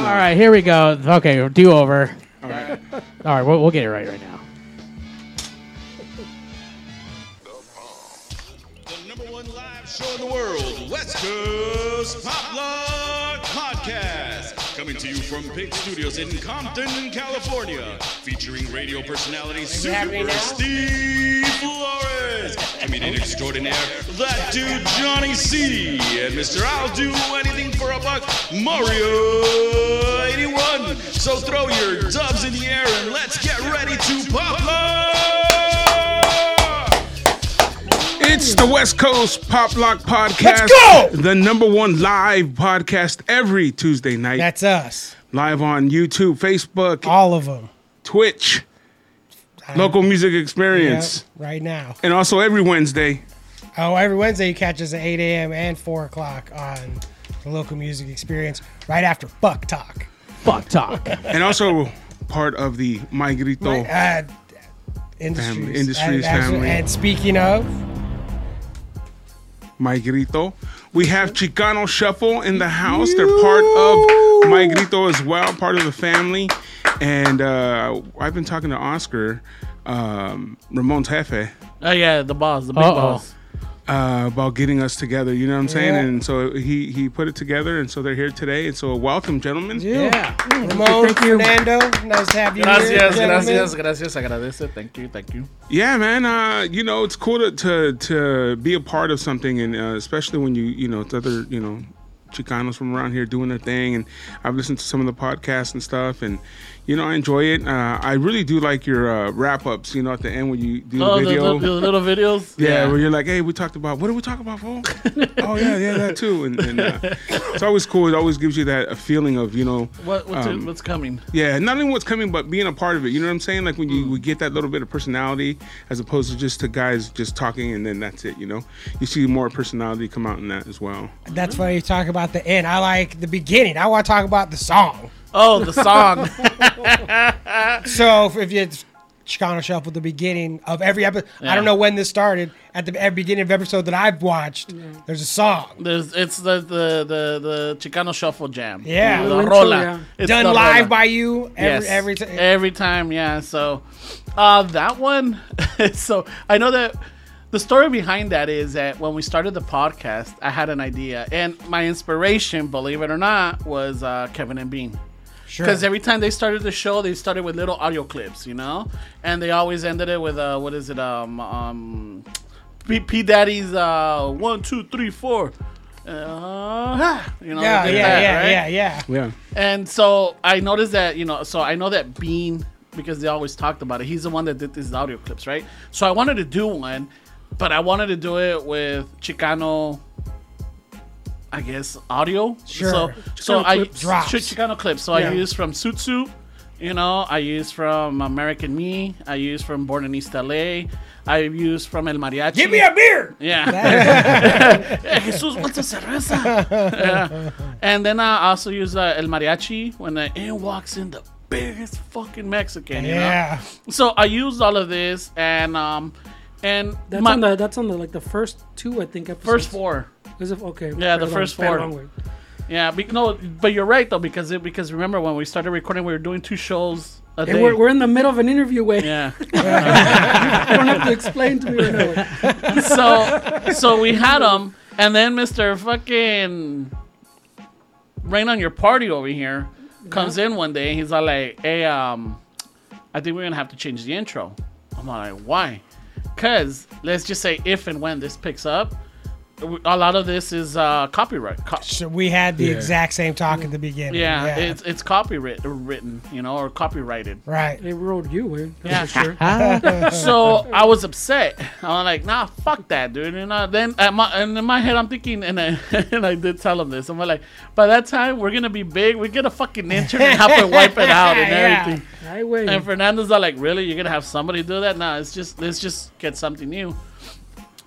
All right, here we go. Okay, do over. All right. All right, we'll, we'll get it right right now. The number one live show in the world, West Coast Pop Lock Podcast. Coming to you from Pig Studios in Compton, California. Featuring radio personality Super Steve Flores. Comedian extraordinaire, that dude Johnny C. And Mr. I'll do anything for a buck, Mario 81. So throw your dubs in the air and let's get ready to pop lock. It's the West Coast Pop Lock Podcast. Let's go! The number one live podcast every Tuesday night. That's us. live on YouTube, Facebook, All of them. Twitch, Local Music Experience, right now. and also every Wednesday. Oh, every Wednesday you catch us at 8 a.m. and 4 o'clock on the local music experience right after Buck Talk. Fuck talk. And also part of the My Grito. Uh, industries. Family- Industries and, actually- family. And speaking of, My Grito. We have Chicano Shuffle in the house. They're part of My Grito as well, part of the family. And uh, I've been talking to Oscar, um, Ramon's Jefe, Oh yeah, the boss, the big Uh-oh. boss. Uh, about getting us together. You know what I'm saying? Yeah. And so he he put it together, and so they're here today. And so welcome, gentlemen. Yeah. Ramon, Fernando, nice to have you here. Gracias, gentlemen. gracias, gracias. Agradece. Thank you, thank you. Yeah, man. Uh, you know, it's cool to, to to be a part of something, and uh, especially when you you know it's other you know Chicanos from around here doing their thing, and I've listened to some of the podcasts and stuff, and you know I enjoy it. Uh, I really do like your uh, wrap ups. You know, at the end when you do Oh, the the, video. the, the little videos. yeah, where you're like, hey, we talked about what did we talk about, fool? oh yeah, yeah, that too. And, and uh, it's always cool. It always gives you that a feeling of you know, What what's, Um, it, what's coming? yeah, not only what's coming, but being a part of it. You know what I'm saying? Like when you we get that little bit of personality, as opposed to just to guys just talking and then that's it. You know, you see more personality come out in that as well. That's why you talk about the end. I like the beginning. I want to talk about the song. Oh, the song. So if, if you Chicano Shuffle, the beginning of every episode, I don't know when this started. At the at beginning of episode that I've watched, there's a song There's it's the the the, the Chicano Shuffle Jam. Yeah. the Little rola. yeah. It's done the live rola. by you every yes. every time. Every time, yeah. So, uh, that one. so I know that the story behind that is that when we started the podcast, I had an idea, and my inspiration, believe it or not, was uh, Kevin and Bean. Sure. Because every time they started the show, they started with little audio clips, you know, and they always ended it with uh, what is it, um, um, P, P Daddy's uh, one, two, three, four. Uh, you know, yeah, yeah, that, yeah, right? yeah, yeah. Yeah, And so I noticed that, you know, so I know that Bean, because they always talked about it, he's the one that did these audio clips, right? So I wanted to do one, but I wanted to do it with Chicano, I guess, audio. Sure. So, so I clips. Drops. Ch- Chicano clips. So Yeah. I used from Zoot Suit, you know, I use from American Me, I use from Born in East LA, I use from El Mariachi. Give me a beer. Yeah. Jesus wants a cerveza. Yeah. And then I also use uh, El Mariachi when the in walks in the biggest fucking Mexican. You Yeah. Know? So I used all of this and um and That's my on the that's on the like the first two I think episodes. first four. Is it okay? Yeah, the first four. perdón, güey. Yeah, be, no, but you're right though because it, because remember when we started recording we were doing two shows a day. we're, we're in the middle of an interview. Way yeah. you don't have to explain to me right now. so so we had them, and then Mister fucking rain on your party over here comes in one day. He's all like, "Hey, um, I think we're gonna have to change the intro." I'm like, "Why?" Cause let's just say if and when this picks up, a lot of this is uh, copyright. Co- So we had the Yeah. exact same talk at the beginning. yeah, it's it's copyright written, you know, or copyrighted. right. They wrote you, in. Yeah. sure. so I was upset. I'm like, nah, fuck that, dude. You know. Then at my and in my head, I'm thinking, and I and I did tell him this. I'm like, by that time, we're gonna be big. We're gonna fucking internet have to wipe it out and Yeah. everything. Ay, güey. And Fernando's all like, really? You're gonna have somebody do that? Nah, it's just let's just get something new.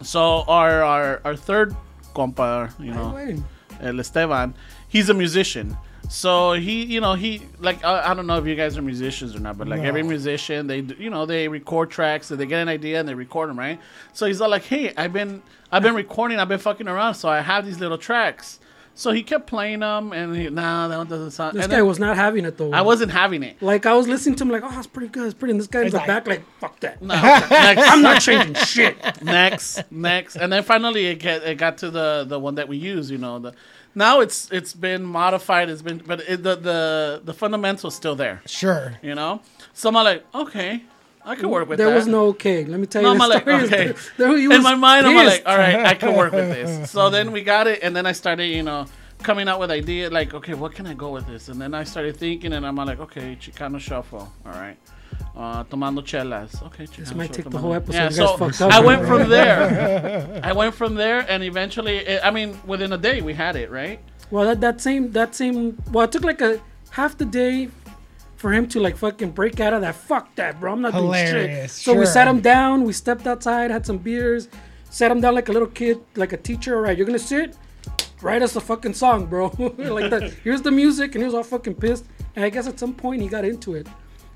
So our our our third compa, you know. El Esteban, he's a musician. So he, you know, he like I, I don't know if you guys are musicians or not, but like No. every musician, they you know they record tracks and they get an idea and they record them, right? So he's all like, hey, I've been I've been recording, I've been fucking around, so I have these little tracks. So he kept playing them, and he, nah, that one doesn't sound. This and guy then was not having it though. I wasn't having it. like I was listening to him like, oh, it's pretty good, it's pretty. And this guy in the like- back like, fuck that. No, next, I'm not changing shit. next, next, and then finally it get it got to the the one that we use. You know, the now it's it's been modified. It's been, but it, the the the fundamental's still there. Sure. You know, so I'm like, okay, I can work with There that. There was no okay. Let me tell No, you. Like, story. okay. There, he in my mind, I'm like, all right, I can work with this. So then we got it, and then I started, you know, coming out with ideas like, okay, what can I go with this? And then I started thinking, and I'm like, okay, Chicano shuffle, all right. Uh, tomando chelas. Okay, Chicano might shuffle, take the whole episode. Yeah, so up. I went from there. I went from there, and eventually, it, I mean, within a day, we had it, right? Well, that, that same that same well, it took like a half the day for him to like fucking break out of that. Fuck that, bro. I'm not doing Hilarious, shit. So we sat him down. We stepped outside, had some beers, sat him down like a little kid, like a teacher. All right, you're gonna sit. Write us a fucking song, bro. like that. Here's the music, and he was all fucking pissed. And I guess at some point he got into it,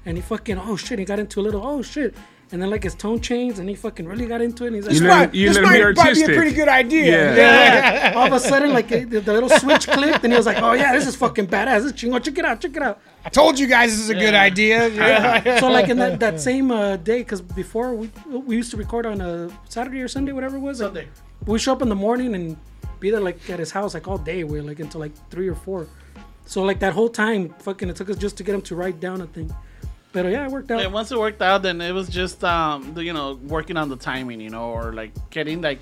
and he fucking oh shit, he got into a little oh shit, and then like his tone changed, and he fucking really got into it. And he's like, You This might, you this let be might, might be a pretty good idea. Yeah. all of a sudden, like the, the little switch clicked, and he was like, "Oh yeah, this is fucking badass. This is chingo. Check it out. Check it out." I told you guys this is a good idea. Yeah. So like in that, that same uh, day, because before we we used to record on a Saturday or Sunday, whatever it was. Sunday. we show up in the morning and be there like at his house like all day. We're like until like three or four. So like that whole time, fucking, it took us just to get him to write down a thing. But yeah, it worked out. And once it worked out, then it was just um, the, you know, working on the timing, you know, or like getting like,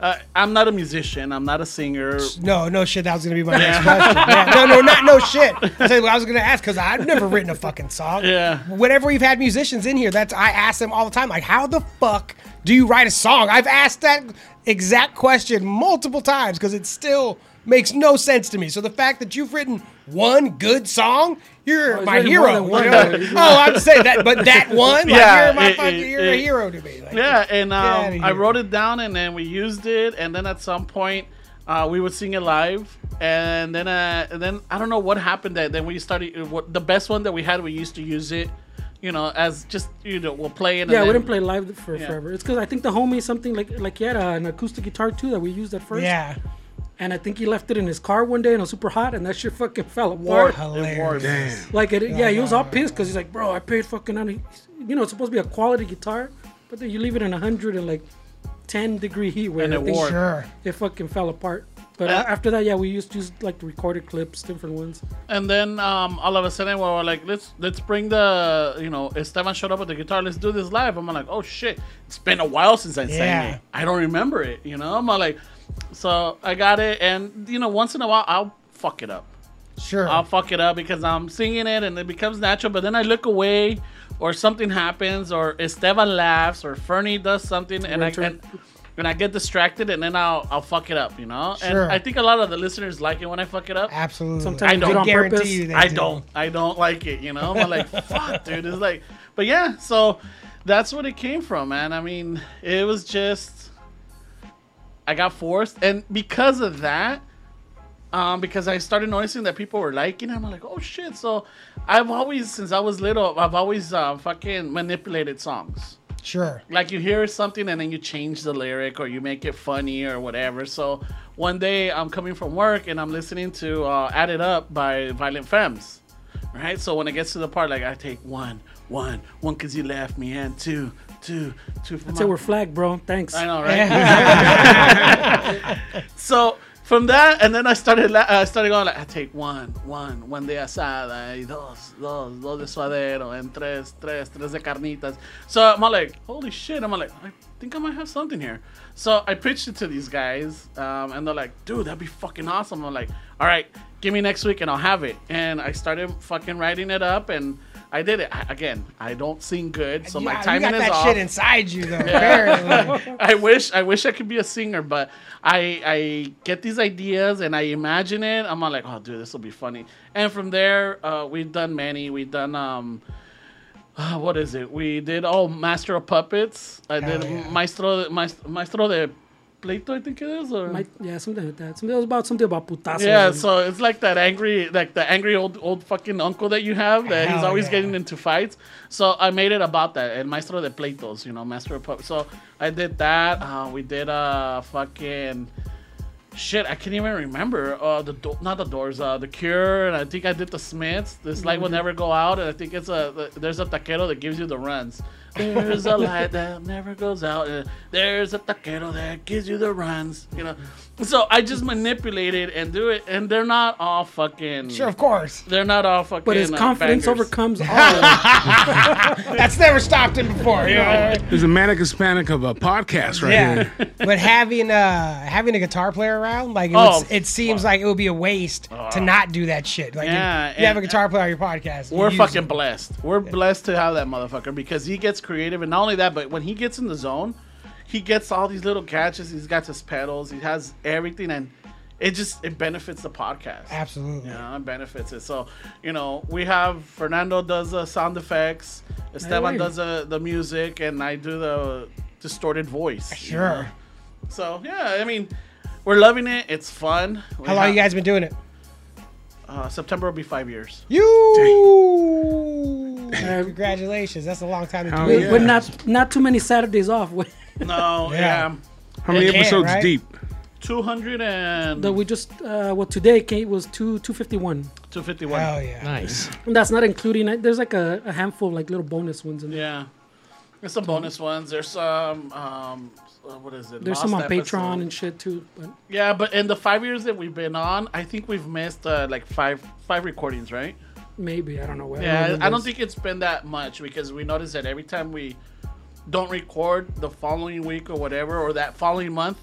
uh, I'm not a musician, I'm not a singer. No, no shit. That was gonna be my next question. Yeah, no, no, not no shit. I I was gonna ask because I've never written a fucking song. Yeah. Whenever we've had musicians in here, that's I ask them all the time, like, how the fuck do you write a song? I've asked that exact question multiple times because it still makes no sense to me. So the fact that you've written one good song, you're he's my hero. one, you know? oh, I'm saying that, but that one, like, Yeah, you're my it- fucking, it- you're a hero to me. Like, Yeah, and um, I wrote it down, and then we used it, and then at some point, uh, we would sing it live, and then uh, and then I don't know what happened. That then we started what the best one that we had. We used to use it, you know, as just you know we'll play it. and yeah, we didn't play live for Yeah. forever. It's because I think the homie something like like he had uh, an acoustic guitar too that we used at first. yeah. And I think he left it in his car one day and it was super hot and that shit fucking fell apart. Hilarious. Damn. Like it, yeah, he was all pissed because he's like, bro, I paid fucking on, you know, it's supposed to be a quality guitar, but then you leave it in a hundred and like ten degree heat where And it wore. Sure. it fucking fell apart. But Uh, after that, yeah, we used to use like the recorded clips, different ones. And then um, all of a sudden we were like, let's let's bring the you know Esteban showed up with the guitar. Let's do this live. I'm like, oh shit, it's been a while since I Yeah. sang it. I don't remember it. You know, I'm like, so I got it, and you know, once in a while I'll fuck it up. Sure. I'll fuck it up because I'm singing it and it becomes natural. But then I look away, or something happens, or Esteban laughs, or Fernie does something, and I Retro- and, and I get distracted, and then I'll I'll fuck it up. You know, Sure. and I think a lot of the listeners like it when I fuck it up. Absolutely. Sometimes I don't do it on guarantee purpose. you they I do. don't. I don't like it. You know, I'm like, fuck, dude. It's like, but yeah. So that's what it came from, man. I mean, it was just I got forced, and because of that, um, because I started noticing that people were liking it, I'm like, oh shit. So I've always, since I was little, I've always uh, fucking manipulated songs Sure. like you hear something and then you change the lyric or you make it funny or whatever. So one day I'm coming from work and I'm listening to uh, "Add It Up" by Violent Femmes, right? So when it gets to the part like I take one, one, one because you left me, and two, two, two. My- we're flagged, bro. Thanks. I know, right? so from that, and then I started, la- I started going like, I take one, one, one de asada, y dos, dos, dos de suadero, and tres, tres, tres de carnitas. So I'm like, holy shit! I'm like, I think I might have something here. So I pitched it to these guys, um, and they're like, dude, that'd be fucking awesome. I'm like, all right, give me next week and I'll have it. And I started fucking writing it up, and I did it. I, again, I don't sing good, so my Yeah, timing you got is that off. shit inside you though. Apparently. I wish I wish I could be a singer, but I I get these ideas and I imagine it. I'm like, oh, dude, this will be funny. And from there, uh, we've done many. We've done um, uh, what is it? We did oh, Master of Puppets. I Hell did yeah. Maestro Maestro, Maestro de Pleito, I think it is. Or Might- yeah, something like that. Something it was about something about putazos. yeah, so it's like that angry, like the angry old old fucking uncle that you have that he's always yeah. getting into fights. So I made it about that, and Maestro de Pleitos, you know, Master of Puppets. So I did that. Uh, we did uh fucking shit, I can't even remember. Uh, the Do- not the Doors, uh, the Cure, and I think I did the Smiths. This light will never go out, and I think it's a the, there's a taquero that gives you the runs. There's a light that never goes out. there's a taquero that gives you the runs. You know, so I just manipulate it and do it, and they're not all fucking. Sure, of course. They're not all fucking. But his uh, confidence bangers. overcomes all. That's never stopped him before. You know? There's a manic Hispanic of a podcast right Yeah, here. but having uh having a guitar player around, like it, Oh, would, it seems like it would be a waste to not do that shit. Like Yeah, you, you have a guitar player on your podcast. We're use fucking blessed. We're blessed to have that motherfucker because he gets creative, and not only that, but when he gets in the zone, he gets all these little catches. He's got his pedals. He has everything, and it just it benefits the podcast. Absolutely. Yeah, it benefits it. So, you know, we have Fernando does the sound effects, Esteban does the, the music, and I do the distorted voice. you Sure. know? So, yeah, I mean, we're loving it. It's fun. We How long have- you guys been doing it? Uh, September will be five years. You. Congratulations. That's a long time to do it. yeah. With not not too many Saturdays off. No, Yeah. yeah. How many It can, episodes right? deep? 200 and That we just uh, well today Kate was two two fifty one. 251. Oh yeah. Nice. And That's not including. There's like a, a handful of like little bonus ones in there. Yeah. There's some bonus ones. There's some, um, uh, what is it? There's Lost some on episode. Patreon and shit too. But Yeah, but in the five years that we've been on, I think we've missed uh, like five five recordings, right? maybe I don't know. Yeah, remember I don't think it's been that much because we notice that every time we don't record the following week or whatever, or that following month,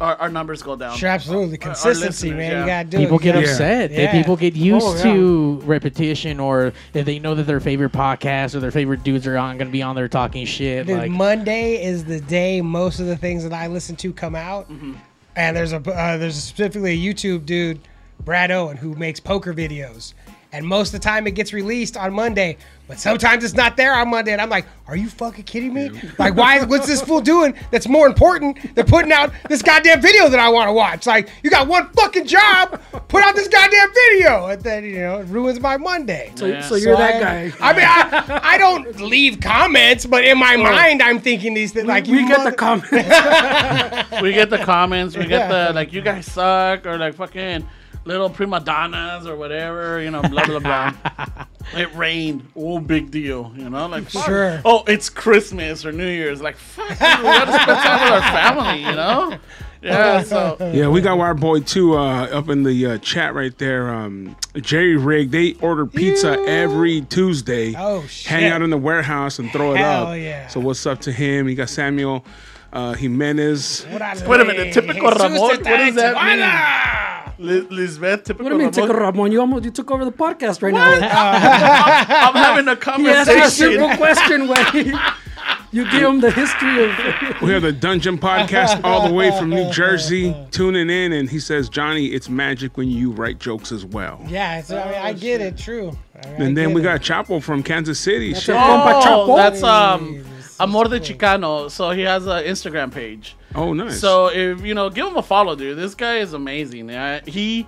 our, our numbers go down. Sure, absolutely. Our- our Consistency, listeners, man. yeah. You gotta do People it. You get gotta- upset. They, people get used Oh, yeah. to repetition, or if they know that their favorite podcast or their favorite dudes are on going to be on there talking shit. Dude, like, Monday is the day most of the things that I listen to come out. Mm-hmm. And there's a uh, there's specifically a YouTube dude, Brad Owen, who makes poker videos. And most of the time it gets released on Monday, but sometimes it's not there on Monday. And I'm like, are you fucking kidding me? Like, why? What's this fool doing that's more important than putting out this goddamn video that I want to watch? Like, you got one fucking job, put out this goddamn video, and then you know it ruins my Monday. So, Yeah. so you're So that I- guy. I mean, I, I don't leave comments, but in my mind, I'm thinking these things like we you get mother- the comments. we get the comments, we get Yeah. the like you guys suck or like fucking little prima donnas or whatever, you know, blah blah blah. it rained. Oh, big deal, you know, like fuck. Sure. Oh, it's Christmas or New Year's, like fuck, dude, we gotta spend time with our family, you know. Yeah, so Yeah, we got our boy too uh, up in the uh, chat right there. Um, Jerry Rig, they order pizza every Tuesday. Oh, shit. Hang out in the warehouse and throw it up. yeah. So what's up to him? He got Samuel uh, Jimenez. What I Wait a minute, typical Jesus Ramon? What does that Tijuana. Li- Lisbeth, typical. What do you mean, Ramon? Tico Ramon? You almost you took over the podcast right now. I'm having a He asked you a conversation. simple question when you give him the history of. We have the Dungeon Podcast all the way from New Jersey tuning in, and he says, Johnny, it's magic when you write jokes as well. Yeah, so, I, mean, I get it. True. I mean, I And then get we it. got Chapo from Kansas City. Shit. it. Compa Oh, Chapo. that's um, Amor de Chicano. So he has an Instagram page. Oh, nice. So if you know, give him a follow, dude. This guy is amazing. Yeah, he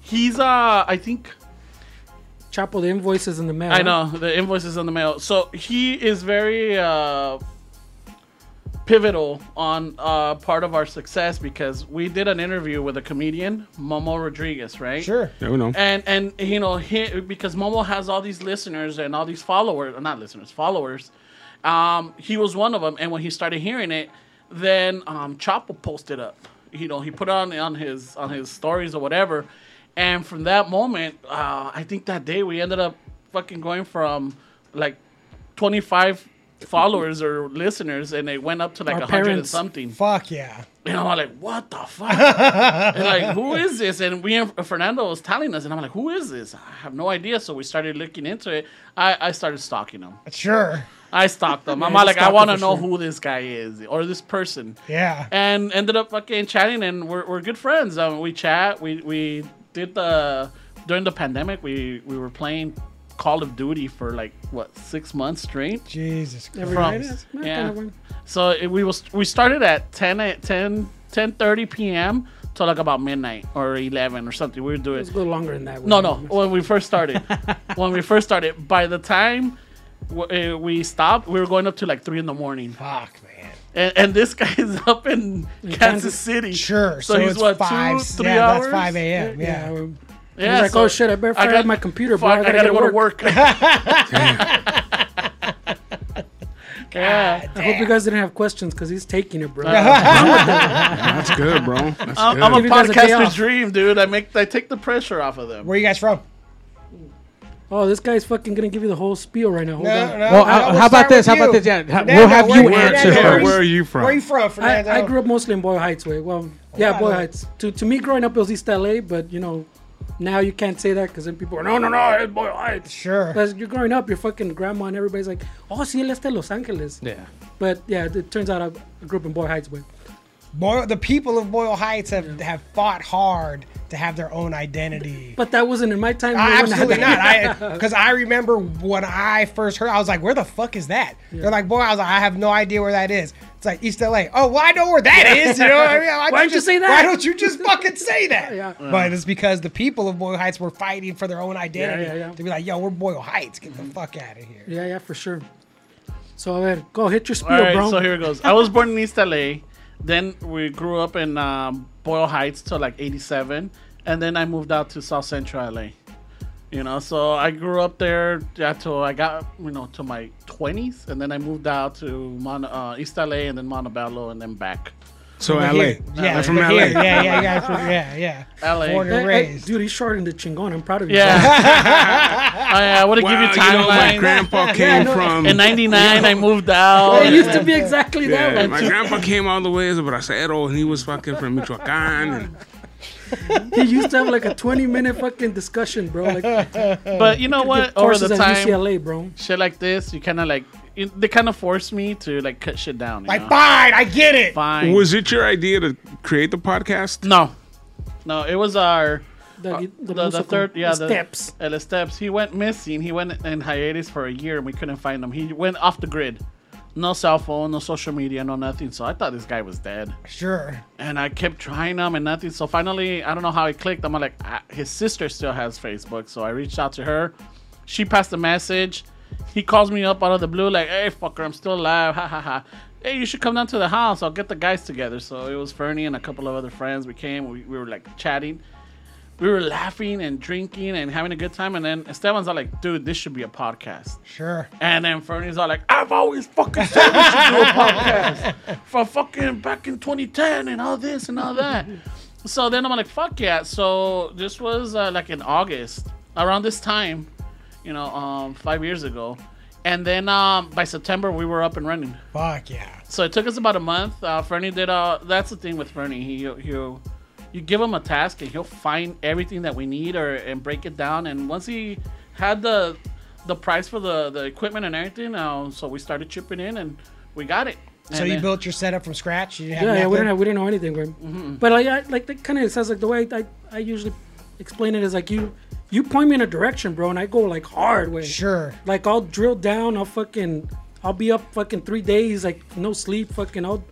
he's uh, I think Chapo, the invoices in the mail. I know the invoices in the mail. So he is very uh, pivotal on uh, part of our success because we did an interview with a comedian, Momo Rodriguez, right? Sure. Never know. And and you know he, because Momo has all these listeners and all these followers, not listeners, followers. Um, he was one of them, and when he started hearing it, then um, Chapo posted up. You know, he put it on on his on his stories or whatever, and from that moment, uh, I think that day we ended up fucking going from like twenty five followers or listeners, and it went up to like a hundred and something. Fuck yeah. And I'm like, what the fuck? and like, who is this? And we and Fernando was telling us, and I'm like, who is this? I have no idea. So we started looking into it. I, I started stalking him. Sure. I stalked them. I'm Yeah, like, I want to know sure. who this guy is or this person. Yeah. And ended up fucking chatting, and we're, we're good friends. Um, we chat. We we did the during the pandemic. We we were playing Call of Duty for like what six months straight. Jesus Christ. Every From- night. Yeah. kind of. So it, we was we started at 10 at 10 10:30 p.m. to like about midnight or 11 or something. We were doing It it. was a little longer than that. No, no. When we first started, when we first started, by the time w- uh, we stopped, we were going up to like three in the morning. Fuck, man. And, and this guy is up in Kansas, Kansas. City. Sure. So, So, he's it's what five. two, three yeah, hours. that's five a.m. Yeah. Yeah. Yeah, He's like, so oh shit, I better fire up my computer, bro. Fuck, I I gotta, gotta, get go to to work. yeah. I hope you guys didn't have questions because he's taking it, bro. That's good, bro. That's I'm, good. I'm a Give you guys a day podcaster's dream, dude. I make I take the pressure off of them. Where you guys from? Oh, this guy's fucking gonna give you the whole spiel right now. Hold on. Well, I- how- we'll how about this? with How about this? Yeah, Fernando, we'll have you where- answer where, first. where are you from? Where are you from, I, Fernando? I grew up mostly in Boyle Heights way. Well, yeah, I Boyle. Heights. To to me, growing up, it was East LA, but you know, now you can't say that because then people are no, no, no, it's Boyle Heights. Sure. Because you're growing up, your fucking grandma and everybody's like, oh, sí, él está Los Angeles. Yeah. But yeah, it turns out I grew up in Boyle Heights way. Boyle, the people of Boyle Heights have, have fought hard to have their own identity. But that wasn't in my time. I- absolutely not. Because I remember when I first heard, I was like, "Where the fuck is that?" They're like, "Boy," I was like, "I have no idea where that is." It's like East LA. Oh, well, I know where that is. You know what I mean? Why, Why don't you say that? Why don't you just fucking say that? Yeah. But it's because the people of Boyle Heights were fighting for their own identity yeah, yeah. to be like, "Yo, we're Boyle Heights. Get the fuck out of here." yeah, yeah, for sure. So, a ver, go hit your spiel, All right, bro. so here it goes. I was born in East LA. Then we grew up in um, Boyle Heights till like '87, and then I moved out to South Central LA. You know, so I grew up there till I got you know to my 20s, and then I moved out to Mon- uh, East LA and then Montebello and then back. So But LA. here- yeah, I'm from LA. here- yeah, yeah, yeah, from- yeah, yeah. LA. Born and Hey, hey, dude, he's shorting the chingon. I'm proud of you. Yeah, oh, I, I would have Wow, give you you know, my timeline. grandpa came from. in '99, I moved out. It used to be exactly that. yeah, way. my grandpa came all the way as a bracero, and he was fucking from Michoacan. And, He used to have like a 20 minute fucking discussion, bro. Like But you know what? Over the time, UCLA, bro. shit like this, you kind of like it, they kind of forced me to like cut shit down. You Like, know? fine, I get it. fine. was it your idea to create the podcast? no, no, it was our The, Uh, the, the, the musical third, yeah, the steps. the steps. He went missing. He went in hiatus for a year, and we couldn't find him. He went off the grid. No cell phone, no social media, no nothing. So I thought this guy was dead, Sure. and I kept trying him and nothing. So finally, I don't know how it clicked. I'm like, ah, his sister still has Facebook, so I reached out to her. She passed the message. He calls me up out of the blue, like, "Hey, fucker, I'm still alive." Ha ha ha. Hey, you should come down to the house. I'll get the guys together. So it was Fernie and a couple of other friends. We came. We, we were like chatting we were laughing and drinking and having a good time. And then Esteban's all like, dude, this should be a podcast. Sure. And then Fernie's all like, I've always fucking said we should do a podcast from fucking back in 2010 and all this and all that. So then I'm like, fuck yeah. So this was uh, like in August, around this time, you know, um, five years ago. And then um, by September, we were up and running. Fuck yeah. So it took us about a month. Uh, Fernie did. Uh, that's the thing with Fernie. He he you give him a task and he'll find everything that we need or and break it down. And once he had the the price for the the equipment and everything, uh, so we started chipping in and we got it. So And you then- built your setup from scratch? You didn't have Yeah, yeah, we didn't have, we didn't know anything, bro. Mm-hmm. But like, I, like that kind of it sounds like the way I, I usually explain it is like you you point me in a direction, bro, and I go like hard way. Sure. Like I'll drill down. I'll fucking I'll be up fucking three days, like no sleep. Fucking I'll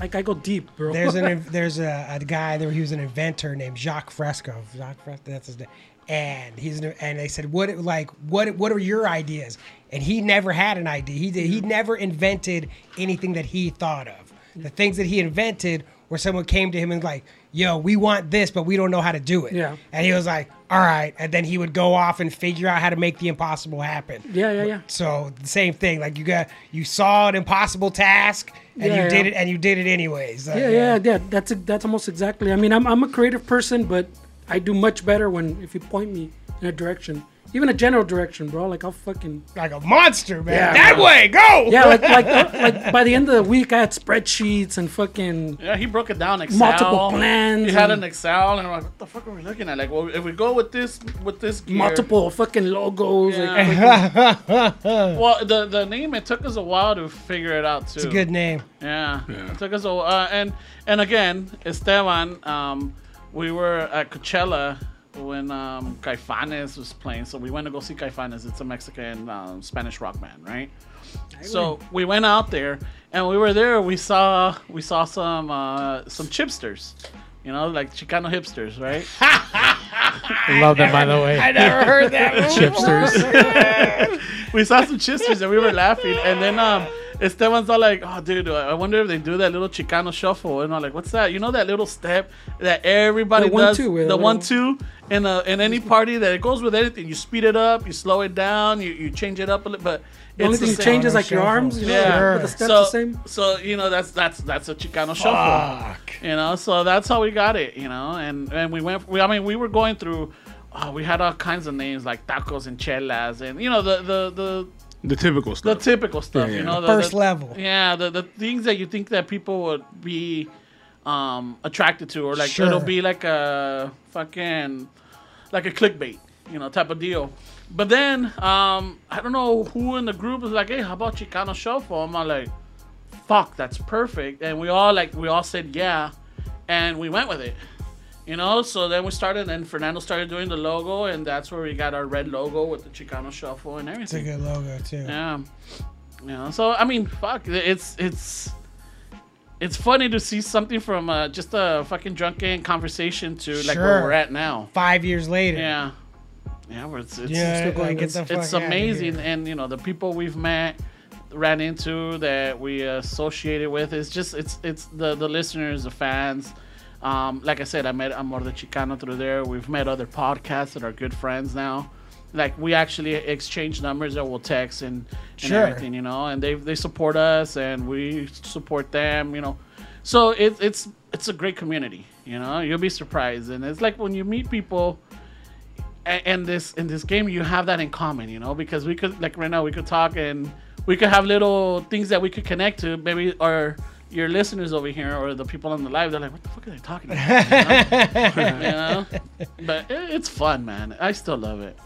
like I go deep, bro. There's an there's a, a guy there. He was an inventor named Jacques Fresco. Jacques Fresco, that's his name. And he's and they said, what like what what are your ideas? And he never had an idea. He did. He never invented anything that he thought of. The things that he invented where someone came to him and like, yo, we want this, but we don't know how to do it. Yeah. And he was like, all right. And then he would go off and figure out how to make the impossible happen. yeah, yeah, yeah. So the same thing. Like you got you saw an impossible task and Yeah, you did it and you did it anyways. Uh, Yeah, yeah, yeah. That's that's almost exactly. I mean, I'm I'm a creative person, but I do much better when if you point me in a direction, even a general direction, bro. Like I'll fucking like a monster, man. Yeah, that bro. way, go. yeah. Like like uh, like by the end of the week, I had spreadsheets and fucking Yeah, he broke it down. Excel. Multiple plans He had an Excel, and I'm like, what the fuck are we looking at? Like, well, if we go with this, with this gear, multiple fucking logos. Like, Yeah. fucking- Well, the the name it took us a while to figure it out too. It's a good name. Yeah. It took us a uh, and and again, Esteban, um, we were at Coachella when um, Caifanes was playing, so we went to go see Caifanes. It's a Mexican um, Spanish rock band, right? So we went out there, and we were there. We saw we saw some uh, some chipsters, you know, like Chicano hipsters, right? Love them, by the way. I never heard that. Chipsters. we saw some chipsters and we were laughing and then um Esteban's all like, "Oh, dude, I wonder if they do that little Chicano shuffle." And I'm like, "What's that?" You know that little step that everybody The one, does, two, the a one, two. in a in any party that it goes with anything. You speed it up, you slow it down, you, you change it up a little, but The only it's the thing changes is like your arms, you know, Yeah. but the steps so, the same. so you know that's that's that's a Chicano shuffle. You know, so that's how we got it. You know, and and we went. We, I mean, we were going through. Uh, we had all kinds of names like tacos and chelas, and you know the the the, The typical stuff. the typical stuff. Yeah, You know, the, First the- level. Yeah, the the things that you think that people would be um attracted to, or like Sure. it'll be like a fucking like a clickbait, you know, type of deal. But then um I don't know who in the group was like, hey, how about Chicano Shuffle? I'm like, fuck, that's perfect, and we all like we all said yeah, and we went with it. You know, so then we started, and Fernando started doing the logo, and that's where we got our red logo with the Chicano Shuffle and everything. It's a good logo too. Yeah. You know, so I mean, fuck, it's it's it's funny to see something from uh, just a fucking drunken conversation to like where we're at now. Five years later. Yeah. Yeah, where it's it's, Yeah, still going. like, it's, it's amazing, and you know the people we've met, ran into, that we associated with. It's just it's it's the the listeners, the fans. Um, like I said, I met Amor de Chicano through there. We've met other podcasts that are good friends now. Like we actually exchange numbers that we'll text and, and Sure. everything, you know. And they they support us, and we support them, you know. So it, it's it's a great community, you know. You'll be surprised, and it's like when you meet people a- and this in this game you have that in common you know because we could like right now we could talk and we could have little things that we could connect to maybe our your listeners over here or the people on the live they're like what the fuck are they talking about you know, You know? but it, it's fun man i still love it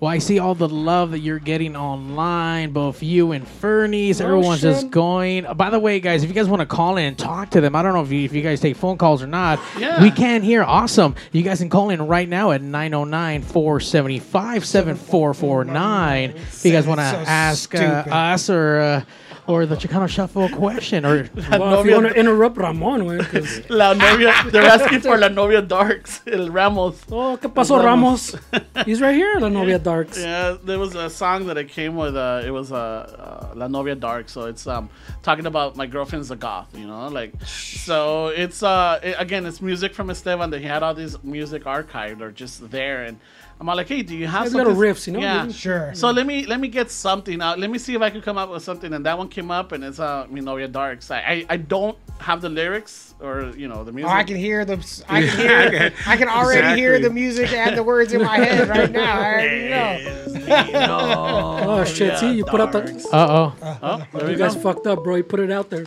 Well, I see all the love that you're getting online, both you and Fernie's. Everyone's just going. By the way, guys, if you guys want to call in and talk to them, I don't know if you, if you guys take phone calls or not. Yeah. We can hear. Awesome. You guys can call in right now at 909 475 7449. If you guys want to So ask uh, us or. Uh, or the Chicano Shuffle question, or Well, if you want to interrupt Ramon, güey, 'cause- la novia they're asking for la novia darks el ramos Oh, ¿qué pasó, Ramos? He's right here, La Novia Darks. Yeah, there was a song that it came with. Uh, it was uh, uh, La Novia Dark, so it's um talking about my girlfriend's a goth, you know, like so it's uh it- again it's music from Esteban that he had all these music archived or just there, and I'm all like, hey, do you have Like something? little riffs, you know? Yeah, Sure. So let me let me get something out. Let me see if I can come up with something, and that one came up, and it's uh Mi Novia Darks. I, I I don't have the lyrics or you know the music. Oh, music. I can hear the. I can hear. I can already hear the music and the words in my head right now. I already know. Oh, shit. See, you put out the. uh oh, Oh, there we You go. guys fucked up, bro. You put it out there.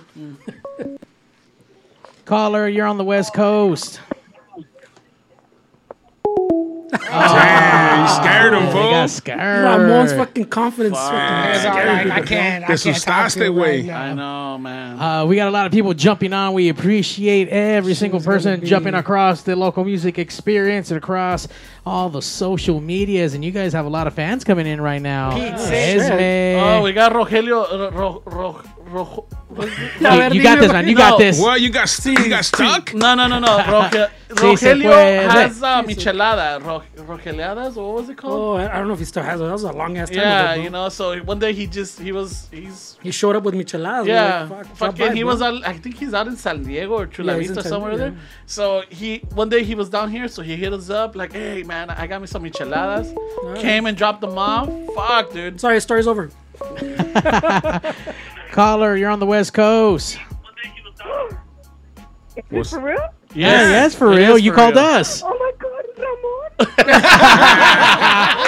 caller, you're on the West Coast. Damn, you scared him, They fool. got scared. Ramon's fucking confidence. Fuck. fucking- It's all right. I can't. I This can't was talk Stas to him that way. right now. I know, man. Uh, we got a lot of people jumping on. We appreciate every single gonna person be- jumping across the local music experience and across all the social medias. And you guys have a lot of fans coming in right now. Pete, Esme. Oh, we got Rogelio. uh, Ro, ro, ro, A you, ver, you got this, man. You No. got this. What? You got st- you got stuck? no, no, no, no. Roge, Sí se Rogelio has uh, michelada. Ro, Rogeliadas, what was it called? Oh, I I don't know if he still has it. That was a long ass time yeah, ago, bro. you know. So one day he just he was he's He showed up with micheladas. yeah, Like, fuck, fucking. fuck he by, was bro. out, I think he's out in San Diego or Chula Yeah, he's in Vista somewhere yeah. there. So he one day he was down here, so he hit us up like, hey man, I got me some micheladas. Came and dropped them off. Fuck, dude. Sorry, story's over. Caller, you're on the West Coast. Is this for real? Yeah, yes, for real. is You for called real. us. Oh my god, Ramon!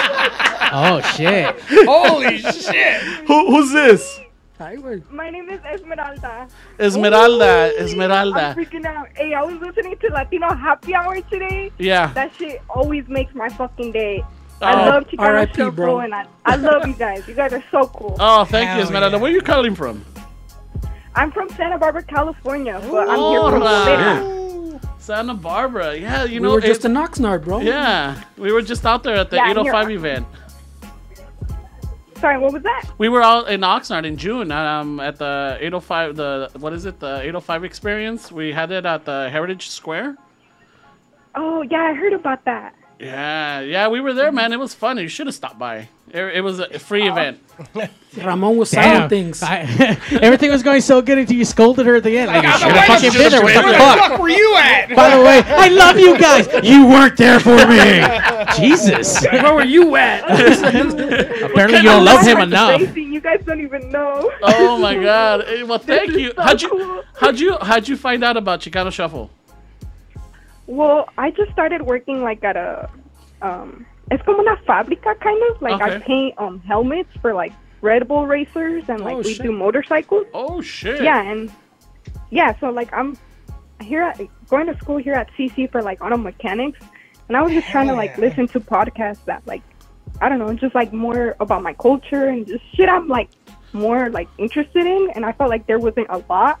Oh, shit. Holy shit! Who, who's this? Ay. My name is Esmeralda. Esmeralda. Esmeralda. I'm freaking out. Hey, I was listening to Latino Happy Hour today. Yeah. That shit always makes my fucking day. I Oh, love Chicano R.I.P., Shuffle, bro. and I, I love you guys. You guys are so cool. Oh, thank Hell you, Esmeralda. yeah. Where are you calling from? I'm from Santa Barbara, California, but I'm here from Alright. Santa Barbara. Yeah, you know. We were just it- in Oxnard, bro. Yeah, we were just out there at the Yeah, 805 here. event. Sorry, what was that? We were out in Oxnard in June um, at the 805, the, what is it, the 805 experience. We had it at the Heritage Square. Oh, yeah, I heard about that. Yeah, yeah, we were there, man. It was fun. You should have stopped by. It, it was a free event. Ramon was Damn. selling things. I, everything was going so good until you scolded her at the end. Like, you should have fucking been there. What the Where the fuck? fuck were you at? By the way, I love you guys. You weren't there for me. Jesus. Where were you at? Apparently, you don't love him enough. Amazing. You guys don't even know. Oh my god! Eh, Well, thank you. so How'd you cool. how'd you how'd you find out about Chicano Shuffle? Well, I just started working like at a, um, it's como una fábrica kind of. Like I paint um helmets for like Red Bull racers and like Oh, we shit. do motorcycles. Oh shit! Yeah, and yeah, so like I'm here at going to school here at CC for like auto mechanics, and I was just trying to like yeah. listen to podcasts that like I don't know, just like more about my culture and just shit I'm like more like interested in, and I felt like there wasn't a lot,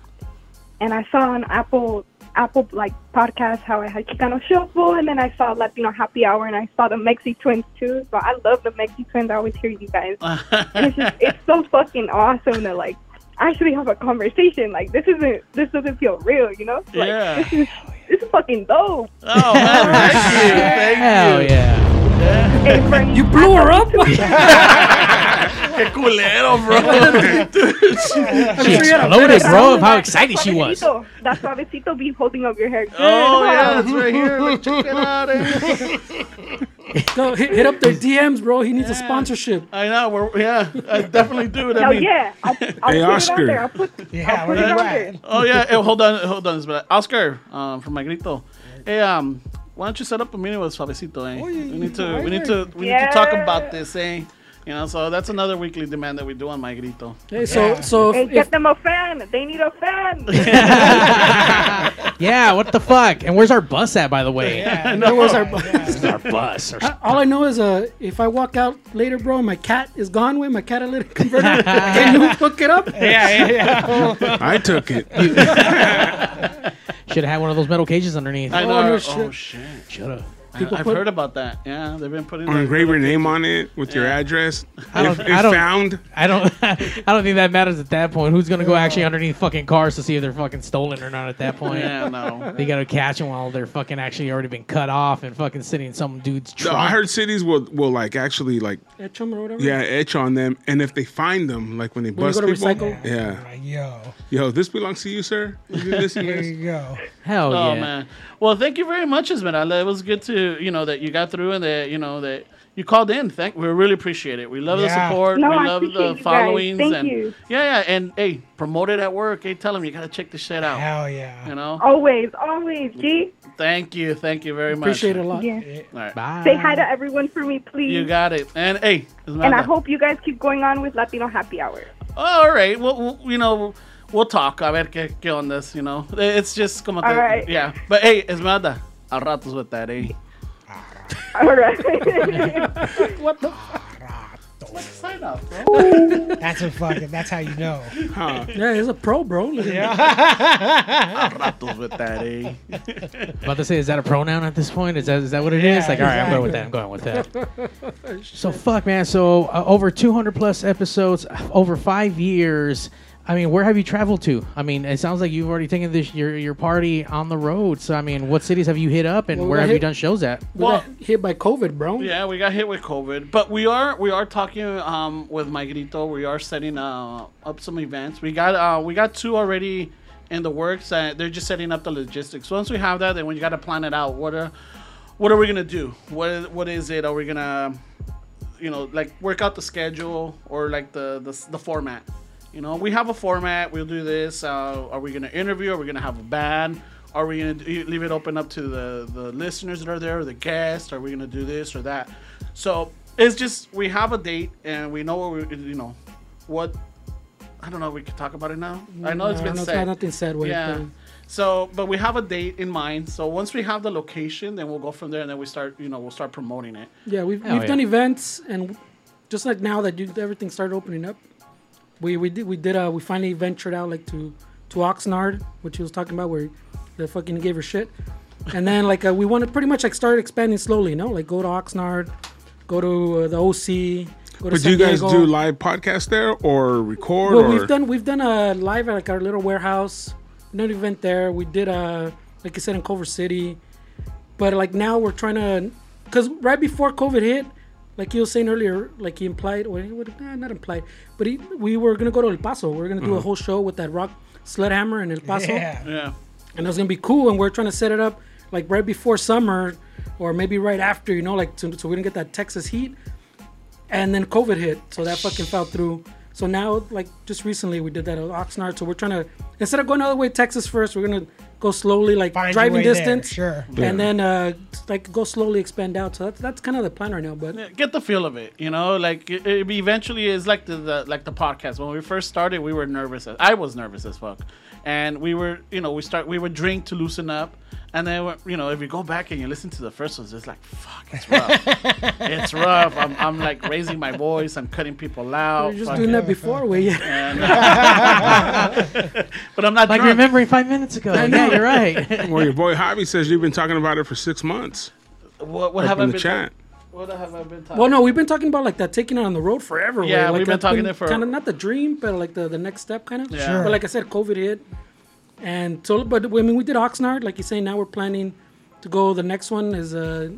and I saw on Apple Apple like podcast how I had Chicano Shuffle, and then I saw Latino Happy Hour, and I saw the Mexi Twins too. So I love the Mexi Twins. I always hear you guys. And it's just it's so fucking awesome to like actually have a conversation. Like this isn't this doesn't feel real, you know? Like Yeah. this is this is fucking dope. Oh man, thank you, thank Hell you. yeah. And for- You blew her up? Qué culero, bro. She exploded, bro, of how excited she was. Suavecito. That suavecito be holding up your hair. Good. oh huh? yeah, it's right here. Look, check it out. eh. Go hit, hit up their DMs, bro. He needs a sponsorship. I know. We're yeah. I definitely do it. I Hell mean, yeah. I'll, I'll Hey, put it Oscar. out there. I'll put, Yeah, I'll put it you out at? there. Oh yeah. Hey, hold on, hold on. This but Oscar, um, from my grito. Hey, um, why don't you set up a meeting with Suavecito? Eh? Oh, yeah, we need to. We need to. We need to talk about this, eh? You know, so that's another weekly demand that we do on my grito. Hey, so Yeah. so Hey, if, get if them a fan. They need a fan. Yeah, what the fuck? And where's our bus at, by the way? there was our, Our bus. Our all I know is uh, if I walk out later, bro, my cat is gone with my catalytic converter. Can you hook it up? Yeah, yeah, yeah. I took it. Should have had one of those metal cages underneath. I Oh, know. no oh shit. shit. Should have. People I've put- heard about that. Yeah, they've been putting. Or like engrave your name on it with your address. I don't- if, I don't- found, I don't. I don't think that matters at that point. Who's gonna go actually underneath fucking cars to see if they're fucking stolen or not? At that point, Yeah, no. they gotta catch them while they're fucking actually already been cut off and fucking sitting in some dude's No. I heard cities will will like actually like Etch 'em or whatever. yeah etch on them, and if they find them, like when they When you bust go to people, recycle? yeah, Like, yo, yo, this belongs to you, sir. You this, you there you go. Hell Oh yeah. man. Well, thank you very much, Esmeralda. It was good to you know that you got through and that you know that you called in. Thank we really appreciate it. We love the support. No, we I love appreciate the you guys. followings Thank and you. yeah, yeah. And hey, promote it at work. Hey, tell them you gotta check this shit out. Hell yeah. You know. Always, always, G. Thank you, thank you very much. Appreciate it a lot. Yeah. All right. Bye. Say hi to everyone for me, please. You got it. And hey, Esmeralda. and I hope you guys keep going on with Latino Happy Hour. All right. Well, we'll you know. We'll talk. A ver qué, qué on this, you know. It's just como te, All right. Yeah. But hey, Esmeralda, al ratos with that, eh? All right. What the? Sign off, bro. That's a fucking. That's how you know. Yeah, he's a pro, bro. Yeah. at Al ratos with that, eh? About to say, is that a pronoun at this point? Is that is that what it is? Yeah, Like, all right, I'm going with that. I'm going with that. so fuck, man. So uh, over 200 plus episodes, over five years. I mean, where have you traveled to? I mean, it sounds like you've already taken this your your party on the road. So I mean, what cities have you hit up, and Well, where have hit- you done shows at? We Well- got hit by COVID, bro. Yeah, we got hit with COVID, but we are we are talking um, with my grito. We are setting uh, up some events. We got uh, we got two already in the works. Uh, they're just setting up the logistics. Once we have that, then we got to plan it out. What are what are we gonna do? What what is it? Are we gonna you know like work out the schedule or like the the, the format? You know, we have a format. We'll do this. Uh, are we gonna interview? Are we gonna have a band? Are we gonna leave it open up to the the listeners that are there, or the guests? Are we gonna do this or that? So it's just we have a date and we know what we you know what. I don't know. if We can talk about it now. I know it's been no, said. nothing said. Yeah. It, So, but we have a date in mind. So once we have the location, then we'll go from there, and then we start. You know, we'll start promoting it. yeah, we've, Hell we've yeah. done events, and just like now that you, everything started opening up, we we did we did uh we finally ventured out like to to Oxnard, which he was talking about, where the fucking gave her shit, and then like uh, we wanted pretty much like start expanding slowly, you know, like go to Oxnard, go to uh, the OC. Go to But do you guys Diego. do live podcasts there or record? Well, or we've done we've done a live at like our little warehouse, an event there. We did a like I said in Culver City, but like now we're trying to because right before COVID hit, like you were saying earlier, like he implied, or he would nah, not implied, but he, we were gonna go to El Paso. We are gonna do a mm. whole show with that rock sledgehammer in El Paso, Yeah. Yeah. and it was gonna be cool. And we're trying to set it up like right before summer, or maybe right after, you know, like so, so we didn't get that Texas heat. And then COVID hit, so that fucking fell through. So now, like just recently, we did that at Oxnard. So we're trying to instead of going all the way to Texas first, we're gonna go slowly, like Find driving way there, distance, sure. and then uh, like go slowly expand out. So that's that's kind of the plan right now. But Yeah, get the feel of it you know like it, it eventually is like the, the like the podcast when we first started we were nervous as, i was nervous as fuck and we were you know we start we would drink to loosen up and then you know if you go back and you listen to the first ones it's like fuck it's rough it's rough I'm, I'm like raising my voice i'm cutting people out You're just fuck doing that before we. And- but i'm not Like drunk. remembering five minutes ago. Yeah, you're right. Well, your boy Hobby says you've been talking about it for six months. what, what Up have I in the been chat. what have I been talking Well, no, we've been talking about like that taking it on the road forever. way. Yeah, like, we've been that's talking it for- kind of not the dream, but like the, the next step, kind of. Yeah. Sure. But like I said, COVID hit, and so but I mean we did Oxnard, like you say. Now we're planning to go. The next one is uh,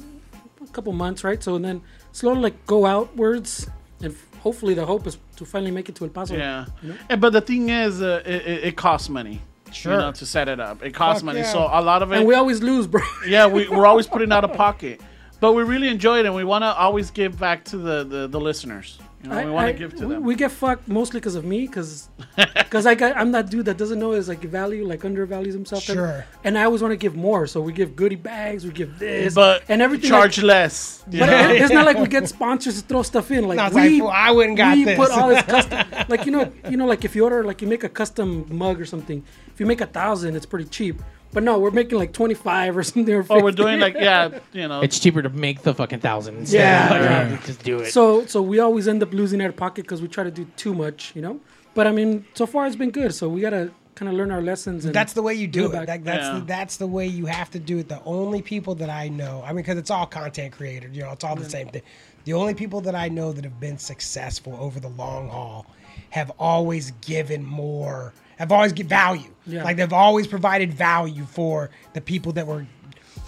a couple months, right? So then slowly like go outwards, and hopefully the hope is to finally make it to El Paso. Yeah. You know? And- but the thing is, uh, it, it, it costs money. Sure. You know, to set it up, it costs Fuck money. yeah. So a lot of it, And we always lose, bro. yeah, we, we're always putting out of pocket. But we really enjoy it, and we want to always give back to the, the, the listeners. You know, we want to give to them. we get fucked mostly because of me, because because I got, I'm that dude that doesn't know his like value, like undervalues himself. Sure. And I always want to give more, so we give goodie bags, we give this, but and everything. charge like- less. but know? it- it's not like we get sponsors to throw stuff in. Like No, we, like, I wouldn't got we this." put all this custom. like you know, you know, like if you order, like you make a custom mug or something. If you make a thousand, it's pretty cheap. But no, we're making like twenty five or something. Or or we're doing like yeah, you know, It's cheaper to make the fucking thousands. Yeah. Like, Yeah. Um, just do it. So so we always end up losing our pocket because we try to do too much, you know. But I mean, so far it's been good. So we gotta kind of learn our lessons. And That's the way you do it. back. Like, that's Yeah. the, that's the way you have to do it. The only people that I know, I mean, because it's all content creators, you know, it's all the same thing. The only people that I know that have been successful over the long haul have always given more, have always give value. Yeah. Like they've always provided value for the people that were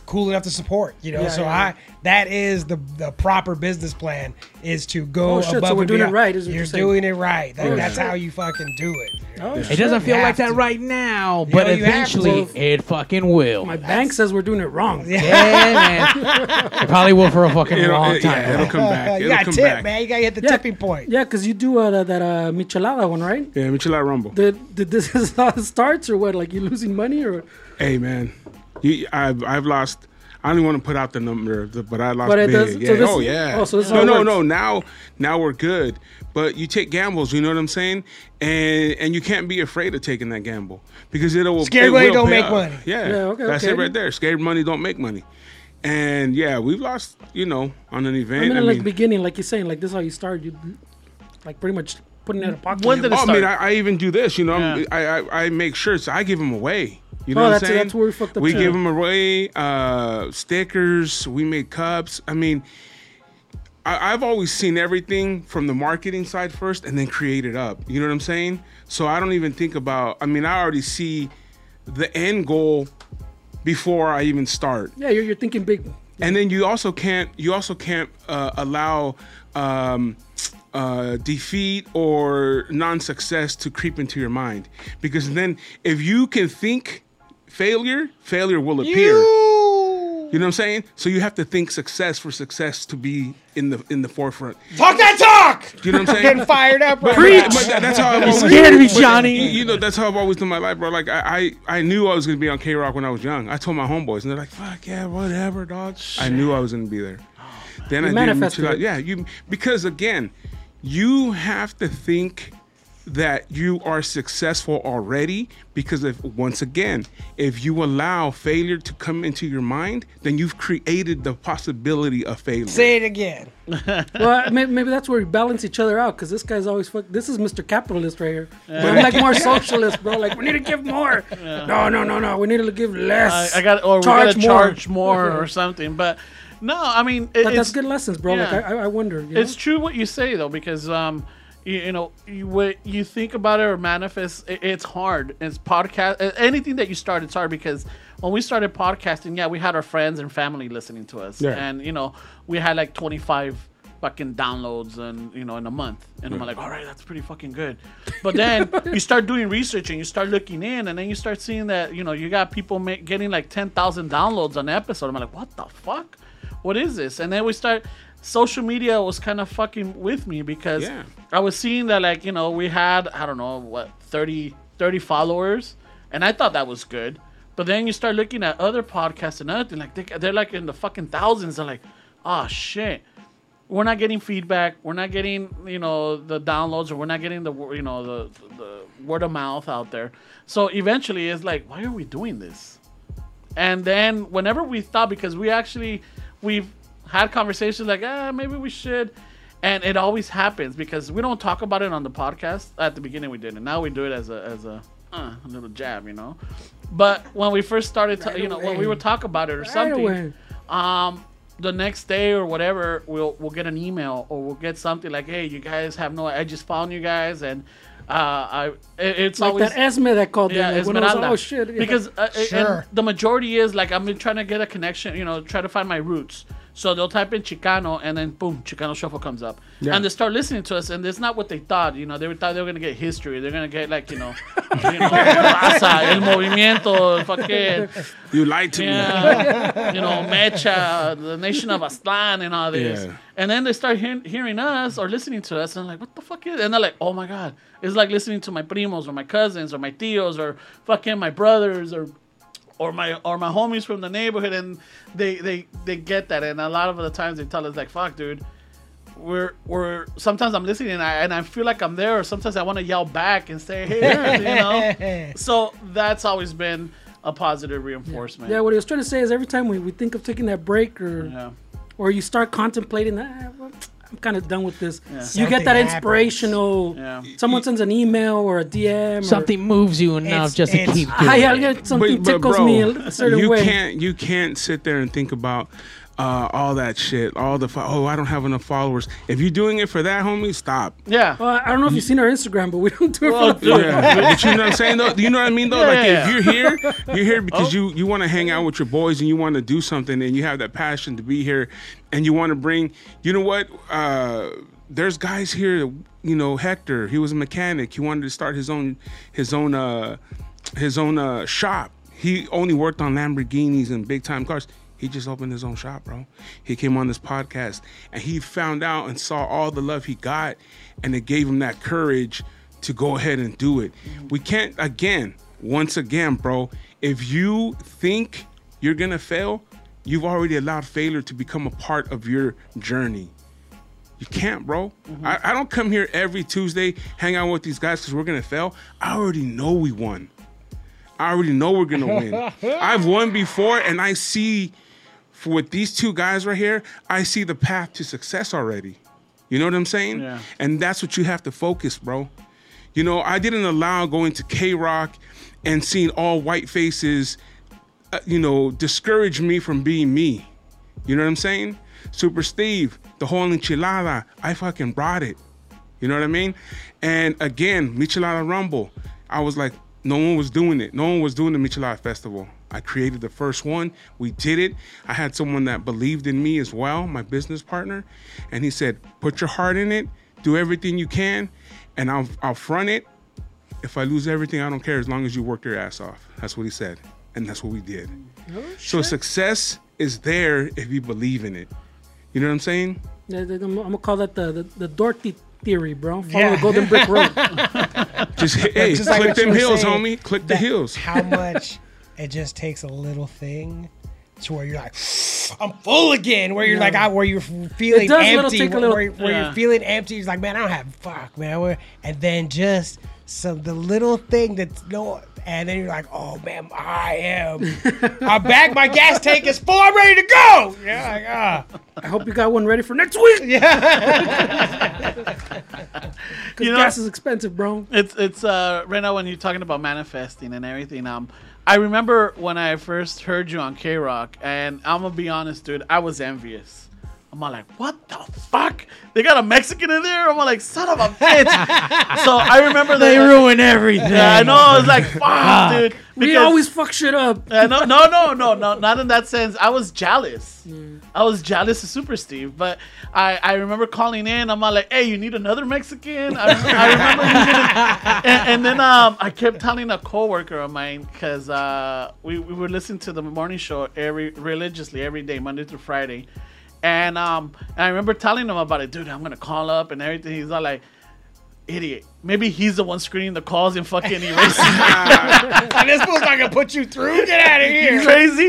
cool enough to support. You know, Yeah, so yeah. I that is the the proper business plan is to go Oh, shit, so we're and doing it right, is what You're you're saying. doing it right. That- Oh, that's shit. how you fucking do it. Oh, it shit. doesn't feel You like have that to. right now, but know, you have eventually it fucking will. My bank says we're doing it wrong. yeah, man. it probably will for a fucking It'll, long it, time. yeah, it'll come back. you It'll got come tip, back. man. You gotta hit the Yeah. tipping point. Yeah, because you do uh, that, that uh, michelada one, right? Yeah, Michelada Rumble. Did, did this is how it starts or what? Like you losing money or? Hey man, you, I've I've lost. I don't even want to put out the number, but I lost But it big. does- so this- oh yeah. oh, so this no, no, works. no. Now, now we're good. But you take gambles. You know what I'm saying? And and you can't be afraid of taking that gamble because it'll Scared it money will don't make off. money. Yeah, Yeah, okay, that's okay. it right there. Scared money don't make money. And yeah, we've lost. You know, on an event. I mean, I like mean, beginning, like you're saying, like this is how you start. You like pretty much putting it in a pocket. When did it Oh, I mean. I, I even do this. You know, I'm- Yeah. I, I I make shirts. I give them away. You know Oh, what I'm that's- saying? that's where we fucked up We too. give them away. Uh, stickers. We make cups. I mean, I, I've always seen everything from the marketing side first, and then create it up. You know what I'm saying? So I don't even think about. I mean, I already see the end goal before I even start yeah, you're, you're thinking big. and then you also can't you also can't uh, allow um, uh, defeat or non-success to creep into your mind because then if you can think failure failure will appear you, know what i'm saying so you have to think success for success to be in the in the forefront Talk that talk. you know what i'm saying? Getting fired up. Right But- but that- that's how I've always scared of me, Johnny. You, you know, that's how I've always done my life, bro. Like I, I, I knew I was gonna be on K Rock when I was young. I told my homeboys, and they're like, "Fuck yeah, whatever, dog." I knew I was gonna be there. then I manifested did. it. Yeah, you because again, you have to think that you are successful already because if once again if you allow failure to come into your mind then you've created the possibility of failure Say it again. well, maybe, maybe that's where we balance each other out because this guy's always fuck. This is Mr. Capitalist right here. But I'm like more socialist, bro. Like we need to give more. No, no, no, no. We need to give less. I, I got or Charge we gotta more. charge more or something. But no, I mean it, But it's that's good lessons, bro. Like yeah. I, I I wonder. You know? It's true what you say though, because um, you, you know, you, what you think about it or manifest, it, it's hard. It's podcast, anything that you start, it's hard because when we started podcasting, yeah, we had our friends and family listening to us, Yeah. and you know, we had like 25 fucking downloads and you know in a month. And i'm like all right that's pretty fucking good. But then you start doing research and you start looking in and then you start seeing that you know you got people ma- getting like 10,000 downloads on an episode. I'm like what the fuck? What is this? And then we start social media was kind of fucking with me because Yeah. i was seeing that like you know we had i don't know what 30 30 followers and i thought that was good but then you start looking at other podcasts and other things like they, they're like in the fucking thousands they're like oh shit we're not getting feedback. We're not getting you know the downloads, or we're not getting the you know the the word of mouth out there. So eventually, it's like, why are we doing this? And then whenever we thought, because we actually we've had conversations like, ah, maybe we should, and it always happens because we don't talk about it on the podcast. At the beginning, we did, and now we do it as a as a, uh, a little jab, you know. But when we first started, to, you know, when we would talk about it or something, away. um the next day or whatever we'll we'll get an email or we'll get something like hey you guys have no i just found you guys and uh i it, it's Like always that Esme that called yeah, in, like, when I was, Esmeralda. oh shit. yeah. Because uh, and Sure. the majority is like I'm trying to get a connection, you know, try to find my roots. So they'll type in Chicano and then boom, Chicano Shuffle comes up, Yeah. and they start listening to us, and it's not what they thought. You know, they thought they were gonna get history. They're gonna get like you know, you know, raza, el movimiento, fucking You lied to me. yeah, you know, Mecha, the nation of Aztlan, and all this. Yeah. And then they start hear- hearing us or listening to us, and like, what the fuck is? And they're like, oh my god, it's like listening to my primos or my cousins or my tios or fucking my brothers or or my or my homies from the neighborhood, and they they they get that. And a lot of the times they tell us like, fuck, dude. We're, we're sometimes I'm listening and I, and I feel like I'm there or sometimes I want to yell back and say hey you know so that's always been a positive reinforcement yeah, what he was trying to say is every time we, we think of taking that break or yeah. or you start contemplating, ah, well, I'm kind of done with this. You get that happens. inspirational. Yeah. Someone sends an email or a DM. Something moves you enough It's- just to keep doing I, I get something But- but tickles bro, me a certain you way. can't you can't sit there and think about uh, all that shit, all the fo- oh I don't have enough followers. If you're doing it for that, homie, stop. Yeah. Well, I don't know if you've seen our Instagram, but we don't do it Well, for the dude, Yeah, but you know what I'm saying though. Do you know what I mean though. Yeah, like yeah, if you're here, you're here because Oh. you you want to hang out with your boys and you want to do something and you have that passion to be here and you want to bring. You know what? Uh, there's guys here. You know Hector. He was a mechanic. He wanted to start his own his own uh, his own uh, shop. He only worked on Lamborghinis and big time cars. He just opened his own shop, bro. He came on this podcast and he found out and saw all the love he got, and it gave him that courage to go ahead and do it. We can't, again, once again, bro, if you think you're gonna fail, you've already allowed failure to become a part of your journey. You can't, bro. Mm-hmm. I, I don't come here every Tuesday, hang out with these guys because we're gonna fail. I already know we won. I already know we're gonna win. I've won before, and I see for with these two guys right here, I see the path to success already. You know what I'm saying? Yeah. And that's what you have to focus, bro. You know, I didn't allow going to K Rock and seeing all white faces, uh, you know, discourage me from being me. You know what I'm saying? Super Steve, the whole enchilada, I fucking brought it. You know what I mean? And again, Michelada Rumble, I was like, no one was doing it. No one was doing the Michelada Festival. I created the first one. We did it. I had someone that believed in me as well, my business partner, and he said, "Put your heart in it. Do everything you can, and I'll I'll front it. If I lose everything, I don't care as long as you work your ass off." That's what he said, and that's what we did. so success is there if you believe in it. You know what I'm saying? I'm, I'm gonna call that the the, the Dorothy theory, bro. Follow Yeah. the Golden Brick Road. Just hey, Just click what you them hills, saying, homie. Click the hills. How much it just takes a little thing to where you're like, I'm full again. Where you're like, I, where you're feeling It does little empty. where little- where, where Yeah. you're feeling empty. You're like, man, I don't have fuck, man. Where- And then just some the little thing that's no. And then you're like, oh man, I am. I'm back. My gas tank is full. I'm ready to go. Yeah, like, ah. I hope you got one ready for next week. Yeah. Because You know- gas is expensive, bro. It's it's uh right now when you're talking about manifesting and everything. Um, I remember when I first heard you on K Rock, and I'm gonna be honest, dude. I was envious. I'm all like, what the fuck? They got a Mexican in there? I'm all like, son of a bitch. so I remember They that. ruin everything. Yeah, I know. I was like, fuck, dude. We always fuck shit up. uh, no, no, no, no, no, not in that sense. I was jealous. I was jealous of Super Steve, but I, I remember calling in. I'm all like, "Hey, you need another Mexican?" I, rem- I remember, using it. And, and then um, I kept telling a coworker of mine because uh, we we would listen to the morning show every religiously every day, Monday through Friday, and um, and I remember telling him about it, dude. I'm gonna call up and everything. He's all like. Idiot. Maybe he's the one screening the calls and fucking erasing. Like, this fool's not gonna put you through. Get out of He's here. crazy.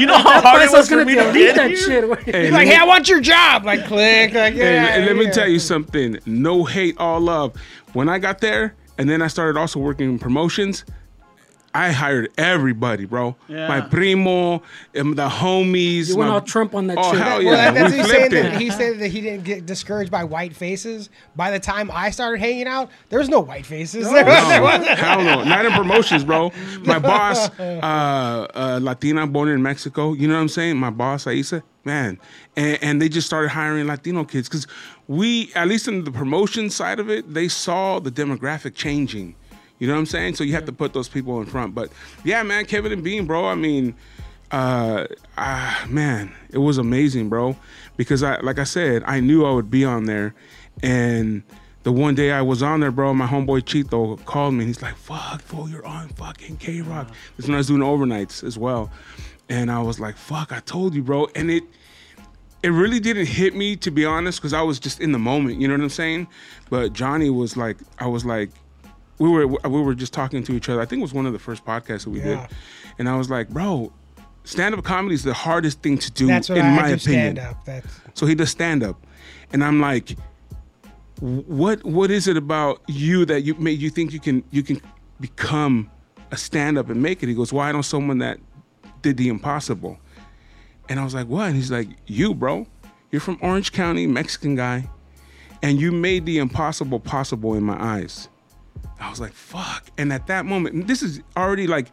You know how hard it was was for gonna me to delete get that here? shit. Hey, He's like, hey, I want your job. Like, click. Like, get And, out and let me tell you something. No hate, all love. When I got there, and then I started also working in promotions. I hired everybody, bro. Yeah. My primo, um, the homies. You went my- all Trump on that Oh shit. hell Well, yeah, that, that's we he's saying flipped that it. he said that he didn't get discouraged by white faces. By the time I started hanging out, there was no white faces. There was- there No, wasn't. hell no. Not in promotions, bro. My boss, uh, uh, Latina, born in Mexico. You know what I'm saying? My boss, Aisa, man. And, and they just started hiring Latino kids because we, at least in the promotion side of it, they saw the demographic changing. You know what I'm saying? So you have to put those people in front. But yeah, man, Kevin and Bean, bro. I mean, uh, ah, man, it was amazing, bro. Because I, like I said, I knew I would be on there, and the one day I was on there, bro, my homeboy Chito called me and he's like, "Fuck, fool, you're on fucking K Rock." This is when I was doing overnights as well, and I was like, "Fuck, I told you, bro." And it, it really didn't hit me to be honest, because I was just in the moment. You know what I'm saying? But Johnny was like, I was like, we were we were just talking to each other. I think it was one of the first podcasts that we Yeah. did, and I was like, "Bro." Stand up comedy is the hardest thing to do, in I my opinion. stand up. That's So he does stand up, and I'm like, what what is it about you that you made you think you can you can become a stand up and make it? He goes, why don't someone that did the impossible? And I was like, what? And he's like, you, bro. You're from Orange County, Mexican guy, and you made the impossible possible in my eyes. I was like, fuck. And at that moment, this is already like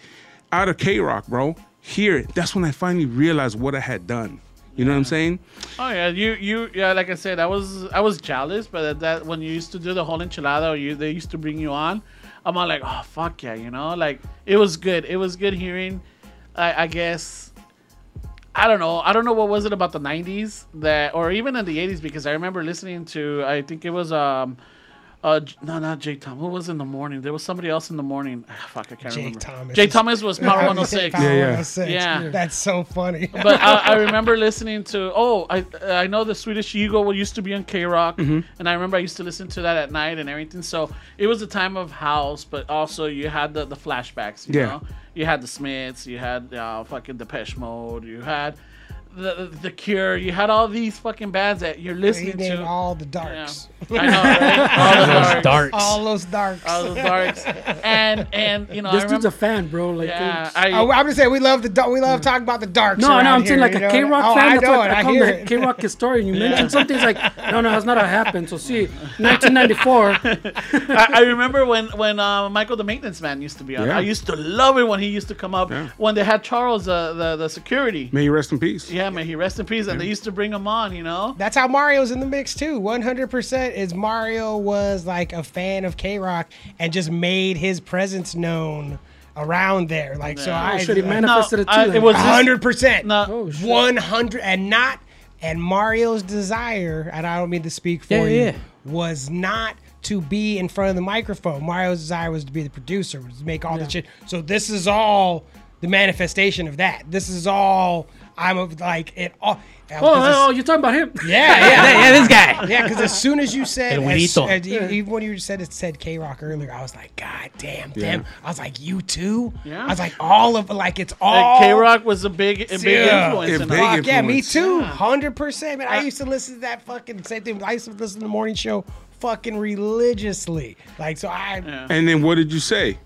out of K Rock, bro. Here, that's when I finally realized what I had done. You know what I'm saying? Oh yeah, you you yeah. Like I said, I was I was jealous, but at that when you used to do the whole enchilada, or you they used to bring you on, I'm all like, oh fuck yeah, you know, like it was good. It was good hearing. I, I guess I don't know. I don't know what was it about the '90s that, or even in the '80s, because I remember listening to. I think it was um. Uh, no, not Jay Thomas. Who was in the morning? There was somebody else in the morning. Ah, fuck, I can't Jay remember. Thomas. Jay Thomas was Power 106. Power Yeah, yeah. 106. Yeah. That's so funny. but I, I remember listening to oh I I know the Swedish Egil used to be on K Rock and I remember I used to listen to that at night and everything so it was a time of house but also you had the, the flashbacks you Yeah. know you had the Smiths you had uh, fucking Depeche Mode you had the, the the Cure you had all these fucking bands that you're he listening named to all the yeah. darks. I know right? all the Those darks, darks. All those darks. all the darks and and you know This I dude's remember a fan, bro. Like, yeah it's- I, Oh, I'm just saying we love the dar- we love talking about the darks. no, no, I'm here, saying like you a know? K Rock oh, fan. I That's know what it. I, I hear the K Rock historian. You mentioned something, like, no, no, that's not how it happened. So see, 1994. I, I remember when when uh, Michael the maintenance man used to be on. Yeah. I used to love it when he used to come up Yeah. when they had Charles uh, the the security. May you rest in peace. Yeah, may he rest in peace. And they used to bring him on, you know. That's how Mario's in the mix too. 100% is Mario was like a fan of K Rock and just made his presence known around there. Like so, Yeah. I Oh, shit, he manifested it too. I- it was hundred percent. No. Oh, shit. One hundred and not and Mario's desire, and I don't mean to speak for Yeah, you, yeah. was not to be in front of the microphone. Mario's desire was to be the producer, was to make all the shit. So this is all the manifestation of that. This is all I'm of like it all. Oh, oh, oh, you're talking about him? yeah, yeah, yeah, yeah, this guy. yeah, because as soon as you said, El as, Güerito. as- even when you said it said K Rock earlier, I was like, God damn, damn. I was like, you too. Yeah. I was like, all of like it's all K Rock was a big a big Yeah. influence. A in big us. Fuck yeah, me influence. too. Hundred percent, man. I used to listen to that fucking same thing. I used to listen to the morning show fucking religiously. Like so, I Yeah. And then what did you say?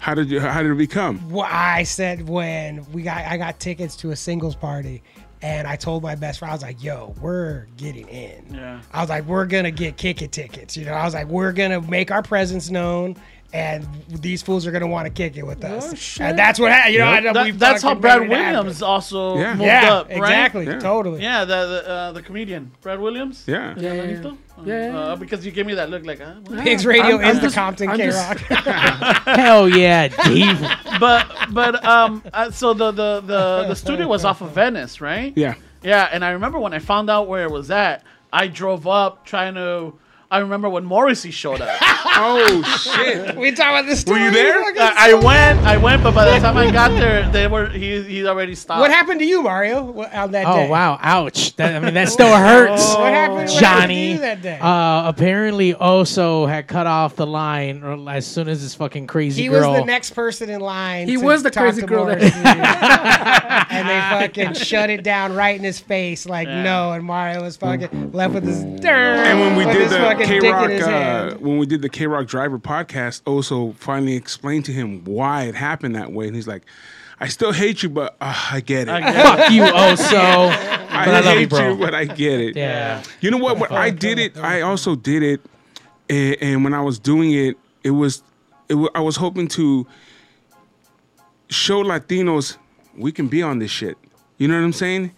How did you? How did it become? what I said when we got I got tickets to a singles party. And I told my best friend, I was like, yo, we're getting in. Yeah. I was like, we're going to get kick it tickets. You know, I was like, we're going to make our presence known and these fools are gonna want to kick it with us. Oh. And that's what happened. You know, I know That- we that's how Brad made it happen. Williams also Yeah. moved Yeah, up, right? exactly, Yeah. totally. Yeah, the the, uh, the comedian Brad Williams. Yeah. Yeah, yeah, yeah. Yeah, yeah, Uh, because you gave me that look like, uh, what? Pigs Radio I'm- I'm is the just- Compton I'm K Rock. Hell yeah, Dave. but but um, uh, so the, the the the studio was off of Venice, right? Yeah. Yeah, and I remember when I found out where it was at, I drove up trying to. I remember when Morrissey showed up. Oh shit. we talking about this. Story. Were you there? Fucking I, I went, I went, but by the time I got there, they were he he already stopped. What happened to you, Mario, on that day? Oh wow, ouch! That, I mean, that still hurts. What happened, what happened to Johnny. you that day? Uh, apparently, Oso had cut off the line as soon as this fucking crazy he was the next person in line. He to was the talk crazy girl that- and they fucking shut it down right in his face, like Yeah. no. And Mario was fucking left with his dirt. And when we did his the fucking K Rock, uh, when we did the K Rock Driver podcast, also finally explained to him why it happened that way, and he's like, "I still hate you, but uh, I get it. I I, get Fuck you, Oso. I, I love hate you, bro. but I get it. Yeah. You know what? When I did it, I also did it, and, and when I was doing it, it was, it wa- I was hoping to show Latinos we can be on this shit. You know what I'm saying?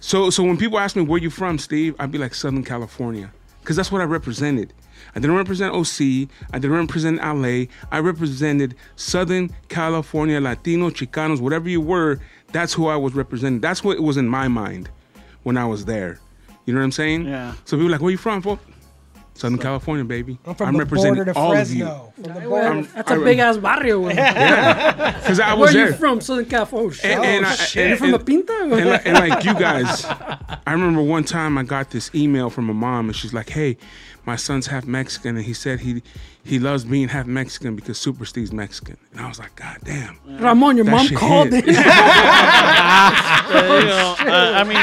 So, so when people ask me where you from, Steve, I'd be like Southern California, because that's what I represented. I didn't represent OC. I didn't represent LA. I represented Southern California, Latino, Chicanos, whatever you were. That's who I was representing. That's what it was in my mind when I was there. You know what I'm saying? Yeah. So people like, where you from, folks? Southern California, baby. I'm from the border to Fresno. From the border. I'm- That's a I- big ass barrio. güey. Because I Where was are you from? Southern California. Oh, And- and I- shit. and- You're from the and- Pinta? and, like, and like you guys, I remember one time I got this email from a mom, and she's like, "Hey, my son's half Mexican, and he said he he loves being half Mexican because Super Steve's Mexican." And I was like, "God damn!" Ramon, your mom called hit. in. Uh, you know, uh, I mean,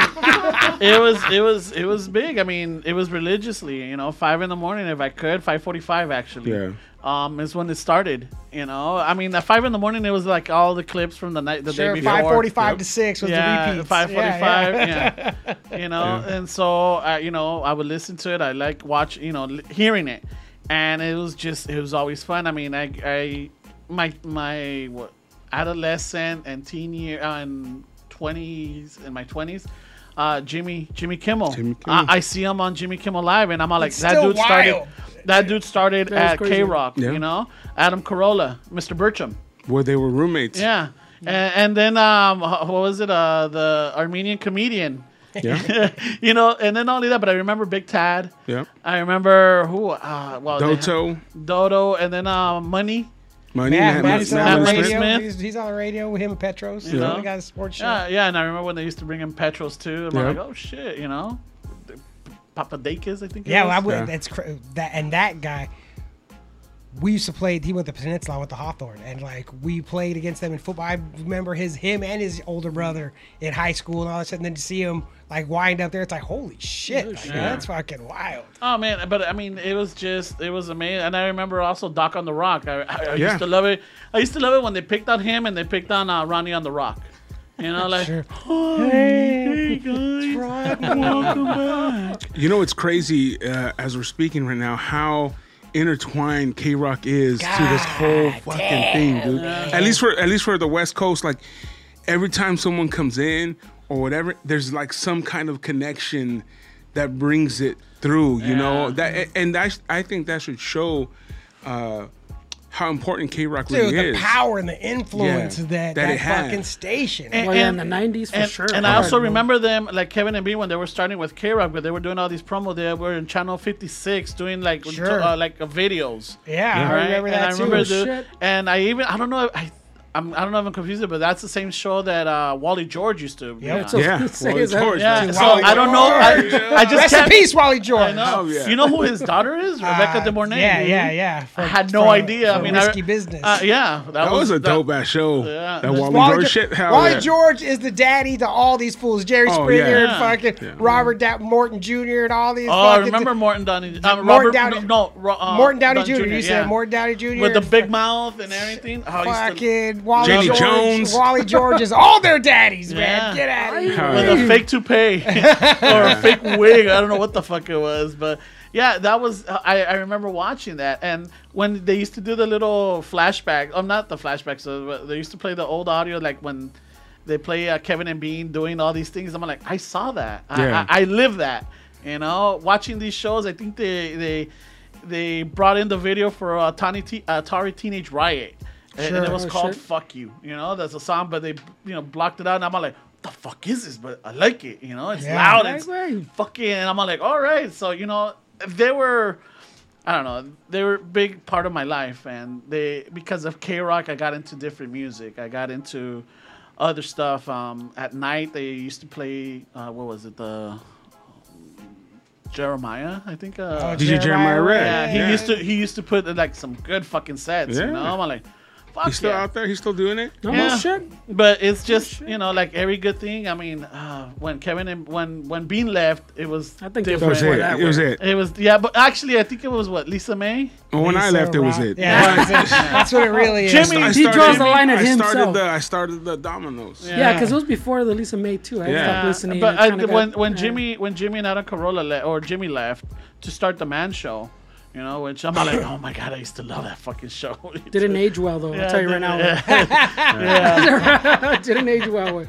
it was it was it was big. I mean, it was religiously. You know, five in the morning if I could, five forty-five actually. Yeah. Um, is when it started. You know, I mean, at five in the morning it was like all the clips from the night, the Sure, day before. five forty-five Yep. to six was yeah, the repeats. five forty-five. Yeah, Yeah, yeah. you know, and so uh, you know, I would listen to it. I like watch, you know, li- hearing it, and it was just, it was always fun. I mean, I, I, my, my what, adolescent and teen year uh, and twenties in my twenties. Uh, Jimmy Jimmy Kimmel. Jimmy Kimmel. I, I see him on Jimmy Kimmel Live, and I'm all like, It's that still dude started. That dude started That at. K Rock. Yeah. You know, Adam Carolla, Mr. Bertram. Where they were roommates. Yeah. And, and then um, what was it? Uh, the Armenian comedian. Yeah. you know, and then not only that, but I remember Big Tad. yeah. I remember who? Uh, well, they Doto, Dodo, and then uh, Money. Money, Yeah, Matt- Matt's Matt- on the Matt Matt radio. Smith. He's, he's on the radio with him and Petros. You You know? know, got a sports show. Yeah, yeah, and I remember when they used to bring in Petros too. And Yeah. we're like, oh shit, you know, Papadakis, I think. it Yeah, well, I would, Yeah. that's cra- that and that guy. We used to play. He went to Peninsula with the Hawthorne, and like we played against them in football. I remember his him and his older brother in high school and all that shit. And then to see him like wind up there, it's like holy shit, like, that's fucking wild. Oh man, but I mean, it was just it was amazing, and I remember also Doc on the Rock. I, I, I Yeah. used to love it. I used to love it when they picked on him and they picked on uh, Ronnie on the Rock. You know, like Sure. hey guys, welcome back. You know, it's crazy uh, as we're speaking right now how intertwined K Rock is to this whole fucking thing, dude. At least for at least for the West Coast, like every time someone comes in or whatever, there's like some kind of connection that brings it through. You know that, and that I think that should show. Uh, how important K Rock Dude, really the is. power and the influence Yeah, that, that that, it had. fucking station. And- Well, yeah, in the 90s, for and, sure. And I Hard, also bro. remember them, like Kevin and B, when they were starting with K Rock, but they were doing all these promo. They were in Channel 56 doing like Sure. uh, like uh, videos. yeah, I right? remember and that I remember Oh, the, shit. and I even I don't know I I'm, I don't know if I'm confused, but that's the same show that uh, Wally George used to. be Yep. on. So- Yeah, Say well, that- George, yeah. man. So Wally I don't know. I, I just Rest in peace, Wally George. I know. Oh, yeah. You know who his daughter is? Rebecca Uh, De Mornay. Yeah, dude. yeah, yeah. I had no from- idea. I from mean, I- business. Uh, yeah, that, That was a that- dope ass show. Yeah. That Wally, Wally, George shit. Wally yeah. George is the daddy to all these fools. Jerry Oh, Springer yeah. and fucking Yeah. Robert Da- Morton Jr. and all these. Oh, I fucking remember Morton Downey. Um, Morton Robert, Downey- No, no Ro- uh, Morton Downey Downey Jr. You said Morton Downey Jr. with the big mouth and everything. Oh, I used to- fucking Wally Jenny George. Jones. Wally George is all their daddies, Yeah. man. Get out of here. With a fake toupee or a fake wig. I don't know what the fuck it was, but Yeah, that was I, I remember watching that, and when they used to do the little flashback, oh, not the flashbacks, uh, they used to play the old audio, like when they play uh, Kevin and Bean doing all these things. I'm like, I saw that, Yeah. I, I, I live that, you know. Watching these shows, I think they they they brought in the video for uh, Tiny T- Atari Teenage Riot, and, and it was Oh, called shit. "Fuck You." You know, that's a song, but they you know blocked it out, and I'm like. The fuck is this? But I like it. You know, it's Yeah. loud. It's right. fucking. And I'm like, all right. So you know, they were. I don't know. They were a big part of my life, and they because of K Rock, I got into different music. I got into other stuff. Um, at night, they used to play. Uh, what was it? The Jeremiah, I think. Uh, Oh, DJ Jeremiah Red. yeah, he Yeah. used to. He used to put like some good fucking sets. Yeah. You know, I'm like, fuck He's still yeah. out there. He's still doing it. No Yeah. shit. But it's just you know like every good thing. I mean, uh, when Kevin and when when Bean left, it was I think they That was Before it. that It was it. It was yeah, but actually I think it was what Lisa May. Well, when I Lisa left, it was it. Yeah, that's. That's what it really is. Jimmy- I He draws the line at I started the I started the dominoes. Yeah, because it was before the Lisa May too. I Yeah. stopped listening. But I, when got- when yeah. Jimmy when Jimmy and Adam Carolla le- or Jimmy left to start the Man Show, you know, which I'm like, oh my god, I used to love that fucking show. didn't age well though. I'll tell you right now. Yeah. didn't age well.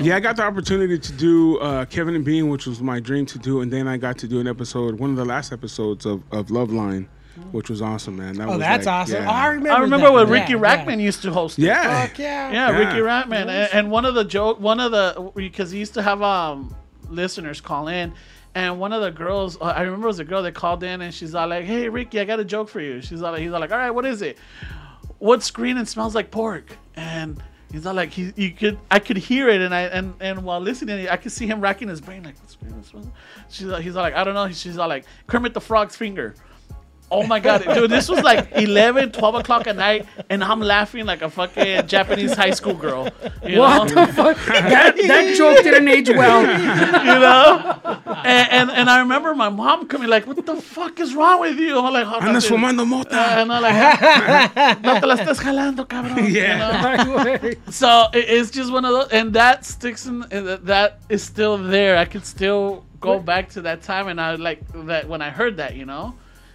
Yeah, I got the opportunity to do uh, Kevin and Bean, which was my dream to do, and then I got to do an episode, one of the last episodes of, of Loveline, which was awesome, man. That Oh, was that's like, awesome. yeah. Oh, I remember. I remember that. when Ricky yeah. Rachtman used to host. it. Yeah. Fuck yeah. Yeah, Yeah. Ricky Rachtman, and, and one of the joke, one of the because he used to have um listeners call in, and one of the girls, uh, I remember it was a girl that called in, and she's all like, "Hey, Ricky, I got a joke for you." She's all like, he's all like, "All right, what is it? What's green and smells like pork?" And he's all like, he, you could, I could hear it, and I and and while listening, I could see him racking his brain like, "What's green and smells?" She's all, he's all like, "I don't know." She's all like, "Kermit the Frog's finger." Oh my god, dude, this was like 11, 12 o'clock at night, and I'm laughing like a fucking Japanese high school girl. You What know? the fuck? That, that joke didn't age well. you know? And, and and I remember my mom coming like, "What the fuck is wrong with you?" I'm like, "Oh, Andas nothing." fumando mota. And I'm like, "No te la estés jalando, cabrón." you know? So it, it's just one of those, and that sticks in. uh, That is still there. I could still go back to that time, and I like that when I heard that. You know,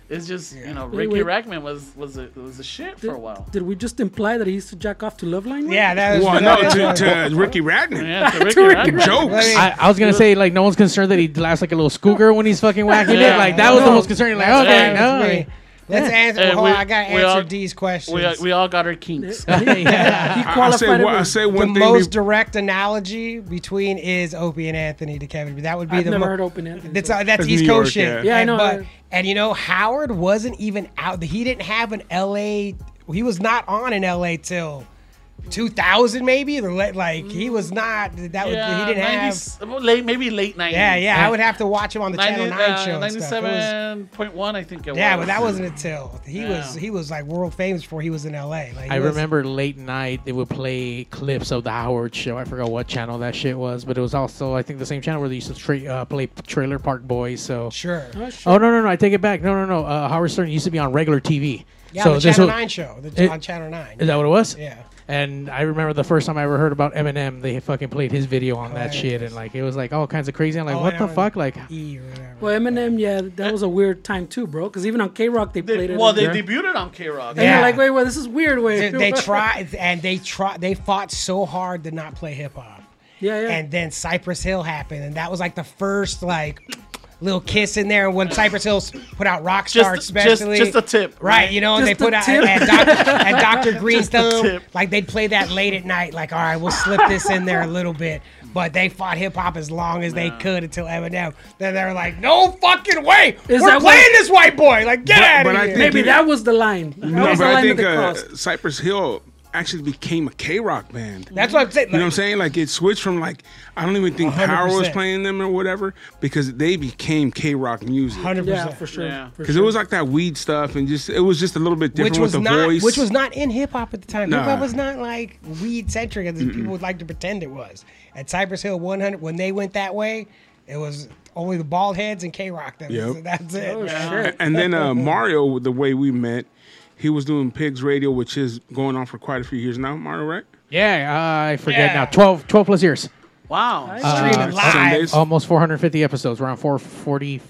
it's just you know, Wait, Ricky wait. Rachtman was was a was a shit for a while. Did we just imply that he used to jack off to Loveline? Yeah, that was. Well, that no, to, to Ricky Radner. Yeah, to Ricky To Ricky Rachtman. Jokes. I, I was gonna say like no one's concerned that he laughs like a little schoolgirl when he's fucking whacking Yeah. it. Like that was the most concerning. Like okay, fine no, with. Let's answer. Hey, we- I gotta we answer all- D's questions. We, we all got our kinks. yeah. He I'll qualified say, it one, I'll with- say the thing. most be- direct analogy between is Opie and Anthony to Kevin. That would be I've the never mo- heard Opie and Anthony. That's uh, that's That's East New Coast York, shit. yeah. Yeah, I And- know. But and you know Howard wasn't even out. He didn't have an L.A. He was not on in L.A. till 2000 maybe. Or like he was not. That was Yeah, he didn't 90s well, late, maybe late 90s. have. Yeah, yeah. I would have to watch him on the 90, Channel 9 uh, show. and stuff. It was- 97.1, I think it yeah, was. but that wasn't until he was he was like world famous before he was in L.A. Like, I was- remember late night they would play clips of the Howard Show. I forgot what channel that shit was, but it was also I think the same channel where they used to tra- uh, play Trailer Park Boys. So. Sure. Oh, shit. Oh no no no! I take it back. No no no. Uh, Howard Stern used to be on regular TV. Yeah, so the Channel was- 9 show. The, It- on Channel 9. Is that what it was? Yeah. And I remember the first time I ever heard about Eminem, they fucking played his video on that Hilarious. shit, and like it was like all kinds of crazy. I'm like, Oh, what the fuck? Like, E. Well, Eminem, yeah, that was a weird time too, bro. Because even on K Rock they They- played it. well, they Yeah. debuted on K Rock. and Yeah. you're like, wait, wait, this is weird. Wait, they, they tried and they tried they fought so hard to not play hip hop. Yeah, yeah. And then Cypress Hill happened, and that was like the first like little kiss in there. When Cypress Hills put out Rockstar, Just, just, especially just a tip. Right, you know, and Just they put out tip. and, Dr. and Dr. Green Thumb, like they'd play that late at night, like, all right, we'll slip this in there a little bit. But they fought hip hop as long as they could until Eminem. Then they were like, no fucking way, Is we're that playing what- this white boy. Like, get But- out of here. Maybe he- that was the line. That No, was but I line that think uh. Cypress Hill actually became a K Rock band. That's what I'm saying. You know what I'm like, saying? Like it switched from like I don't even think Power was playing them or whatever because they became K Rock music. 100%. For sure. Yeah. Because sure. it was like that weed stuff and just it was just a little bit different which was with the not voice. which was not in hip hop at the time. Nah. Hip hop was not like weed centric as people would like to pretend it was. At Cypress Hill 100, when they went that way, it was only the bald heads and K Rock. That was- Yep. That's it. Oh, man. shit. and then uh, Mario, the way we met, he was doing Pigs Radio, which is going on for quite a few years now. Mario, right? yeah, I forget Yeah. now. 12, 12 plus years, Wow. Streaming Uh, live. Sundays. almost 450 episodes. We're on 446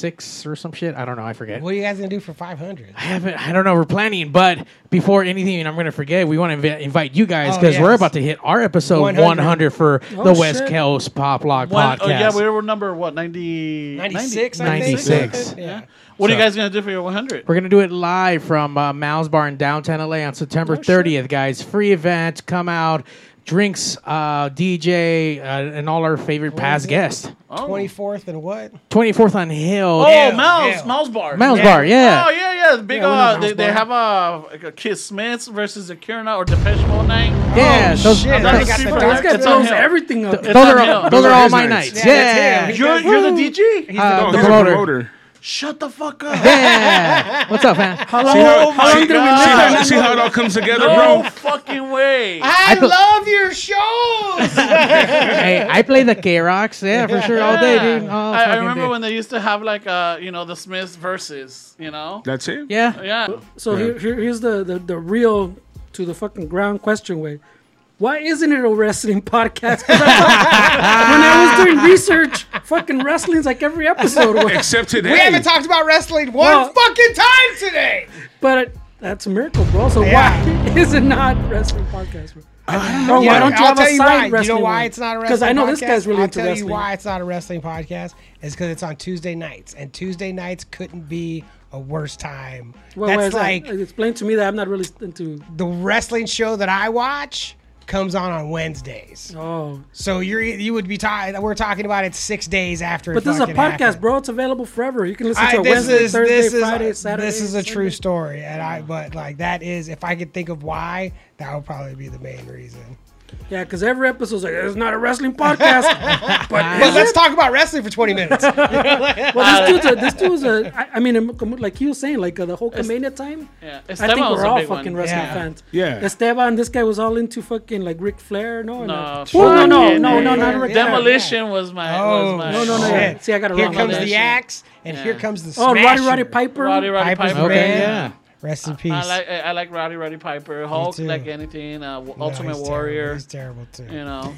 six or some shit. I don't know. I forget. What are you guys gonna do for 500? I haven't. I don't know. We're planning, but before anything, I'm going to forget. We want to invi- invite you guys Oh, because we're about to hit our episode 100, 100. for Oh, the West shit. Coast Pop Log One- podcast. oh, yeah, we were number what 90, 96, I 96. think. Yeah. What are you guys gonna do for your 100? We're gonna do it live from uh, Mouse Bar in downtown LA on September Oh, shit. 30th, guys. Free event. Come out, drinks, uh, DJ, uh, and all our favorite past guests. Oh, 24th and what? 24th on Hill. oh Yeah, Mouse, yeah. Mouse Bar. Mouse Yeah. Bar, yeah. Oh yeah, yeah. The big. Yeah, we know uh, Mouse they, they Bar. have a, like a Kiss Smiths versus a Kierna or Depeche Mode night. yeah, Oh, those, shit. That's They those, got the super- Bro, dark- this guy It's on Hill. everything up. those It's are on Hill. those Those are are all my nights. nights. Yeah, Yeah, that's him. You're, you're the DJ. Uh, Oh, the promoter. promoter. Shut the fuck up. Yeah. What's up, man? How long, See how, how long see, did we see live how, see how it all comes together, bro. No bro? fucking way. I, put- love your shows. hey, I play the K Rocks, yeah, for sure, all day, dude. All I, I remember day. when they used to have like uh you know the Smiths versus you know That's it. Yeah. yeah So here, here, here's the, the, the real to the fucking ground question way. Why isn't it a wrestling podcast? I when I was doing research, fucking wrestling's like every episode. Except today. we haven't talked about wrestling one Well- fucking time today. But it, that's a miracle, bro. So Yeah. why is it not wrestling podcast? Bro? Bro, Yeah, why don't you I'll have tell a you side why. You know why it's not a wrestling podcast. Because I know this guy's really I'll into tell wrestling. you why it's not a wrestling podcast is because it's on Tuesday nights, and Tuesday nights couldn't be a worse time. Well, That's like explain to me that I'm not really into. the wrestling show that I watch comes on on Wednesdays. Oh, So you're you would be talking. We're talking about it six days after. but this is a podcast, happened. bro. It's available forever. You can listen to I, it this Wednesday, is Thursday, this is Friday, uh, Saturday. this is a true story, and I but like that is if I could think of why that would probably be the main reason. Yeah, because every episode's like, it's not a wrestling podcast. but But is let's it? talk about wrestling for 20 minutes. Well, this dude's a, this dude's a, I, I mean, like he was saying, like uh, the whole Comania time. yeah. Esteban I think we're a all fucking one. wrestling Yeah. fans. Yeah. Esteban, this guy was all into fucking like Ric Flair. No, No, Well, no, no, no, no, not Ric Flair. Demolition was my Oh, was my No, no, no. shit. yeah. See, I got it Here wrong. Here comes the axe, and here comes the Oh, Roddy Roddy Piper. Roddy Roddy Piper's Piper. Okay, yeah. Rest in peace. I like I I like Roddy Roddy Piper. Hulk like anything. Uh, No, Ultimate he's Warrior. Terrible. He's terrible too. You know.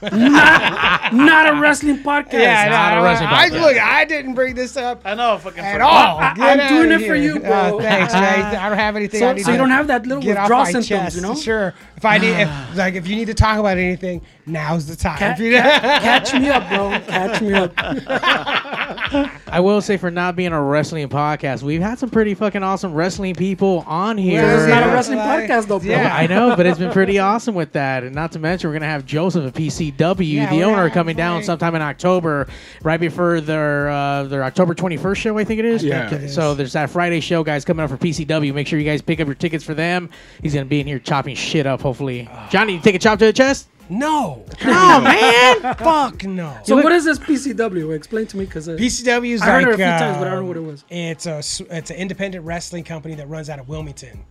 Not a wrestling podcast. Yeah, not no, a wrestling I, podcast. look, I didn't bring this up I know. Fucking at all. I, I'm doing it for you, bro. Oh, thanks, man. I don't have anything. I So, need so you don't have that little get withdrawal symptoms, chest. you know? Sure. If I need, if, like, if you need to talk about anything, now's the time. Ca- If Catch me up, bro. Catch me up. I will say for not being a wrestling podcast, we've had some pretty fucking awesome wrestling people on here. Well, it's not a wrestling Like, podcast, though, bro. yeah. I know, but it's been pretty awesome with that. And not to mention, we're going to have Joseph of PCW, Yeah, the owner, coming have, down sometime in October, right before their uh, their October 21st show, I think it is. Yeah. it is. So there's that Friday show, guys, coming up for PCW. Make sure you guys pick up your tickets for them. He's going to be in here chopping shit up, hopefully. Johnny, you take a chop to the chest? No. no, man. Fuck no. So what is this PCW? Explain to me, because PCW is I heard like it a few times, but I don't know what it um, was. It's a s- it's an independent wrestling company that runs out of Wilmington.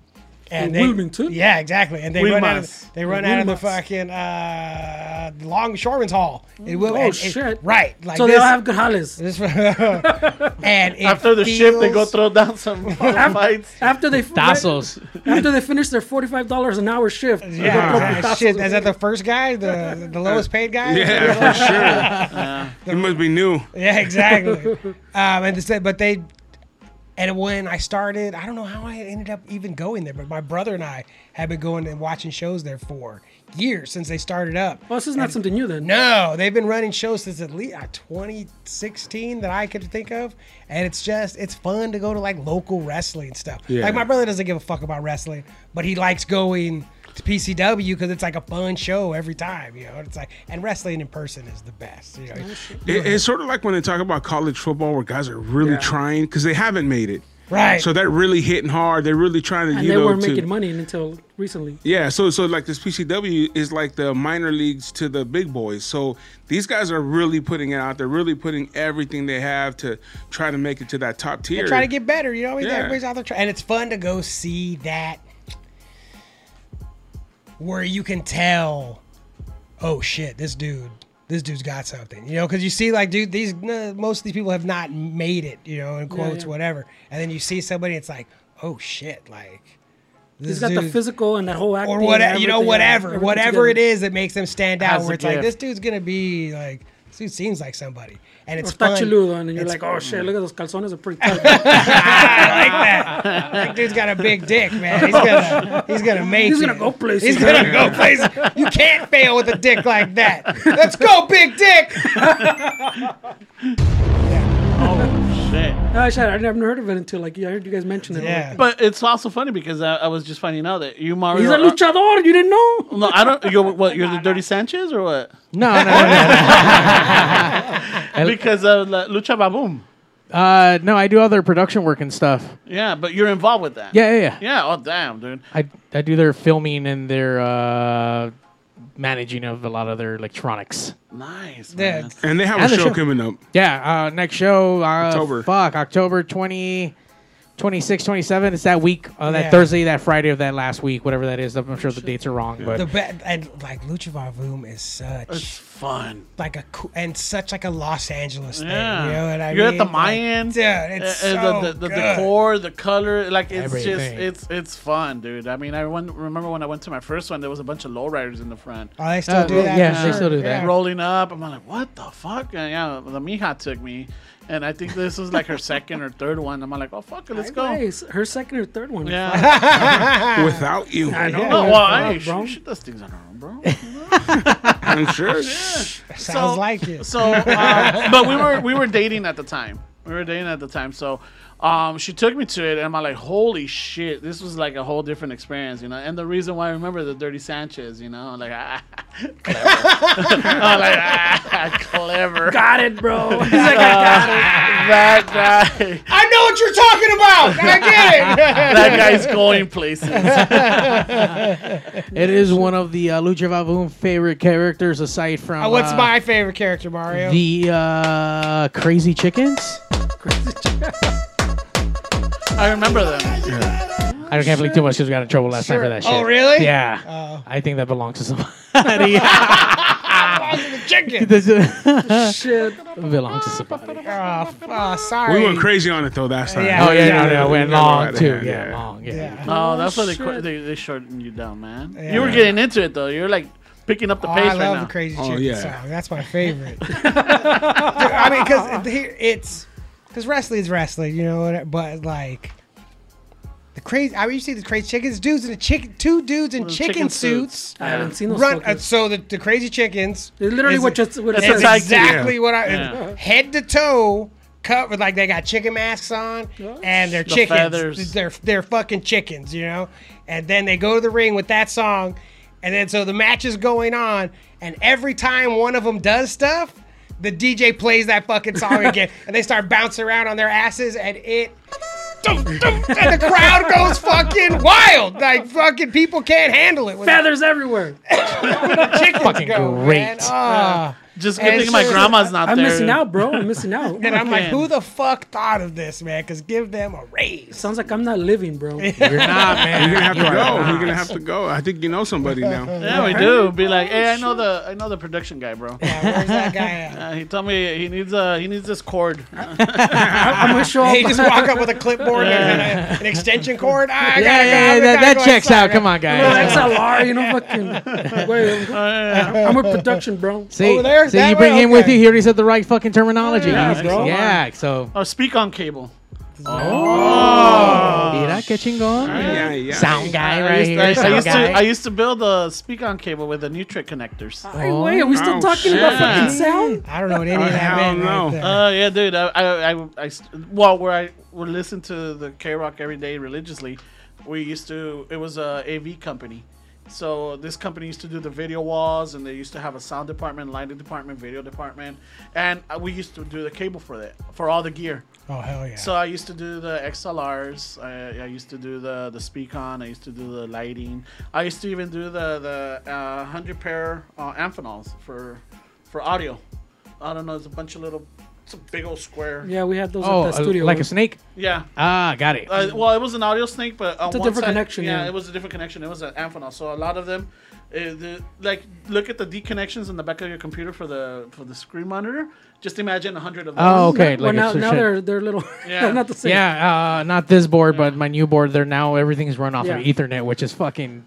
In they, Wilmington? Yeah, exactly. And they run out of they run out of the fucking uh, Longshoreman's Hall. It will, Oh, and- and- shit. right. Like so this, they all have good hollies. this and After the ship, they go throw down some fights. After they Tassels. after they finish their forty five dollars an hour shift, they Yeah, putazos. shit. Is that the first guy, the the lowest paid guy? Yeah, for sure. He must be new. Yeah, exactly. um, and they said, but they, and when I started, I don't know how I ended up even going there, but my brother and I have been going and watching shows there for years since they started up. Oh, this is not something new then. No, they've been running shows since at least uh, 2016 that I could think of, and it's just it's fun to go to like local wrestling stuff. Yeah. Like my brother doesn't give a fuck about wrestling, but he likes going to PCW because it's like a fun show every time. You know, it's like and wrestling in person is the best. You know, oh, It, it's sort of like when they talk about college football, where guys are really Yeah. trying because they haven't made it. right? So they're really hitting hard. They're really trying to, And you they know, weren't to, making money until recently. Yeah, so so like this PCW is like the minor leagues to the big boys. So these guys are really putting it out. They're really putting everything they have to try to make it to that top tier. They're trying to get better. You know, Yeah. everybody's out there trying, and it's fun to go see that where you can tell, oh shit, this dude, this dude's got something. You know, because you see, like, dude, these most of these people have not made it. You know, in quotes, yeah. whatever, and then you see somebody, it's like, oh shit, like. This He's got the physical and that whole acting. or whatever, you know, whatever, everything whatever it together. is that makes them stand out. Has Where a it's like this dude's gonna be like This dude seems like somebody, and Or it's está fun. chiludo, and you're It's like, oh shit, mm. look at those calzones are pretty tight. I like that. That dude's got a big dick, man. He's gonna, he's gonna make. He's it. gonna go places. He's gonna go places. You can't fail with a dick like that. Let's go, big dick. Oh shit! Oh, shit, I never heard of it until like I heard you guys mention it. Yeah. But it's also funny because I, I was just finding out that you Mario. He's a are- luchador. You didn't know? No, I don't. You're what? You're the Dirty Sanchez or what? No, no, no. Because of La- Lucha Vavoom. uh, no, I do other production work and stuff. Yeah, but you're involved with that. Yeah, yeah, yeah. Yeah. Oh damn, dude. I I do their filming and their uh, managing of a lot of their electronics. Nice. Yeah. Man. And they have And a the show show. coming up. Yeah, uh, next show uh, October. Fuck, October 20, 26, 27. It's that week, uh, that Yeah. Thursday, that Friday of that last week, whatever that is. I'm sure the dates are wrong, but The be- and like Lucha Vavoom is such It's fun. like a coo- and such like a Los Angeles thing. Yeah. You know what I You're mean? at the Like, Mayan. dude. It's uh, so the, the, the good. decor, the color, like it's just it's it's fun, dude. I mean, I went, remember when I went to my first one, there was a bunch of lowriders in the front. Oh, they still Uh, do that. yeah, for they sure. still do that. Yeah. rolling up. I'm like, what the fuck? And yeah, the Mija took me, and I think this was like her second or third one. I'm like, oh fuck it, let's go. Nice. Her second or third one. Yeah. Without you. I know. oh well, hey, bro. she, she does things on her own, bro. I'm sure. Sounds So- like it. So, uh, but we were we were dating at the time. We were dating at the time. So, um, she took me to it, and I'm like, holy shit, this was like a whole different experience, you know. And the reason why I remember the Dirty Sanchez, you know, like, ah, clever. I'm like, ah, clever. Got it, bro. He's like, I got it. that guy, I know what you're talking about. I get it. that guy's going places. it is one of the uh, Lucha Vavoom favorite characters aside from Uh, what's uh, my favorite character, Mario? the uh, Crazy Chickens. I remember them. I can't believe too much because we got in trouble last time for that shit. Oh, really? Yeah. Oh. I think that belongs to somebody. chicken. This Shit. belongs to somebody. Oh, oh, sorry. We went crazy on it though that time. Yeah. Oh yeah, Yeah. no, no, went Yeah, long right too. ahead, Yeah, yeah. long. Yeah. Yeah. Oh, that's why they, oh, qu- they they shortened you down, man. Yeah. You were getting into it though. You're like picking up the Oh, pace I right love now. the Crazy Oh, Chicken yeah. song. That's my favorite. Dude, I mean, because it's because wrestling is wrestling, you know. But like the crazy, I mean, you see the crazy chickens, dudes in a chicken, two dudes in chicken, chicken suits. suits. I haven't seen those. Run. Uh, so the, the crazy chickens. It's literally what it- just what it It's says. a exactly what I Yeah. head to toe covered like they got chicken masks on and they're The chickens feathers. they're they're fucking chickens you know and then they go to the ring with that song and then so the match is going on and every time one of them does stuff the DJ plays that fucking song again and they start bouncing around on their asses and it dum, dum, and the crowd goes fucking wild like fucking people can't handle it Feathers everywhere. the chickens Fucking go, great. man. Ah. Just good And thing my grandma's not there. I'm missing out, bro. I'm missing out. And I'm like, who the fuck thought of this, man? Because give them a raise. Sounds like I'm not living, bro. You're not, man. You're gonna have to go. You're gonna have to go. I think you know somebody now. Yeah, we do. Be like, hey, I know the I know the production guy, bro. Yeah, where's that guy at? Uh, he told me he needs uh he needs this cord. I'm gonna show up. Hey, just walk up with a clipboard and a- an extension cord. Ah, I Yeah, gotta yeah, go. yeah, I that, gotta that checks out. Come on, guys. XLR, you know, fucking. Wait, I'm with production, bro. See, Over there? See, That you bring way? him with you. He already said the right fucking terminology. Yeah, He's- bro. yeah, so. Oh, Speakon cable. Mira que chingón. Yeah, yeah. Sound guy I right used, here. I, I used to. I used to build a Speakon cable with the Neutrik connectors. Hey, wait, are we still Oh, talking shit. about fucking sound? I don't know what any of that hell meant no. right there. Uh, yeah, dude. I, I, I, I well, where I would listen to the K Rock every day religiously, we used to. It was a AV company, so this company used to do the video walls, and they used to have a sound department, lighting department, video department, and uh, we used to do the cable for that for all the gear. oh, hell yeah. So I used to do the XLRs. I, I used to do the the Speakon. I used to do the lighting. I used to even do the the uh, hundred pair uh, Amphenol's for for audio. I don't know. It's a bunch of little. It's a big old square. Yeah. Yeah, we had those Oh, at the uh, studio. like a snake? Yeah. Ah, got it. Uh, well, it was an audio snake, but on It's a one different side- connection, Yeah, yeah. it was a different connection. It was an Amphenol. So a lot of them, uh, the, like, look at the D connections in the back of your computer for the for the screen monitor. Just imagine a hundred of those. Oh, okay. well, like now, now they're they're little. Yeah. not the same. Yeah, uh, not this board, but my new board. They're now everything's run off Yeah. of Ethernet, which is fucking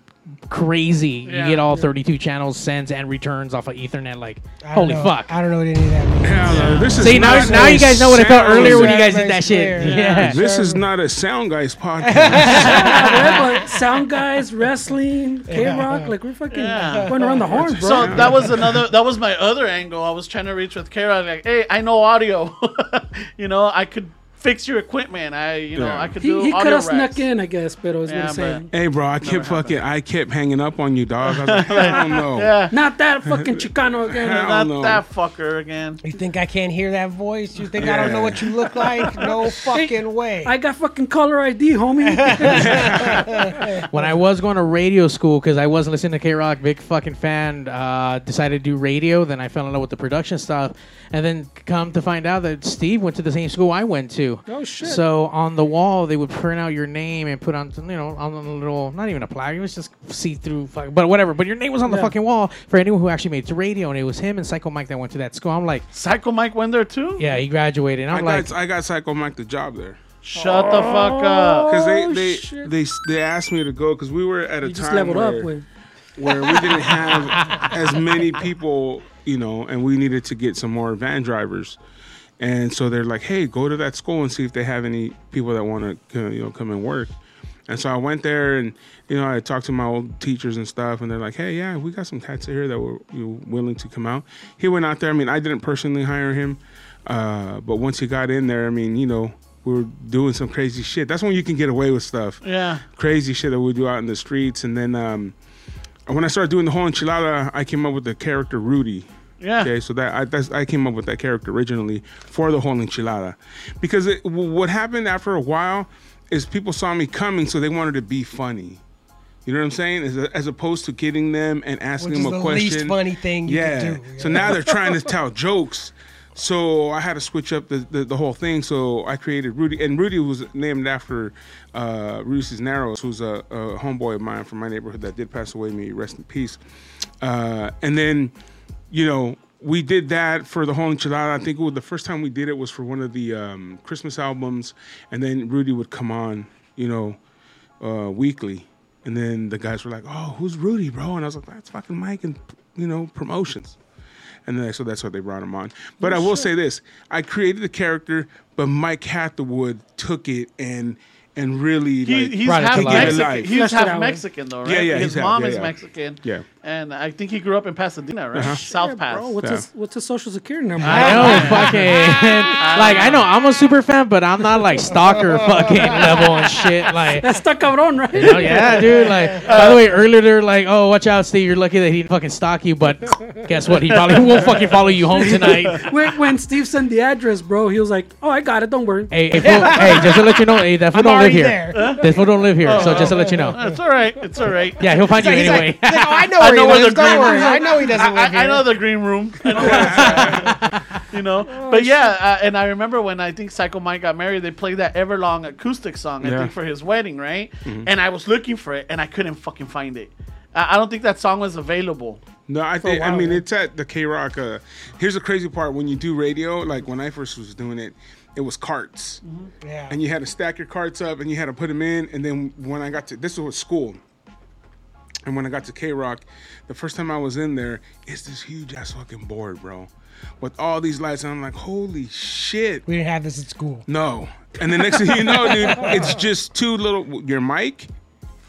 crazy. Yeah. you get all 32 channels, sends and returns off of Ethernet. Like, holy know. fuck. I don't know what any of that means. Hell no, this is See now, not now you guys know what I felt earlier when you guys did that shit. clear. Yeah. This is not a sound guys podcast. Yeah, sound guys, wrestling, K Rock, like we're fucking Yeah. going around the horn, bro. So that was another. That was my other angle. I was trying to reach with Kara. Like, hey, I know audio. you know, I could fix your equipment. I, you know, Yeah. I could he do he could have snuck in, I guess, but I was Yeah, gonna say. hey, bro, I kept fucking, I kept hanging up on you, dog. I was like, hell no. Yeah, Not that fucking Chicano again. Hell not no. that fucker again. You think I can't hear that voice? You think I don't know what you look like? No fucking way. I got fucking caller ID, homie. when I was going to radio school because I wasn't listening to K Rock, big fucking fan. Uh, decided to do radio. Then I fell in love with the production stuff, and then come to find out that Steve went to the same school I went to. Oh, shit. So on the wall they would print out your name and put on you know on a little not even a plaque. It was just see through, but whatever. But your name was on the Yeah. fucking wall for anyone who actually made it to radio, and it was him and Psycho Mike that went to that school. I'm like, Psycho Mike went there too. yeah, he graduated. And I I'm like, got, I got Psycho Mike the job there. Shut the fuck up. Oh, because they, Oh, they, shit. they, they asked me to go because we were at a You just time leveled where, up with. where we didn't have as many people, you know, and we needed to get some more van drivers. And so they're like, "Hey, go to that school and see if they have any people that want to, you know, come and work." And so I went there, and you know, I talked to my old teachers and stuff, and they're like, "Hey, yeah, we got some cats here that were willing to come out." He went out there. I mean, I didn't personally hire him, uh, but once he got in there, I mean, you know, we were doing some crazy shit. That's when you can get away with stuff Yeah. crazy shit that we do out in the streets. And then um, when I started doing the whole enchilada, I came up with the character Rudy. Yeah. Okay, so that I, that's, I came up with that character originally for the whole enchilada, because it, what happened after a while is people saw me coming, so they wanted to be funny. You know what I'm saying? As, as opposed to getting them and asking Which them a the question. least funny thing you yeah. do. So now they're trying to tell jokes. So I had to switch up the, the, the whole thing. So I created Rudy, and Rudy was named after uh, Rudy Cisneros, who's a, a homeboy of mine from my neighborhood that did pass away. May rest in peace. Uh, and then, you know, we did that for the whole enchilada. I think was, the first time we did it was for one of the um, Christmas albums, and then Rudy would come on, you know, uh, weekly. And then the guys were like, "Oh, who's Rudy, bro?" And I was like, "That's fucking Mike and you know promotions." And then so that's why they brought him on. But I will say this: I created the character, but Mike Hathaway took it and and really He, like he's Brought it half to. Mexican. Life. He's Fleshed half out. Mexican though, right? Yeah, yeah, His he's half- mom yeah, is yeah. Mexican. Yeah. And I think he grew up in Pasadena, right? Uh-huh. South Yeah, Pass. bro, what's Yeah. his what's his social security number? I know, fucking. like, I know I'm a super fan, but I'm not like stalker fucking level and shit. Like, That's stuck cabrón, right? oh yeah, dude. Like, by the way, earlier they're like, "Oh, watch out, Steve. You're lucky that he didn't fucking stalk you." But guess what? He probably won't fucking follow you home tonight. when, when Steve sent the address, bro, he was like, "Oh, I got it. Don't worry." Hey, hey, fool, hey, just to let you know, hey, that fool I'm don't live already here. there. This fool don't live here. So just to let you know. It's all right. It's all right. Yeah, he'll find you He's anyway. like, he's like, oh, I know I know he where lives. the Don't green worry. room- I know he doesn't I, live here. I know the green room. I know where it's at. you know, but yeah, uh, and I remember when I think Psycho Mike got married, they played that Everlong acoustic song. I Yeah. think for his wedding, right? And I was looking for it, and I couldn't fucking find it. I I don't think that song was available. No, I think I mean it's at the K Rock. Uh, here's the crazy part: when you do radio, like when I first was doing it, it was carts, Yeah. and you had to stack your carts up, and you had to put them in. And then when I got to this was school, and when I got to K Rock, the first time I was in there, it's this huge ass fucking board, bro, with all these lights, and I'm like, holy shit. we didn't have this at school. No. And the next thing you know, dude, it's just two little your mic,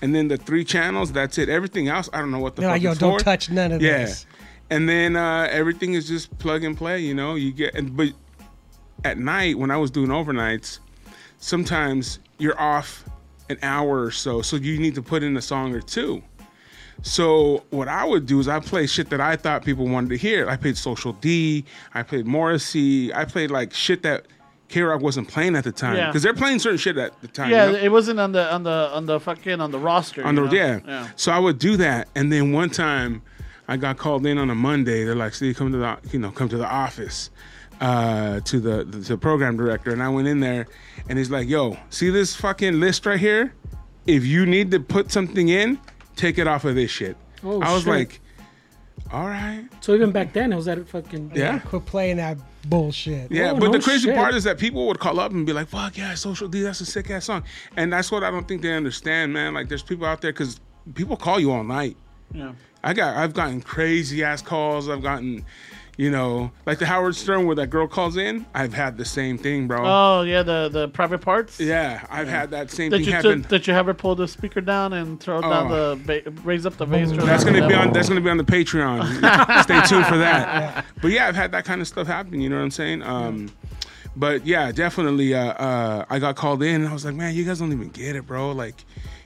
and then the three channels. That's it. Everything else, I don't know what the They're fuck like, yo, it's don't for. touch none of Yeah. this. And then uh, everything is just plug and play. You know, you get and but at night when I was doing overnights, sometimes you're off an hour or so, so you need to put in a song or two. So what I would do is I play shit that I thought people wanted to hear. I played Social D, I played Morrissey, I played like shit that K Rock wasn't playing at the time Yeah. because they're playing certain shit at the time. Yeah, you know? it wasn't on the on the on the fucking on the roster. on the yeah. yeah. So I would do that, and then one time I got called in on a Monday. They're like, "Steve, come to the you know come to the office." Uh, to the, the the program director, and I went in there, and he's like, "Yo, see this fucking list right here? If you need to put something in, take it off of this shit." Oh, I was shit. like, "All right, So even back then, it was that fucking yeah." Quit playing that bullshit. Yeah, Oh, but no the crazy shit. part is that people would call up and be like, "Fuck yeah, Social D, that's a sick ass song," and that's what I don't think they understand, man. Like, there's people out there because people call you all night. Yeah. I got I've gotten crazy ass calls. I've gotten, you know, like the Howard Stern where that girl calls in. I've had the same thing, bro. Oh yeah, the the private parts. yeah, I've had that same Did thing you happen. did you have her pull the speaker down and throw down Oh. the ba- raise up the bass drum? That's gonna the be on. That's gonna be on the Patreon. Stay tuned for that. But yeah, I've had that kind of stuff happen. You know what I'm saying? Um, but yeah, definitely. Uh, uh, I got called in, and I was like, man, you guys don't even get it, bro. Like,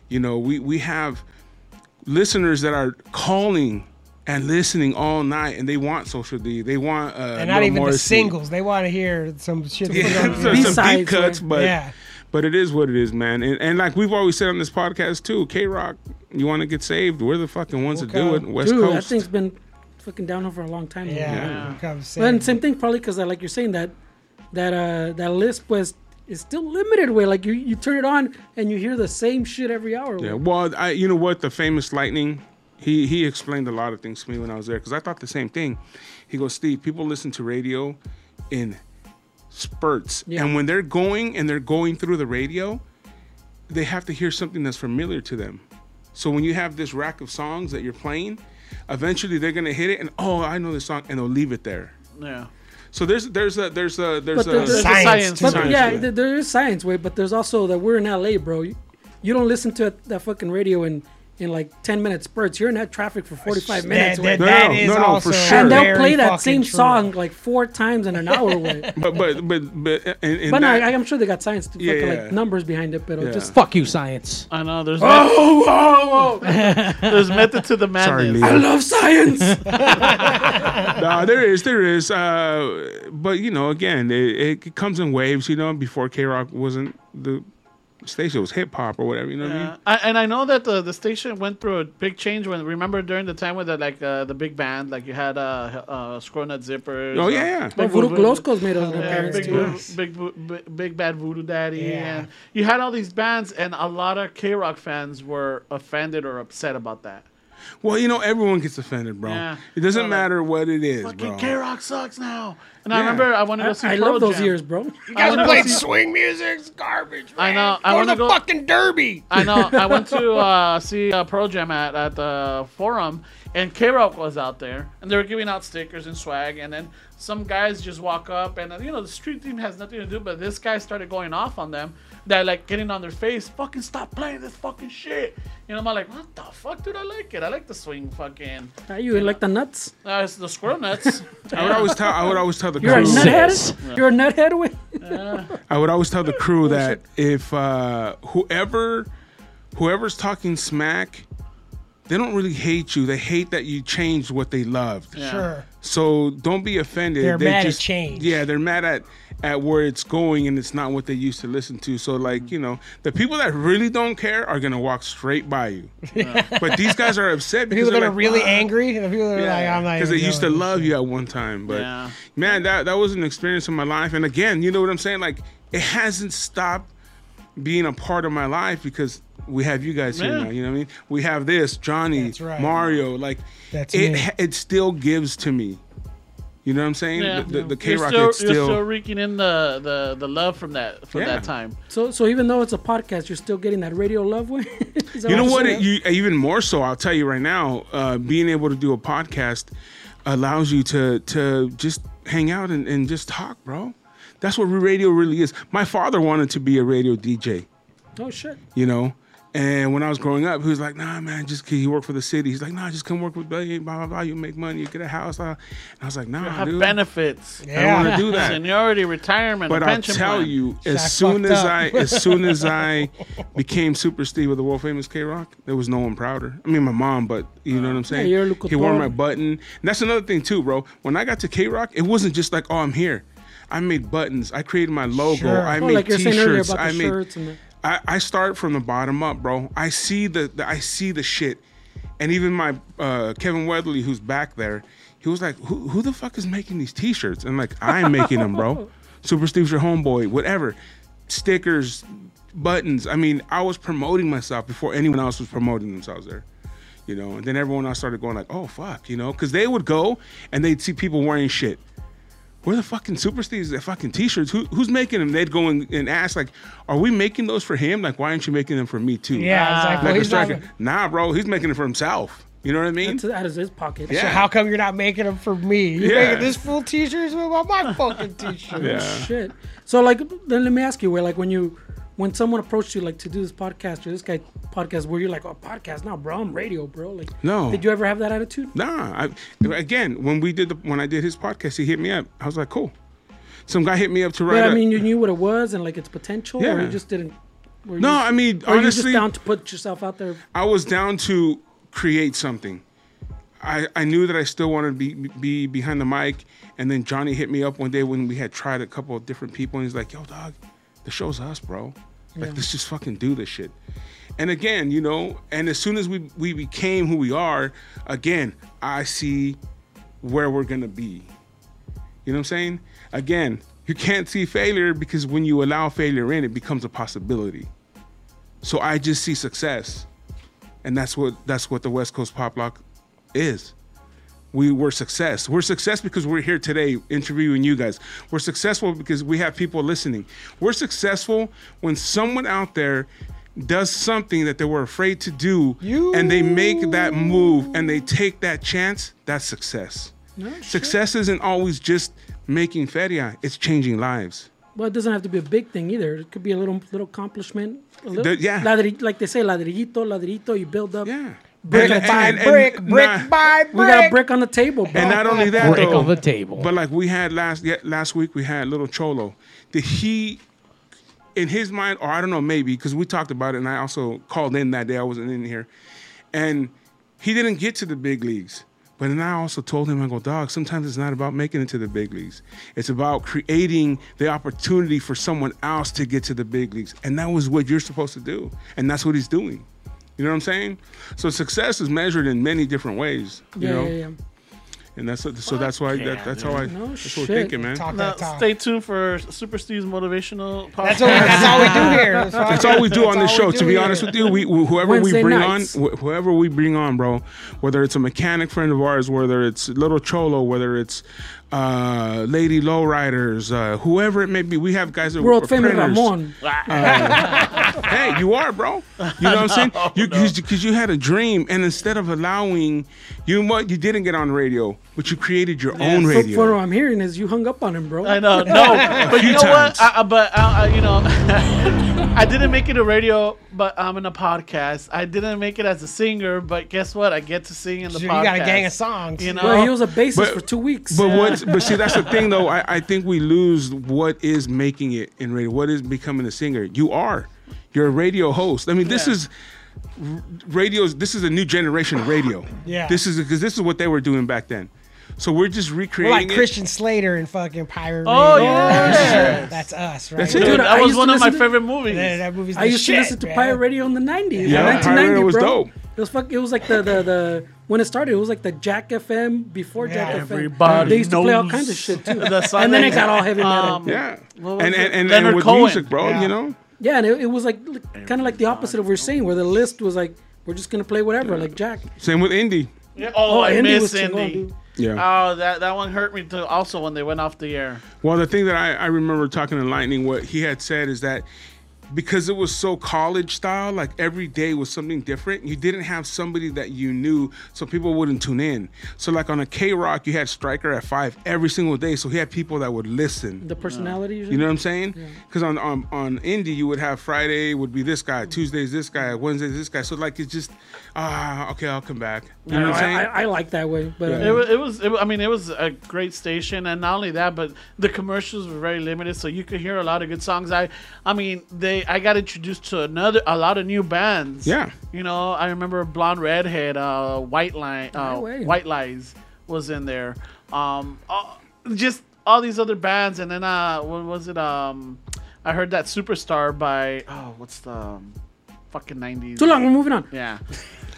you know, we we have listeners that are calling and listening all night, and they want social D. They want uh, And not Lil even the singles. They want to hear some shit. Yeah, that's some, on- deep cuts, right? but Yeah. but it is what it is, man. And, and like we've always said on this podcast too, K Rock, you want to get saved? We're the fucking ones to do it. West Coast. Dude, That thing's been fucking downhill for a long time. now. Yeah. Come say But and same thing probably because like you're saying that that uh that list was is still limited way. Like you you turn it on and you hear the same shit every hour. Yeah, well, I you know what the famous Lightning, he he explained a lot of things to me when I was there because I thought the same thing. He goes, Steve, people listen to radio in spurts, Yeah. and when they're going and they're going through the radio, they have to hear something that's familiar to them. So when you have this rack of songs that you're playing, eventually they're gonna hit it and oh, I know this song, and they'll leave it there. Yeah. So there's there's a there's a there's But a there's- There's a Science science. But. Science, yeah, yeah. there is science way, but there's also that we're in LA, bro. You, you don't listen to that fucking radio in in like 10 minute spurts. You're in that traffic for 45 minutes. That, way. that, No, that no, is no, no, also for sure. and they'll play that same true. song like four times in an hour way. but but but but in, in But no, I, I'm sure they got science to Yeah, fucking yeah. like numbers behind it, but Yeah. just Fuck you, science. I know. There's oh, oh, oh. met- there's method to the madness. Leo. I love science. no, there is, there is. Uh, but you know, again, it, it comes in waves. You know, before K Rock wasn't the station; was hip hop or whatever. You know what I mean? Yeah. I, and I know that the, the station went through a big change when remember during the time with the like uh, the big band like you had uh, uh Scroll Zippers. Oh, uh, yeah, yeah. But Big Voodoo Voodoo- Glosco's made us an Yeah, appearance big, too. Big, big, big bad voodoo daddy, Yeah. and you had all these bands, and a lot of K Rock fans were offended or upset about that. Well, you know, everyone gets offended, bro. Yeah. It doesn't So, like, matter what it is, Fucking bro. K Rock sucks now. And I remember I wanted to go see I, I Pearl love those Jam. years, bro. You I guys wanna go playing swing music? It's garbage. I know, I Go to wanna the go- fucking derby. I know. I went to uh, see uh, Pearl Jam at, at the forum, and K Rock was out there, and they were giving out stickers and swag, and then some guys just walk up, and uh, you know the street team has nothing to do, but this guy started going off on them. That like getting on their face, fucking stop playing this fucking shit. You know, I'm like, what the fuck, dude? I like it. I like the swing, fucking. Are you like the nuts? Uh, it's the squirrel nuts. I would always tell. I would always tell the You're a crew. nuthead. You're a nuthead. Way. I would always tell the crew that if uh, whoever whoever's talking smack, they don't really hate you. They hate that you changed what they loved. Yeah. Sure. So don't be offended. They're They mad at just, change. Yeah, they're mad at at where it's going and it's not what they used to listen to. So like, you know, the people that really don't care are gonna walk straight by you. but these guys are upset The because people that they're like, really "Ah." angry, the people that are like, I'm not because they used to love you at one time. But Yeah. man, that that was an experience in my life. And again, you know what I'm saying? Like it hasn't stopped being a part of my life because we have you guys here Yeah. now. You know what I mean? We have this Johnny, That's right. Mario. Like That's it, me. it still gives to me. You know what I'm saying? Yeah. The, the, the K You're Rock, still, it's you're still. still reeking in the, the, the love from that from Yeah. that time. So, so even though it's a podcast, you're still getting that radio love way. Is that you know you're what? It, you, even more so, I'll tell you right now. Uh, being able to do a podcast allows you to to just hang out and, and just talk, bro. That's what radio really is. My father wanted to be a radio DJ. oh shit. you know. And when I was growing up, he was like, "Nah, man, just 'cause he worked for the city." He's like, "Nah, just come work with Billy, blah blah blah. You make money, you get a house." Uh. And I was like, "Nah, Have dude, benefits. I don't want to do that." Seniority, retirement, But a I'll pension tell plan. you, Shaq as soon fucked as up. I, as soon as I became Super Steve of the world famous K Rock, there was no one prouder. I mean, my mom, but you know what I'm saying. you're a he wore locutor. my button. And that's another thing too, bro. When I got to K Rock, it wasn't just like, "Oh, I'm here." I made buttons. I created my logo. Sure. I Oh, made like you're saying earlier T-shirts. about the I made shirts and the. I, I start from the bottom up, bro. I see the, the I see the shit, and even my uh, Kevin Weatherly, who's back there, he was like, "Who who the fuck is making these T-shirts?" And like, I'm making them, bro. Super Steve's your homeboy, whatever. Stickers, buttons. I mean, I was promoting myself before anyone else was promoting themselves there. You know, and then everyone else started going like, "Oh fuck," you know, because they would go and they'd see people wearing shit. Where the fucking Super Steve's the fucking t-shirts? Who, who's making them? They'd go and, and ask like, are we making those for him? Like, why aren't you making them for me too? Yeah, exactly. Like a He's not- Nah, bro, he's making it for himself. You know what I mean? That's out of his pocket. Yeah. So how come you're not making them for me? You're Yeah. making this full t-shirts about my fucking t-shirt. Yeah. Shit. So like, then let me ask you, where like when you, when someone approached you like to do this podcast or this guy podcast, where you're like, oh podcast? No, bro, I'm radio, bro. Like, No. Did you ever have that attitude? Nah. I, again, when we did the when I did his podcast, he hit me up. I was like, cool. Some guy hit me up to write. But I a- mean, you knew what it was and like its potential, or Yeah. you just didn't. Were no, you, I mean or you honestly, just down to put yourself out there. I was down to create something. I, I knew that I still wanted to be be behind the mic, and then Johnny hit me up one day when we had tried a couple of different people, and he's like, "Yo, dog, the show's us, bro. Like, let's just fucking do this shit." And again, you know, and as soon as we we became who we are, again, I see where we're gonna be. You know what I'm saying? Again, you can't see failure because when you allow failure in, it becomes a possibility. So I just see success and that's what that's what the West Coast Pop Lock is. We were success. We're success because we're here today interviewing you guys. We're successful because we have people listening. We're successful when someone out there does something that they were afraid to do and they make that move and they take that chance. That's success. success isn't always just making feria, it's changing lives. Well, it doesn't have to be a big thing either. It could be a little little accomplishment. A little, The- yeah. ladri- like they say, ladrillito, ladrillito. You build up. Yeah. Brick And- by and- and brick, brick not- by brick. We got a brick on the table, bro. And not only that, Brick though, on the table. But like we had last yeah, last week, we had little Cholo. Did he, in his mind, or I don't know, maybe because we talked about it, and I also called in that day. I wasn't in here, and he didn't get to the big leagues. But then I also told him, I go, dog. Sometimes it's not about making it to the big leagues. It's about creating the opportunity for someone else to get to the big leagues, and that was what you're supposed to do, and that's what he's doing. You know what I'm saying? So success is measured in many different ways. You yeah, know? yeah, yeah. And that's so that's why that, that's how I No that's shit. what we're thinking, man. Talk Now, talk. stay tuned for Super Steve's motivational podcast. That's, all, that's all we do here. That's, That's all we do on this show. To be here. honest with you, we wh- whoever Wednesday we bring nights. on, wh- whoever we bring on, bro, whether it's a mechanic friend of ours, whether it's Little Cholo, whether it's uh, Lady Lowriders, uh, whoever it may be, we have guys that World are famous printers. Ramon. Hey, you are, bro. You know what I'm saying? You because you had a dream, and instead of allowing you, what you didn't get on the radio, but you created your own So, radio. from what I'm hearing is you hung up on him, bro. I know, no, but you know times. what? I, I, but I, I, you know, I didn't make it a radio, but I'm in a podcast. I didn't make it as a singer, but guess what? I get to sing in the You podcast. You got a gang of songs. You know, Well, he was a bassist But- for two weeks. But what? But see, that's the thing, though. I, I think we lose what is making it in radio. What is becoming a singer? You are. You're a radio host. I mean, this Yeah. is r- radios. This is a new generation of radio. Yeah. This is because this is what they were doing back then. So we're just We're recreating like it. Christian Slater and fucking Pirate Radio. Oh, Radio. yeah. That's us, right? That's it. Dude, Dude, that I was one of my to- favorite movies. That, that movie's the I used shit, to listen to man. Pirate Radio in the 90s. Yeah, in Pirate 1990, Radio was bro. dope. It was fuck, It was like the, the the when it started. It was like the Jack FM before Jack FM. Everybody They used to play all kinds of shit too. the and then it got all heavy metal. um, Yeah. And it? and, and, Leonard and with Cohen. music, bro. Yeah. You know. yeah, and it, it was like kind of like the opposite of what we're saying, where the list was like we're just gonna play whatever, like Jack. Same with indie. Yeah. Oh, I Indie miss was too long, Indie. Yeah. Oh, that that one hurt me too. Also, when they went off the air. Well, the thing that I, I remember talking to Lightning, what he had said is that because it was so college style, like every day was something different, you didn't have somebody that you knew, so people wouldn't tune in. So, like on a K Rock, you had Stryker at five every single day, so he had people that would listen. The personality. You know what I'm saying? Because on, on on indie, you would have Friday would be this guy, Tuesdays this guy, Wednesdays this guy. So like it's just ah okay, I'll come back. You know what I'm saying? I, I, I like that way, but Yeah. uh, It was, it was, it, wa- I mean, it was a great station, and not only that, but the commercials were very limited, so you could hear a lot of good songs. I, I mean, they, I got introduced to another, a lot of new bands. Yeah. you know, I remember Blonde Redhead, uh, White Line, uh, No. White Lies was in there. Um, uh, just all these other bands, and then uh, what was it? Um, I heard that Superstar by oh, what's the um, fucking nineties? too long. We're moving on. Yeah.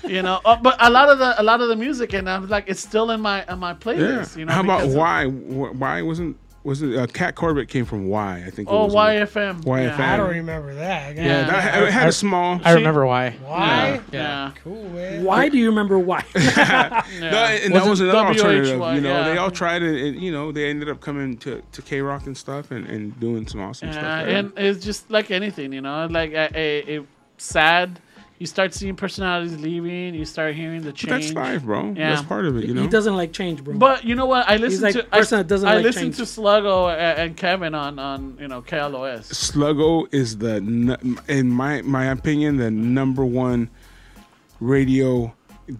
You know, uh, but a lot of the a lot of the music, and I'm like, it's still in my in my yeah. playlist. You know, How about why? Wh- Why wasn't was it uh, Kat Corbett came from Y? I think. it Oh, was YFM. YFM. Yeah. I don't remember that. Yeah, Yeah. that, it had a small. I remember why. Why? Yeah. Cool, man. Why do you remember why? No, and that was Was another WHY? alternative. You know, Yeah. they all tried it, and you know, they ended up coming to, to K Rock and stuff, and, and doing some awesome Yeah, stuff. there. and it's just like anything, you know, like a, a, a sad. You start seeing personalities leaving. You start hearing the But change. that's life, bro. Yeah. That's part of it. You know. He doesn't like change, bro. But you know what? I listen like to a person I, that doesn't I like listen change. to Sluggo and, and Kevin on on you know KLOS. Sluggo is the, in my my opinion, the number one radio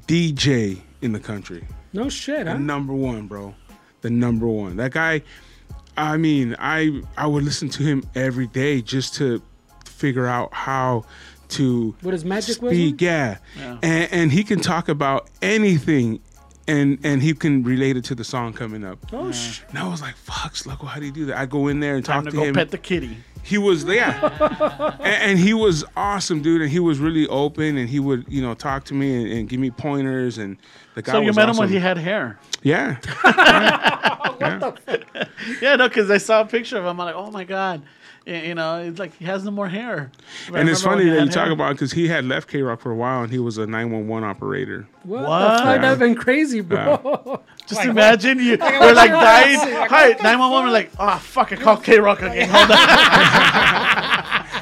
DJ in the country. no shit, The huh? number one, bro. The number one. That guy. I mean, I I would listen to him every day just to figure out how to What is magic speak. Yeah, Yeah. And, and he can talk about anything, and and he can relate it to the song coming up. Oh sh- And I was like, "Fuck, Sluggo, how do you do that?" I go in there and Time talk to to go him. pet the kitty. he was yeah, and, and he was awesome, dude. And he was really open, and he would you know talk to me and, and give me pointers. And the guy So you was met him awesome. when he had hair. yeah. Yeah, no, because I saw a picture of him. I'm like, oh my god, Y- you know, it's like he has no more hair. But And it's funny that you had talk about because he had left K Rock for a while, and he was a nine one one operator. what, What? the fuck? That'd been crazy, bro. Just imagine you we're like dying. Hi, nine one one. We're like, oh fuck, I called K Rock again. Hold on.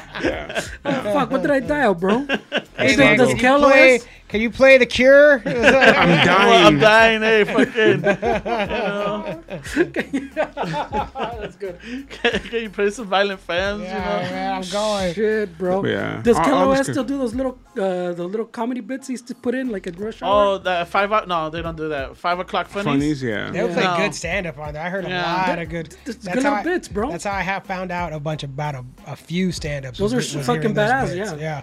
fuck, what did I dial, bro? Hey, Does- man, does can, you play, can you play The Cure? I'm dying. I'm dying. dying. Hey, fucking. That's good. Can, can you play some violent fans? yeah, you know. man, I'm going. Shit, bro. Yeah. Does I- I KLOS was still do those little, uh, the little comedy bits he used to put in, like at rush hour? Oh, the five out. No, they don't do that. Five o'clock funnies. Funnies, yeah. They'll play No. good stand up on there. I heard a Yeah. lot of good. That's That's good how little I, bits, bro. That's how I have found out a bunch about a, a few stand ups. Those are fucking badass, yeah. Yeah.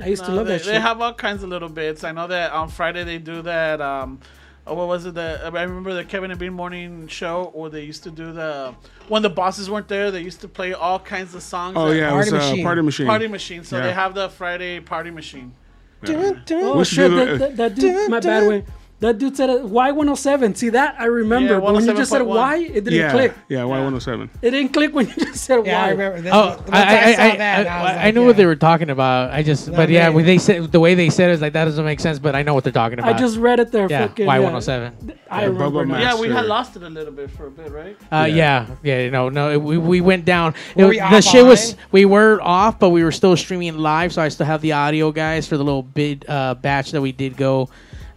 I used to love they, that they have all kinds of little bits. I know that on Friday they do that. Um, oh, what was it? The I remember the Kevin and Bean morning show where they used to do the when the bosses weren't there. They used to play all kinds of songs. Oh that- yeah, it was Party uh, Machine. party machine. Party machine. So Yeah. they have the Friday party machine. Oh We should shit, do that, the- that, that dude, my bad way. That dude said it, Y107. See that? I remember. Yeah, but when you just said 107.1. Y, it didn't yeah, click. yeah, Y one hundred seven. It didn't click when you just said Yeah, Y. I remember. This, Oh, the- the I, I, I, saw I, that, I, I like, knew yeah. what they were talking about. I just, but yeah, when they said the way they said it is like that doesn't make sense. But I know what they're talking about. I just read it there. yeah, fucking, Y one hundred seven. I Yeah, remember now. Yeah, we had lost it a little bit for a bit, right? Uh, yeah, yeah, no, no, it, we, we went down. It, Were we the off shit was we were off, but we were still streaming live, so I still have the audio, guys, for the little bid uh, batch that we did go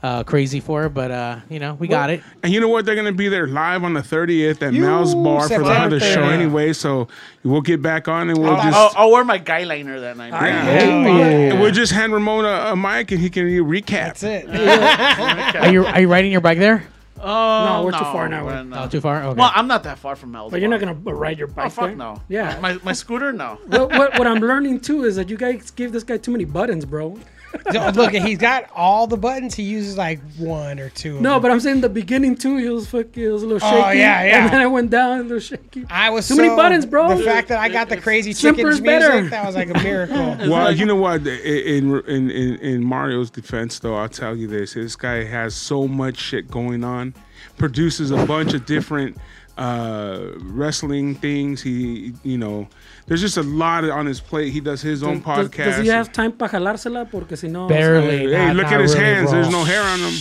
uh, crazy for. But uh, you know, we got it. And you know what? They're gonna be there live on the thirtieth at You, Mel's Bar for the other show 30th. anyway. So we'll get back on and we'll Oh, just I'll, I'll wear my guy liner that night. yeah. Yeah. And we'll just hand Ramon a, a mic and he can recap. That's it. Are you are you riding your bike there? Oh, No, we're too far now. we're not. Oh, too far. Okay. Well, I'm not that far from Mel's. But you're not gonna ride your bike. Oh fuck there. no. Yeah. My my scooter no. what, what, what I'm learning too is that you guys give this guy too many buttons, bro. So, Look, he's got all the buttons. He uses like one or two. of No, them. but I'm saying the beginning too. He was fucking. It was a little shaky. Oh, shaky. yeah, yeah. And then I went down a little shaky. I was Too many buttons, bro. The fact that I got the crazy Simpler chickens is music, better. that was like a miracle. Well, you know what? In, in in in Mario's defense, though, I'll tell you this: this guy has so much shit going on, produces a bunch of different uh, wrestling things. He, you know, there's just a lot on his plate. He does his own Does, podcast. does he have time para jalársela? Porque si no. barely. Eh, hey, not- look not at his really, hands. bro. There's no hair on them.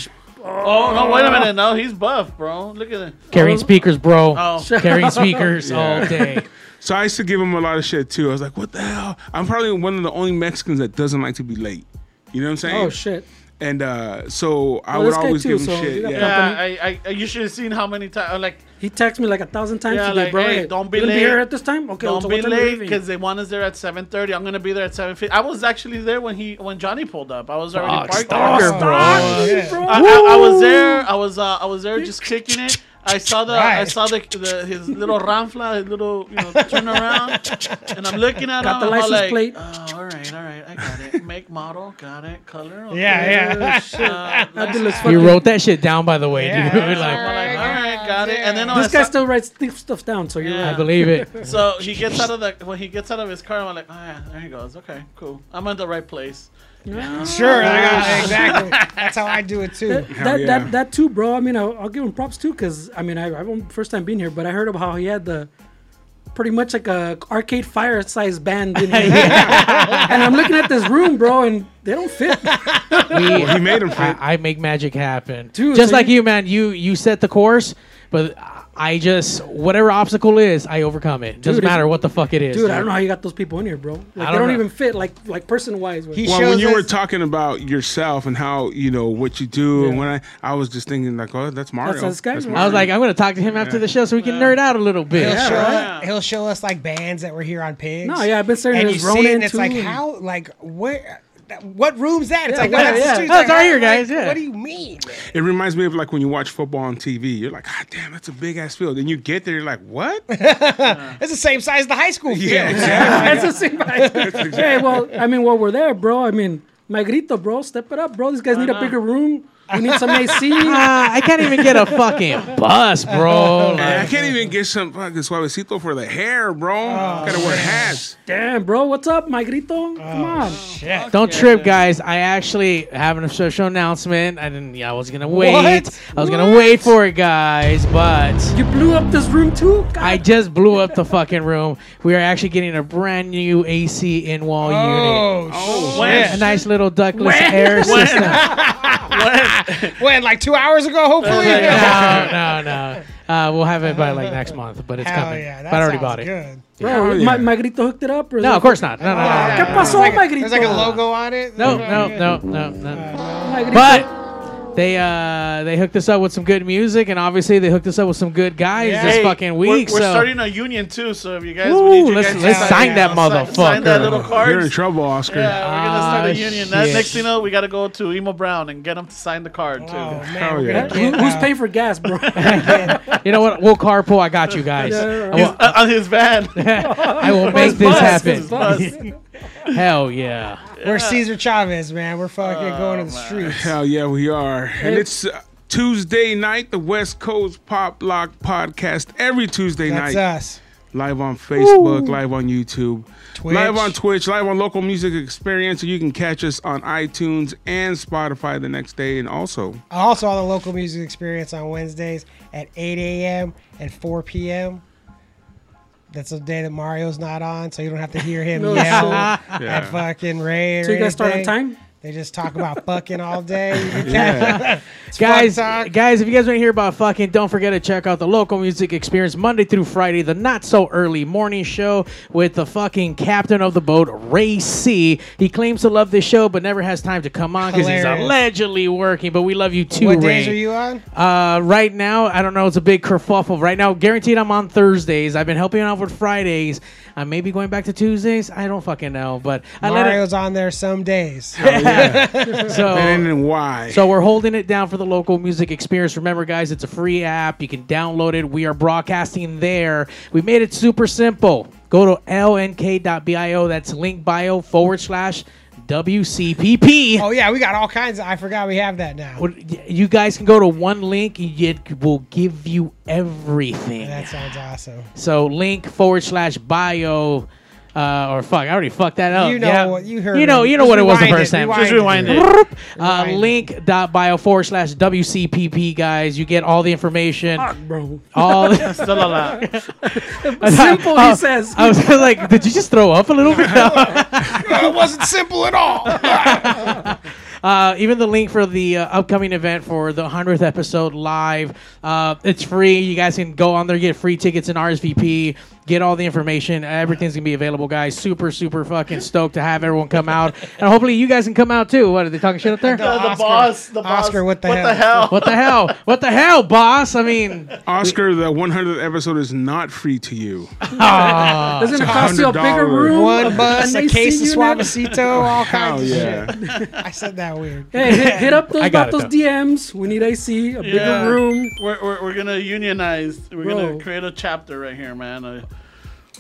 Oh no! Wait a minute. No, he's buff, bro. Look at it. Carrying speakers, bro. Oh. Carrying speakers all day. So I used to give him a lot of shit too. I was like, "What the hell?" I'm probably one of the only Mexicans that doesn't like to be late. You know what I'm saying? Oh shit. And uh, so I Well, would always too, give him so shit. Yeah. Yeah, I, I, you should have seen how many times. Like, He texted me like a thousand times Yeah, today, like, bro. hey, Hey, don't be you gonna late. be here at this time. Okay, don't so be what time are you late because they want us there at seven thirty. I'm gonna be there at seven fifty. I was actually there when he when Johnny pulled up. I was already Fuck, parked. stalker, there. bro. Yeah. bro. I, I, I was there. I was uh, I was there just kicking it. I saw the I saw the, the his little ramfla, his little you know turn around, and I'm looking at Got him. the I'm all license like, plate. Oh, all right, all right, I got it. Make, model, got it. Color, okay. Yeah, yeah. Oh. Uh, That dude You wrote that shit down, by the way, Yeah, dude. yeah, like, like, all right, got it. And then This I guy saw- still writes stuff down, so you're Yeah. I believe it. So he gets out of the when he gets out of his car, I'm like, oh yeah, there he goes. Okay, cool. I'm in the right place. Sure, I got, exactly. That's how I do it too. that, yeah. that that too, bro. I mean, I'll, I'll give him props too, because I mean, I, I won't first time being here, but I heard about how he had the pretty much like a arcade fire size band in here. and I'm looking at this room, bro, and they don't fit. We, he made him fit. I, I make magic happen. Dude, Just so like you- you, man. You you set the course, but I just whatever obstacle is, I overcome it. Doesn't Dude, matter what the fuck it is. Dude, I don't know how you got those people in here, bro. Like they don't don't know. even fit, like like person wise. He Well, when you were talking about yourself and how you know what you do, and when I, I was just thinking like, oh, that's Mario. this guy, bro. I was like, I'm gonna talk to him after the show so we can nerd out a little bit. He'll, Yeah, show right. us, he'll show us like bands that were here on Pigs. No, yeah, I've been staring at his see it, Ronin and it's too, like how, like where, what room's that? It's Yeah, like yeah, no, that's the yeah. street. Oh, It's it's like, right here, how- like, guys, yeah. What do you mean? It reminds me of like when you watch football on TV. You're like, God damn, that's a big ass field. And you get there, you're like, what? It's the same size as the high school field. yeah, exactly. That's the same. Hey, well, I mean, while we're there, bro, I mean, Magrito, bro, step it up, bro. These guys need a bigger room. We need some AC. Ah, I can't even get a fucking bus, bro. Man, I can't even get some fucking suavecito for the hair, bro. Gotta wear hats. Damn, bro, what's up, Magrito? Come on. Shit. don't trip, guys. I actually have an official announcement. I didn't. Yeah, I was gonna wait. What? I was gonna wait for it, guys, but. You blew up this room too? God I just blew up the fucking room. We are actually getting a brand new AC in wall unit. Oh, Oh, A nice little ductless air system. when like two hours ago, hopefully. no, no, no. Uh, we'll have it by like next month, but it's Hell coming. yeah, that but I already sounds bought it. Good. Bro, Hell yeah. Ma- Magrito hooked it up? Or No, of course not. No, no, no, no, ¿Qué no, pasó, There's like, a, Magrito? there's like a logo on it. no, no, no, no, no. Magrito. But they uh they hooked us up with some good music, and obviously they hooked us up with some good guys Yeah. this Hey, fucking we're- week. We're, so starting a union too, so if you guys Ooh, we need you let's- guys to let's sign- sign that sign- Sign that motherfucker. little card. You're in trouble, Oscar. Yeah, we're gonna start Ah, a union. That, shit. next thing you know, we gotta go to Emo Brown and get him to sign the card too. Oh man, Hell we're yeah. gonna Who- get, who's paying for gas, bro? you know what? We'll carpool. I got you guys. Yeah, I He's, will, uh, on his van. I will make this bus, happen. his bus. Hell yeah. We're Cesar Chavez, man. We're fucking Oh, going to the streets. Hell yeah, we are. And it's uh, Tuesday night, the West Coast Pop Lock podcast. Every Tuesday That's night, us. live on Facebook, live on YouTube, Twitch. live on Twitch, live on Local Music Experience. You can catch us on iTunes and Spotify the next day, and also Also on the local music experience on Wednesdays at 8 a.m. and 4 p.m. That's the day that Mario's not on, so you don't have to hear him No yell shit. yeah, at fucking Ray. Or So you guys start on time? They just talk about fucking all day. yeah. Guys, guys, if you guys want to hear about fucking, don't forget to check out the local music experience Monday through Friday, the not so early morning show with the fucking captain of the boat, Ray C. He claims to love this show, but never has time to come on because he's allegedly working. But we love you too, What Ray. days are you on? Uh, right now, I don't know. It's a big kerfuffle. Right now, guaranteed I'm on Thursdays. I've been helping out with Fridays. I may be going back to Tuesdays. I don't fucking know, but I let it. Mario's on there some days. Oh, and So, then why? so we're holding it down for the local music experience. Remember, guys, it's a free app. You can download it. We are broadcasting there. We made it super simple. Go to lnk.bio. That's link bio forward slash WCPP. Oh yeah, we got all kinds. Of, I forgot we have that now. You guys can go to one link. It will give you everything. That sounds awesome. So link forward slash bio. Uh, or fuck, I already fucked that up. You know yeah. what- you heard You know, it. you know Just what it was the first it, time. rewind Just rewind it. Uh, link.bio forward slash WCPP, guys. You get all the information. Fuck, bro. All Still a lot. Simple, Oh, he says. I was like, did you just throw up a little bit? it wasn't simple at all. Uh, even the link for the uh, upcoming event for the 100th episode live. Uh, it's free. You guys can go on there, get free tickets and RSVP, get all the information. Everything's going to be available, guys. Super, super fucking stoked to have everyone come out. And hopefully you guys can come out too. What, are they talking shit up there? The, the Oscar- boss. The boss. Oscar, what the what hell? The hell? What the hell? What the hell, boss? I mean, Oscar, the 100th episode is not free to you. Doesn't it cost you a bigger room? One bus, a AC case of unit? Suavecito, all Hell kinds of yeah. shit. I said that weird. Hey, hit, hit up those, got about those DMs. We need AC, a bigger room. We're, we're, we're gonna unionize. We're Bro. gonna create a chapter right here, man. Uh,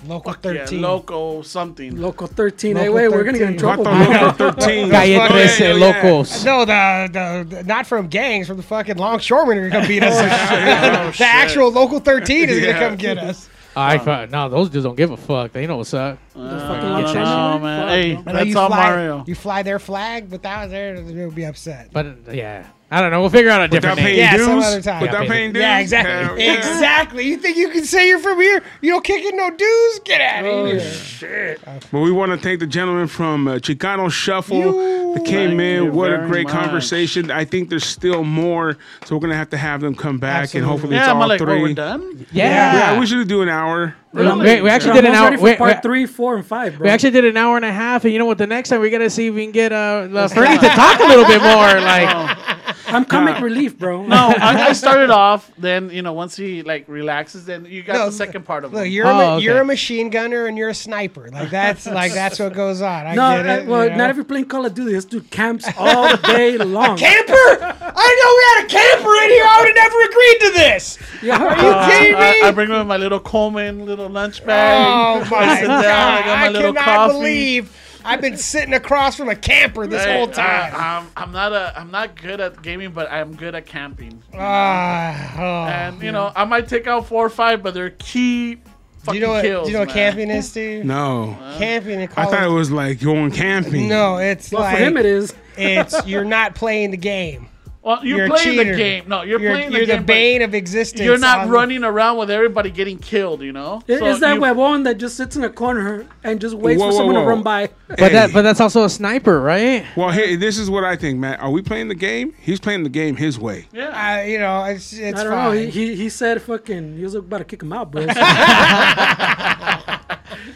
Local fuck yeah, 13. loco something. Local 13. hey, Local wait, we're going to get in trouble. Vato bro. Loco 13. Calle fuck- 13 yeah, yeah. Locos. No, the, the, the not from gangs, from the fucking longshoremen are gonna beat us. Oh, the actual local 13 is Yeah. gonna come get us. I fu- no, those dudes don't give a fuck. They know what's up. Uh, fucking I don't Luciano, know, man. man. Hey, bro. I know that's you all fly, Mario. You fly their flag, but that was there, they'll be upset. But uh, yeah, I don't know. We'll figure out a Without different paying name. Yeah, dues. some other time. Without Yeah, paying dues. Yeah, exactly. Hell yeah. Exactly. You think you can say you're from here? You don't kick in no dues? Get out Oh, of here. But we want to thank the gentleman from uh, Chicano Shuffle You- that came Thank in. What a very great much. conversation. I think there's still more, so we're gonna have to have them come back, Absolutely. and hopefully it's Yeah, all I'm like, what, three. we're done? Yeah. Yeah, we should do an hour. We, we actually did an almost hour. ready for We, part we- three, four, and five, bro. we actually did an hour and a half, and you know what? The next time we gotta see if we can get uh, uh Fernie to talk a little bit more. Like, I'm comic relief, bro. No, I, I started off. Then you know, once he like relaxes, then you got No, the second part of Look, it. you're a, Oh, ma- okay. you're a machine gunner and you're a sniper. Like that's like that's what goes on. I No, get uh, I- well, you know? not if you're playing Call of Duty. This dude camps all day long. camper. I know we had a camper in here. I would have never agreed to this. Yeah, Are you uh, kidding me? I, I bring him my little Coleman little lunch bag. Oh my god! down, I got my I little cannot coffee. believe I've been sitting across from a camper this Hey, whole time. I, am I'm not a I'm not good at gaming, but I'm good at camping. Ah, oh. and you know, I might take out four or five, but they're key do fucking you know what? kills. do you know what camping is, Steve? No, Camping in I thought it was like going camping. No, it's well, like for him it is. it's you're not playing the game. Well, you're, You're playing the game. No, you're, You're, playing you're the the game. but bane of existence. You're not on- running around with everybody getting killed. You know. Is So that you- huevon that just sits in a corner and just waits Whoa, for whoa, someone whoa. to run by? but that but that's also a sniper, right? Well, hey, this is what I think, Matt. Are we playing the game? He's playing the game his way. Yeah. I, you know, it's it's I don't fine. know. He, he he said fucking. He was about to kick him out, bro.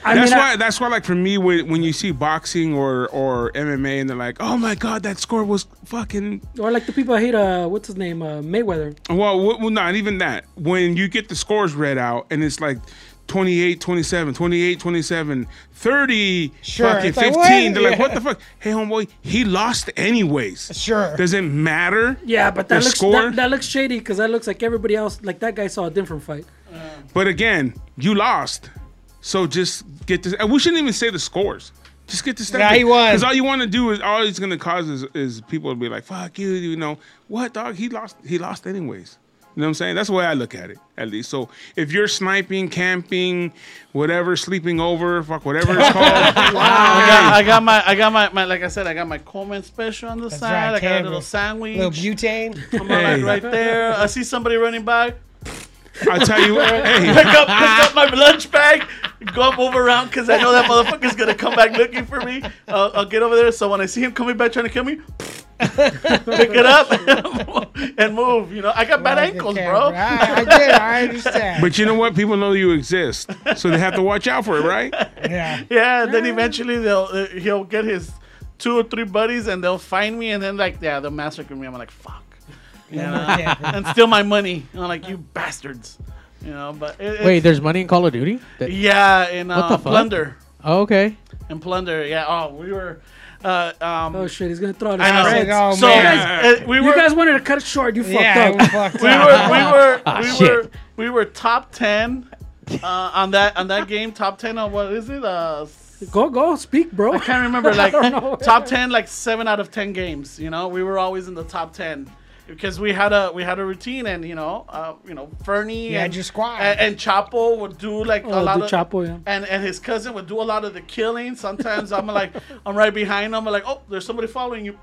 I That's mean, why. I, that's why. Like for me, when when you see boxing or or MMA, and they're like, "Oh my god, that score was fucking." or like the people I hate. Uh, what's his name? Uh, Mayweather. Well, w- well, not even that. When you get the scores read out, and it's like. 28, 27, 28, 27, 30, Sure, fucking it's like, 15. what? They're like, what the fuck? Hey, homeboy, he lost anyways. Sure. Does it matter? Yeah, but that looks score? that, that looks shady because that looks like everybody else. Like that guy saw a different fight. But again, you lost. So just get this. And we shouldn't even say the scores. Just get this stuff. Yeah, he won. Because all you want to do is all it's going to cause is, is people to be like, "Fuck you," you know what, dog? He lost. He lost anyways. You know what I'm saying? That's the way I look at it, at least. So if you're sniping, camping, whatever, sleeping over, fuck whatever it's called. I got, I got my, I got my, my, like I said, I got my Coleman special on the That's side. right, I got a little sandwich. little butane. I'm like Hey. right there. I see somebody running by. I'll tell you what. Hey, Pick up, pick up my lunch bag. Go up, move around, because I know that motherfucker's gonna come back looking for me. Uh, I'll get over there. So when I see him coming back trying to kill me, pick it up and move. You know, I got bad Like ankles, bro. I, I get it. I understand. but you know what? People know you exist, so they have to watch out for it, right? yeah. Yeah, and then eventually they'll uh, he'll get his two or three buddies and they'll find me and then like yeah they'll massacre me. I'm like fuck, you know, Yeah. and steal my money. I'm like you bastards, you know. But it, Wait, there's money in Call of Duty? That- yeah, in uh, What the fuck? plunder, oh, okay. And plunder. Yeah. Oh, we were. Uh, um, Oh shit, he's gonna throw out his I know. Oh, so man. uh, we You guys wanted to cut it short. You Yeah, we fucked up. we were. We were. Ah, we shit. were. We were top ten uh, on that on that game. Top ten on what is it? Uh, Go go speak, bro. I can't remember. Like don't know. top ten, like seven out of ten games. You know, we were always in the top ten because we had a we had a routine, and you know, uh, you know, Fernie You and your squad. and, and Chapo would do like a Oh, lot of Chapo, yeah. and and his cousin would do a lot of the killing. Sometimes I'm like I'm right behind them. I'm like, oh, there's somebody following you.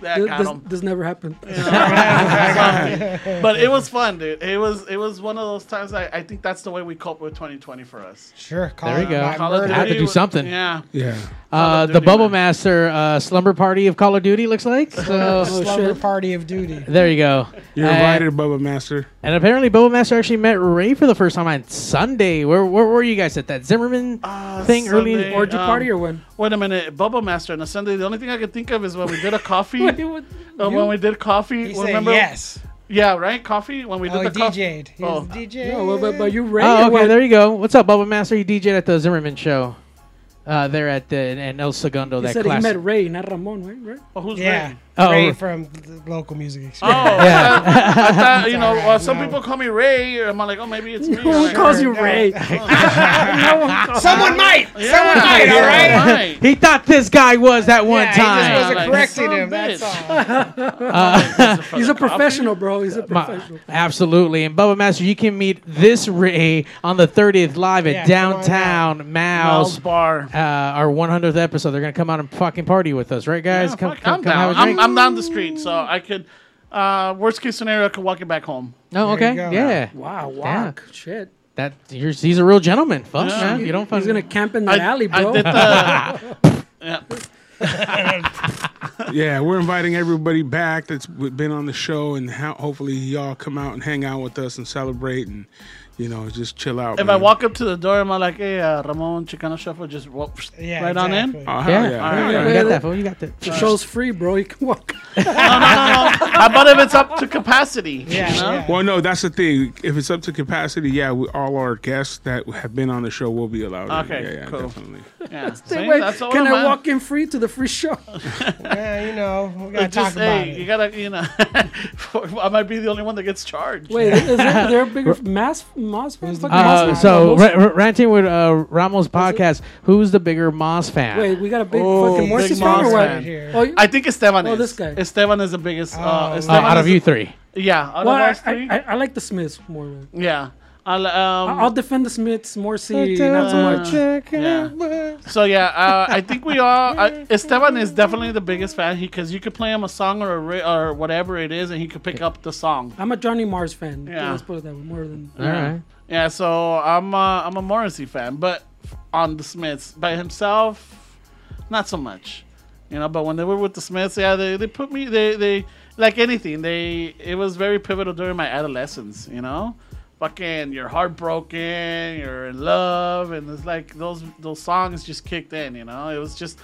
That This, got this, him. this never happened. but it was fun, dude. It was it was one of those times. I, I think that's the way we cope with 2020 for us. Sure. Call There it you go. Call of murder. I have to do something. Yeah. Yeah. Uh, the Bubble man. Master uh, slumber party of Call of Duty looks like. So Slumber party of duty. there you go. You're Uh, invited, Bubble Master. And apparently, Bubble Master actually met Ray for the first time on Sunday. Where, where were you guys at that Zimmerman Uh, thing early? Sunday. In, Orgy Um, party or when? Wait a minute, Bubble Master on a Sunday. The only thing I can think of is when we did a coffee. Wait, what? uh, when we did coffee, He said remember? yes. Yeah, right. Coffee when we did Oh, he the coffee. DJ'd. He Oh. was DJ. No, but, but you Ray oh, or okay. what? There you go. What's up, Bubble Master? You DJed at the Zimmerman show. Uh, there at the in El Segundo. He that said class. he met Ray, not Ramon, right? right? Oh, who's Yeah. Ray? Oh, Ray from the local music Oh, experience. Yeah. I thought, you know, alright, uh, some no. people call me Ray. I'm like, oh, maybe it's me. No one Like, calls you no. Ray. no one calls Someone might. yeah, Someone might. All right. right. he thought this guy was that one Yeah, time. he just wasn't Like, correcting him. a That's bitch. all. He's a professional, bro. He's a Ma- professional. absolutely. And Bubba Master, you can meet this Ray on the 30th live at Yeah, downtown Mal's Mal's. bar. Uh, our 100th episode. They're gonna come out and fucking party with us, right, guys? Yeah, come, come, come have down. a I'm, drink. I'm down the street, so I could. Uh, worst case scenario, I could walk it back home. oh, There okay, you go. yeah. Wow, Yeah. walk. Shit. That you're, he's a real gentleman. Fuck, Yeah. man. You don't. He's fucking- gonna camp in the alley, bro. I did the. yeah. Yeah, we're inviting everybody back that's w- been on the show, and how, hopefully y'all come out and hang out with us and celebrate, and you know just chill out. If man. I walk up to the door, am I'm like, hey, uh, Ramon Chicano Shuffle, just walk Yeah, right on in. exactly. hell yeah, yeah, yeah, you got that. Fool. You got that. the show's free, bro. You can walk. No, no, no, no. How about if it's up to capacity? Yeah, you know? yeah. Well, no, that's the thing. If it's up to capacity, yeah, we, all our guests that have been on the show will be allowed. in. Okay, yeah, yeah, cool. definitely. Yeah. See, Wait, that's can I'm walk in free to the free show? Yeah, you know, we gotta Just, talk about hey, it. you gotta, you know, I might be the only one that gets charged. Wait, is there, there a bigger mass Moz fan? Fucking Moz Uh, fan? so Ramos? ra- ra- ranting with uh, Ramos podcast. Who's the bigger Moz fan? Wait, we got a big Oh, fucking Morrissey big fan or Moz what? fan. Here. Oh, you- I think Esteban Oh, is. this guy. Esteban is the biggest. Oh, Uh, uh, Uh, Esteban out of is you three. the- yeah, out well, of I, us three. I, I like the Smiths more. man. yeah. I'll, um, I'll defend the Smiths, Morrissey, not so much. yeah. So yeah, uh, I think we all. I, Esteban is definitely the biggest fan because you could play him a song or a ri- or whatever it is, and he could pick up the song. I'm a Johnny Marr fan. Yeah. Let's put it that way. More than All right. Yeah, so I'm uh, I'm a Morrissey fan, but on the Smiths by himself, not so much. You know, but when they were with the Smiths, yeah, they, they put me they they like anything. They it was very pivotal during my adolescence. You know, fucking you're heartbroken, you're in love, and it's like those those songs just kicked in. You know, it was just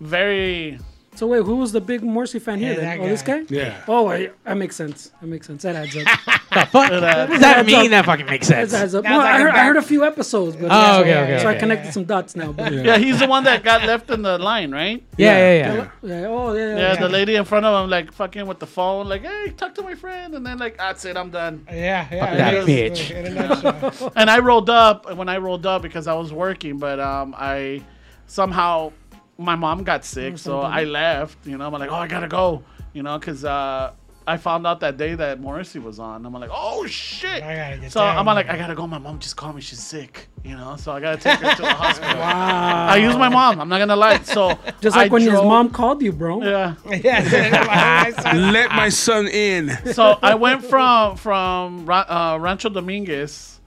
very So wait, who was the big Morrissey fan here? Yeah, then? that Oh, this guy. guy. Yeah. Oh, wait, that makes sense. That makes sense. That adds up. The fuck? uh, What does that Adds mean? up. That fucking makes That sense. adds up. Well, like I, a heard, I heard a few episodes, but Oh, okay, okay. so I okay. connected some dots now. But yeah. yeah. He's the one that got left in the line, right? Yeah, yeah, yeah. Yeah, Oh, yeah. Yeah, yeah. the lady in front of him, like fucking with the phone, like, "Hey, talk to my friend," and then like, "That's it, I'm done." Yeah, yeah. that bitch. In a nutshell. And I rolled up when I rolled up because I was working, but um, I somehow my mom got sick, so I left. You know, I'm like, "Oh, I gotta go," you know, because uh, I found out that day that Morrissey was on. I'm like, "Oh shit!" I gotta get so down, I'm like, man. "I gotta go." My mom just called me; she's sick, you know, so I gotta take her to the hospital. wow. I use my mom. I'm not gonna lie. So Just like I when his mom called you, bro. Yeah. yeah. Let my son in. so I went from from uh, Rancho Dominguez.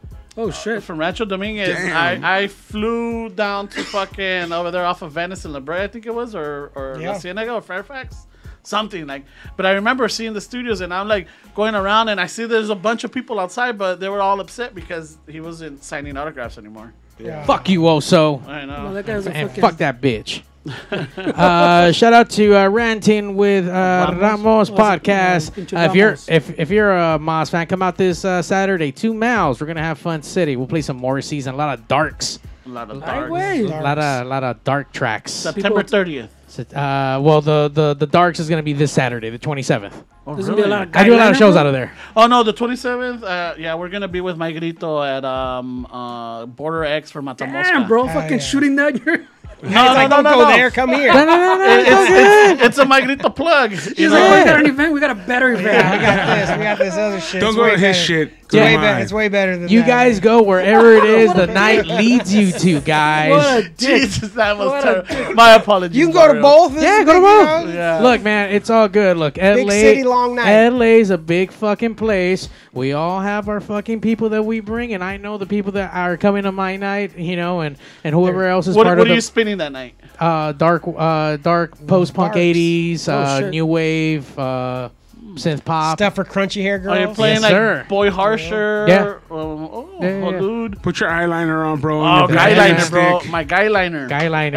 Oh shit. From Rancho Dominguez, Damn. I, I flew down to fucking over there off of Venice and La Brea, I think it was, or or La Cienega or Fairfax, something like. But I remember seeing the studios, and I'm like going around, and I see there's a bunch of people outside, but they were all upset because he wasn't signing autographs anymore. Yeah. Fuck you, Oso. I Well, know. that guy's a And fucking. fuck that bitch. Uh, shout out to uh, ranting with uh, Ramos Was it, podcast. uh, if you're if if you're a Moz fan, come out this uh, Saturday. Two miles. We're gonna have fun city. We'll play some Morrissey's and a lot of darks. A lot of Ay, darks. A lot of lot of dark tracks. September 30th. Uh, well, the, the the darks is gonna be this Saturday, the 27th. Oh, There's gonna be a lot of I do a lot of shows out of there. Oh no, the 27th. Uh, yeah, we're gonna be with my grito at um uh Border X for Matamosca. Damn, bro, Hell fucking yeah. shooting that. You're, No, It's no, like, no, don't no, go no. there. Come here. No, no, no, no. It- it's, it's, it's a my grito plug. You he's know? like, we got an event. We got a better event. Yeah, we got this. We got this other shit. Don't It's go way to his shit. It's Go way, to better. it's way better than that. You guys go wherever it is the night leads you to, guys. What a dick. Jesus, that was What a terrible. My apologies. You can go to both. Yeah, go to both. Yeah. Look, man, it's all good. Look, LA, city, long night. LA's a big fucking place. We all have our fucking people that we bring, and I know the people that are coming to my night, you know, and and whohoever else is What, part what of are you the spinning that night? uh, dark, uh, dark post punk '80s, Oh, uh, shit. new wave, uh, synth pop. Stuff for crunchy hair girls. Are you playing Yes, like sir. Boy Harsher? Yeah. Um, oh, Yeah, yeah, yeah. dude. Put your eyeliner on, bro. Oh, and your guy liner, bro. My guy liner.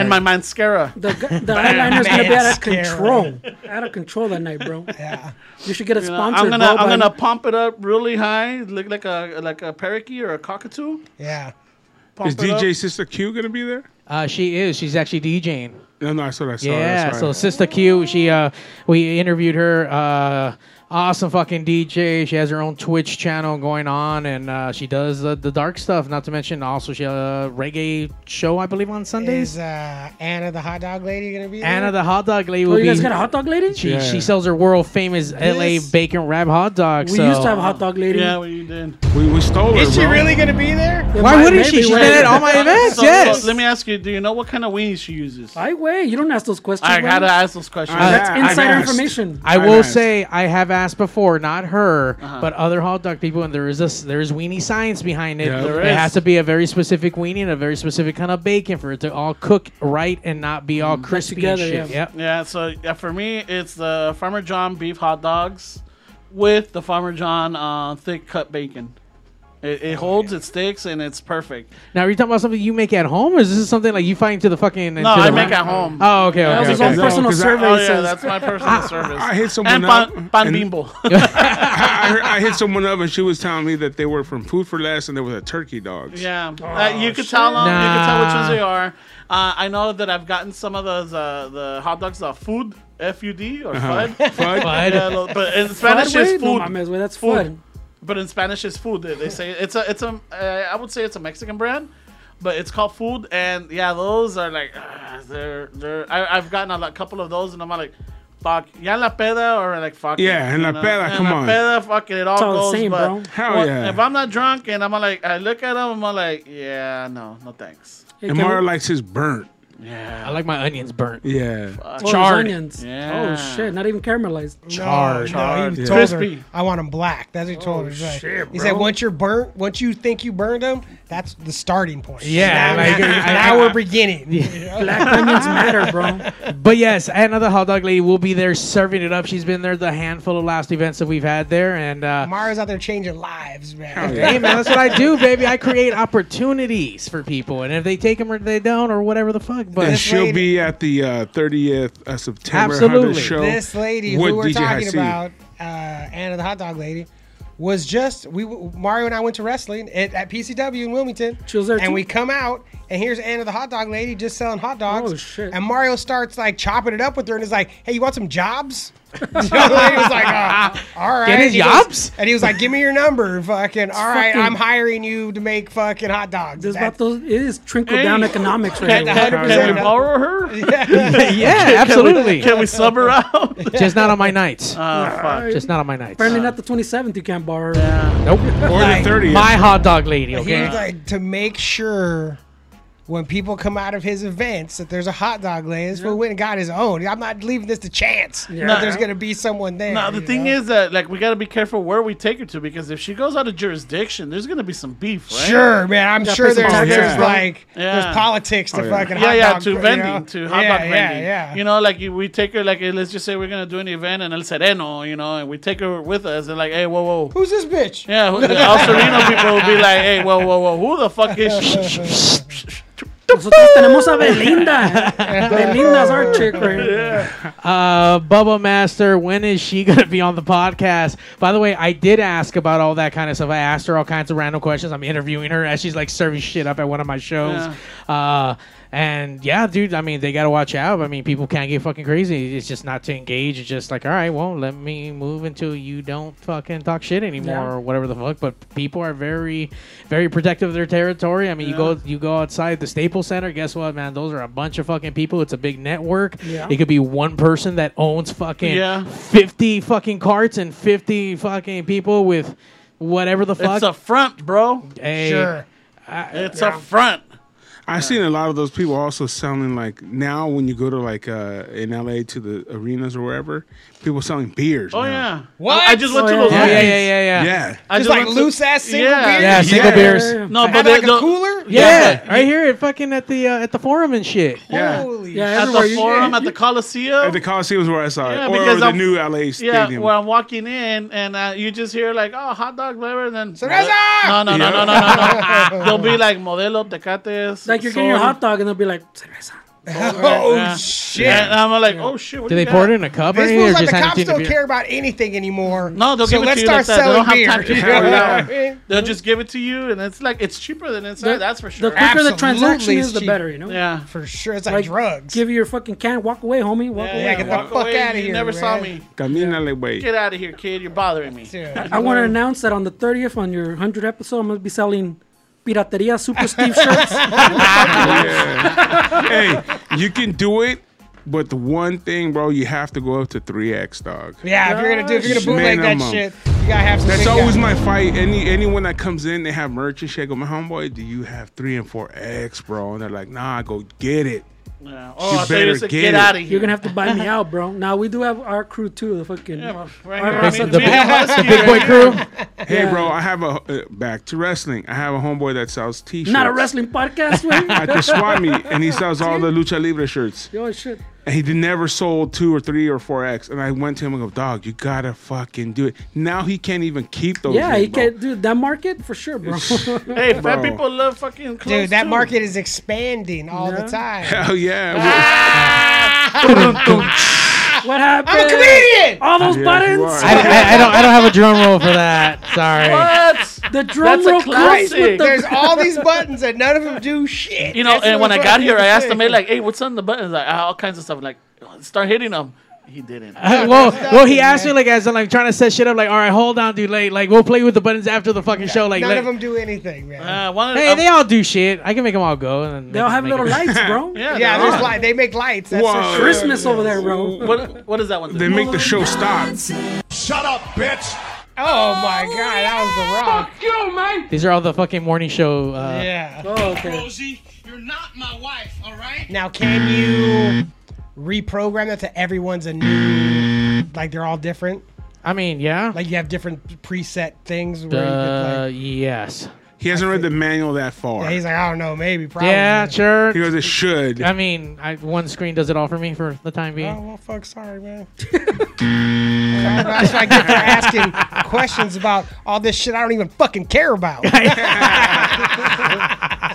And my mascara. The, gu- the eyeliner's gonna be out of control. Out of control that night, bro. Yeah. You should get a You know, sponsor. I'm gonna bro, I'm gonna pump it up really high, look like a like a parakeet or a cockatoo. Yeah. Pump Is it up. DJ Sister Q gonna be there? Uh, she is. She's actually DJing. No, no, I saw that. Yeah, that's so. Sister Q, she uh we interviewed her uh awesome fucking DJ. She has her own Twitch channel going on and uh she does uh, the dark stuff, not to mention also she has a reggae show I believe on Sundays. Is uh, Anna the hot dog lady gonna be there? Anna the hot dog lady Oh, will you guys be got a hot dog lady? she, Yeah. she sells her world famous LA bacon wrap hot dog. We so. used to have a hot dog lady. Yeah, we did. we, we stole her. Is she bro. really gonna be there? Yeah, Why wouldn't she? maybe She's wait. been at all my events. So, yes. so let me ask you: Do you know what kind of wings she uses? I wait. You don't ask those questions. I man. gotta ask those questions. I- That's insider information. I will say I have asked before, not her, Uh-huh. but other hot dog people, and there is a there is weenie science behind it. Yeah. There it is. has to be a very specific weenie and a very specific kind of bacon for it to all cook right and not be all crispy together, and shit. yeah. Yep. Yeah, so yeah, for me, it's the Farmer John beef hot dogs with the Farmer John uh, thick cut bacon. It, it holds, it sticks, and it's perfect. Now, are you talking about something you make at home, or is this something like you find to the fucking? No, into I make at home. Oh, okay, That's okay. his okay. own No, personal 'cause I- survey. Oh yeah, that's my personal service. I hit someone and up. pan, pan and- bimbo. I, I hit someone up and she was telling me that they were from Food for Less and they were the turkey dogs. yeah, uh, you could tell them. You Nah. can tell which ones they are. Uh, I know that I've gotten some of those uh, the hot dogs, are food F U D or Uh-huh. FUD. Fud? Bud. Yeah, but in Fud, Spanish wait? it's No food. mames, that's Food. fun. But in Spanish it's food. They, they say it's a it's a uh, I would say it's a Mexican brand, but it's called food. And yeah, those are like uh, they're they're. I, I've gotten a lot- couple of those, and I'm like, fuck, ya la peda or like fuck. Yeah, it, en la you know? peda, En come la on. peda, fuck it, it all It's all the goes. same, but bro. Hell well, yeah. If I'm not drunk and I'm like, I look at them, I'm like, yeah, no, no thanks. Hey, And can Mario we- likes his burnt. Yeah. I like my onions burnt. Yeah. oh, those charred. onions. Yeah. Oh shit, not even caramelized. Charred. No, no, he Yeah. told her, Crispy. I want them black. That's what he told her. He's like- shit, he bro. said, once you're burnt, once you think you burned them, that's the starting point. Yeah, now, like, now- now we're beginning. Black onions matter, bro. But yes, another hot dog lady will be there serving it up. She's been there the handful of last events that we've had there, and uh, Mario's out there changing lives, man. hey man, that's what I do, baby. I create opportunities for people, and if they take them or they don't or whatever the fuck. But And she'll lady- be at the uh, 30th of September Absolutely. Show. This lady who we're DJ talking Hasib. about, uh, Anna the hot dog lady, was just we Mario and I went to wrestling at, at PCW in Wilmington. She was there and too? we come out and here's Anna the hot dog lady just selling hot dogs. Oh, shit. And Mario starts like chopping it up with her and is like, "Hey, you want some jobs?" The other lady was like, uh, "All right." Get his And he and he was like, "Give me your number, fucking. All right, fucking- I'm hiring you to make fucking hot dogs." This That's- about those. It is trickle down Hey. economics right Can, now. can, can we 100%. borrow her? yeah, absolutely. Can we sub her out? Just not on my nights. Uh, fuck. Just not on my nights. Apparently, not the 27th. You can't borrow. her. Yeah. Nope. Or Like, the 30th. My hot dog lady. Okay. He's like to make sure when people come out of his events that there's a hot dog lane. This fool went and got his own. I'm not leaving this to chance. Yeah. that there's gonna be someone there. No, the thing know? is that like we gotta be careful where we take her to because if she goes out of jurisdiction, there's gonna be some beef, right? Sure, man. I'm Gotta sure there's, taxes, there's bro. like Yeah. there's politics to yeah. fucking Yeah, hot yeah, dog, to you vending, know? to hot yeah, dog yeah, vending. Yeah, You know, like we take her, like let's just say we're gonna do an event in El Sereno, you know, and we take her with us, and like, hey, whoa, whoa, Who's this bitch? yeah, who- the El Sereno people will be like, hey, whoa, whoa, whoa, who the fuck is she? Nosotros tenemos a Belinda. Belinda's our chick right here. Uh, Bubba Master, when is she going to be on the podcast? By the way, I did ask about all that kind of stuff. I asked her all kinds of random questions. I'm interviewing her as she's like serving shit up at one of my shows. Uh, and yeah, dude, I mean, they got to watch out. I mean, people can't get fucking crazy. It's just not to engage. It's just like, all right, well, let me move until you don't fucking talk shit anymore Yeah. or whatever the fuck. But people are very, very protective of their territory. I mean, you go you go outside the Staples Center. Guess what, man? Those are a bunch of fucking people. It's a big network. Yeah. It could be one person that owns fucking Yeah. 50 fucking carts and 50 fucking people with whatever the fuck. It's a front, bro. Hey, Sure. It's a front. I've seen a lot of those people also selling like now when you go to like uh in LA to the arenas or wherever, people selling beers. Oh now. yeah. What? I, I just went Oh, to yeah. those. Yeah, yeah, meetings. yeah, yeah, yeah. Yeah. I Just just like went to- loose ass single Yeah. beer. Yeah, single Yeah. beers. No, but like they, a the- cooler. Yeah, right here at fucking at the uh, at the forum and shit. Yeah. Holy Yeah, at the forum, yeah, at the Coliseum. At the Coliseum's where I saw it. Yeah, or, because or the I'm- new LA stadium. Yeah, where I'm walking in and uh, you just hear like, oh, hot dog flavor, and then no, no, no, no, no, no, no. They'll be like modelo tecates. Like you're getting your hot dog and they'll be like, cerveza. Oh Yeah. shit! And I'm like, oh shit. What Do do they you pour it in a cup or These anything, or fools like just the hand it cops to you in a don't beer? care about anything anymore. No, they'll so give it let's to you start like that. They don't selling beer. have time to You pour know it what out. I mean? They'll just give it to you, and it's like it's cheaper than inside. The- that's for sure. The sure. quicker the Absolutely transaction it's is, the cheap. better. You know. yeah. For sure, it's like, Like drugs. Give you your fucking can. Walk away, homie. Walk Yeah, away. yeah, get the walk fuck away. outta You here, never saw man. me. Camínale, güey. Get out of here, kid. You're bothering me. Dude. I want to announce that on the 30th, on your 100th episode, I'm going to be selling Pirateria Super Steve shirts. hey, you can do it, but the one thing, bro, you have to go up to 3x, dog. Yeah, if you're gonna do, if you're gonna bootleg that shit, you gotta have some. That's big always guy. my fight. Any anyone that comes in, they have merch and shit. I go, my homeboy, do you have three and four X, bro? And they're like, nah. I go, get it. Yeah. Oh, You I thought you better said get get it. out of here. You're going to have to buy me out, bro. Now, we do have our crew, too. The fucking. Yeah, well, right Our- I mean, the, me and Husky the big boy crew. Hey, Yeah. bro, I have a uh, back to wrestling. I have a homeboy that sells T-shirts. Not a wrestling podcast, man. at the swap meet, and he sells all the lucha libre shirts. Yo, shit. And he never sold two or three or four X. And I went to him and go, dog, you gotta fucking do it. Now he can't even keep those. Yeah, he bro. can dude. That market for sure, bro. Hey, fat people love fucking clothes Dude, that too. market is expanding all the time. Hell yeah. what happened? I'm a comedian. All those Yeah, you buttons. are. I, I, I don't I don't have a drum roll for that. Sorry. What? The drum That's a roll comes classic. with the. There's all these buttons and none of them do shit. You know, That's and what when I I'm got here, I asked him, saying. hey, like, hey, what's on the buttons? Like, ah, all kinds of stuff. Like, start hitting them. He didn't. Uh, well, well, he nothing, asked me man. like as I'm like trying to set shit up. Like, all right, hold on, dude. Like, like we'll play with the buttons after the fucking show. Like, None let- of them do anything, man. Uh, one of the, hey, um, they all do shit. I can make them all go. And then They all have little lights, bro. yeah, yeah, they're there's on. light. They make lights. That's Whoa. for sure. Christmas over there, bro. What, what is that one? do? they make the show stop. Shut up, bitch! Oh my god, that was the rock. Fuck you, mate! These are all the fucking morning show. Uh, Yeah. Oh, okay. Rosie, you're not my wife, all right? Now, can you reprogram that to everyone's a new? Like they're all different. I mean, yeah. Like you have different preset things. Where you uh, could, like, yes. He hasn't read the manual that far. yeah, he's like, I don't know, maybe, probably. Yeah, sure. he goes, it should. I mean, I, one screen does it all for me for the time Oh being. well, fuck, sorry, man. That's what I get for asking questions about all this shit I don't even fucking care about.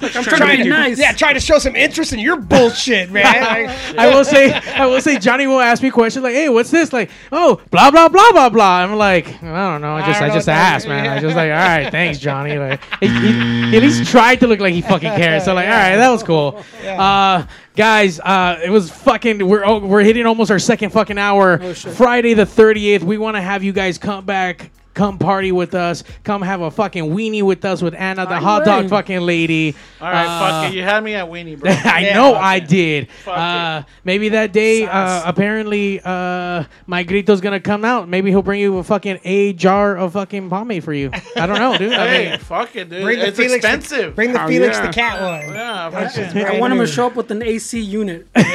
I'm trying to be nice. Yeah, trying to show some interest in your bullshit, man. Like, I will say, I will say, Johnny will ask me questions like, "Hey, what's this?" Like, "Oh, blah blah blah blah blah." I'm like, I don't know. I just, I I, just know asked, is. man. I just like, all right, thanks, Johnny. Like, he, he- he at least tried to look like he fucking cared. So like, all right, that was cool. Uh, guys, uh, it was fucking. We're oh, we're hitting almost our second fucking hour. Oh, shit. Friday the 30th. We want to have you guys come back. Come party with us. Come have a fucking weenie with us with Anna, the I hot dog will. fucking lady. All right, Uh, fuck it. You had me at Weenie, bro. I Yeah. know I did. Fuck Uh, maybe that day, uh, apparently, uh, my grito's gonna come out. Maybe he'll bring you a fucking a jar of fucking pomade for you. I don't know, dude. I hey, mean, fuck it, dude. bring the it's Felix. expensive. Bring the Oh, Felix yeah. the cat one. yeah, That fuck shit's it. I want him to show up with an AC unit. Maybe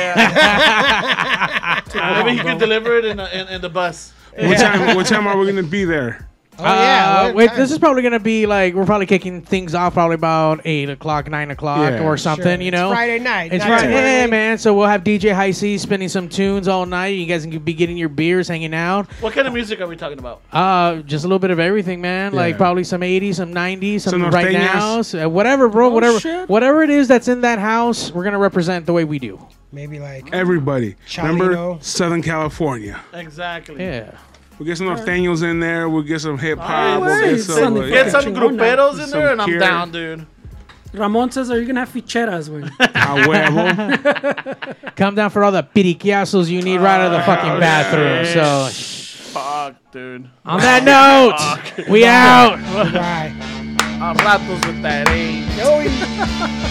he can deliver it in, a, in, in the bus. What time? What time are we gonna be there? Oh yeah. uh, wait, this is probably gonna be like we're probably kicking things off probably about eight o'clock, nine o'clock, Yeah. or something. Sure. You It's know, Friday night. It's not Friday, yeah, man. So we'll have DJ High C spinning some tunes all night. You guys can be getting your beers, hanging out. What kind of music are we talking about? Uh, just a little bit of everything, man. Like Yeah. probably some '80s, some '90s, some, Some right norteñas. now, uh, whatever, bro. whatever, shit. whatever it is that's in that house, we're gonna represent the way we do. Maybe like Everybody. Chalino. Remember Southern California. Exactly. Yeah. We'll get some Norteños in there. We'll get some hip hop. We'll get son, some. if uh, Get yeah. some Chingona. gruperos in Some there, and I'm Kira. down, dude. Ramon says, "Are you gonna have ficheras, güey?" A huevo. Come down for all the periquiazos you need right out of the fucking bathroom. So, Fuck, dude. on that note, we out. right. I'm ratos with that, eh?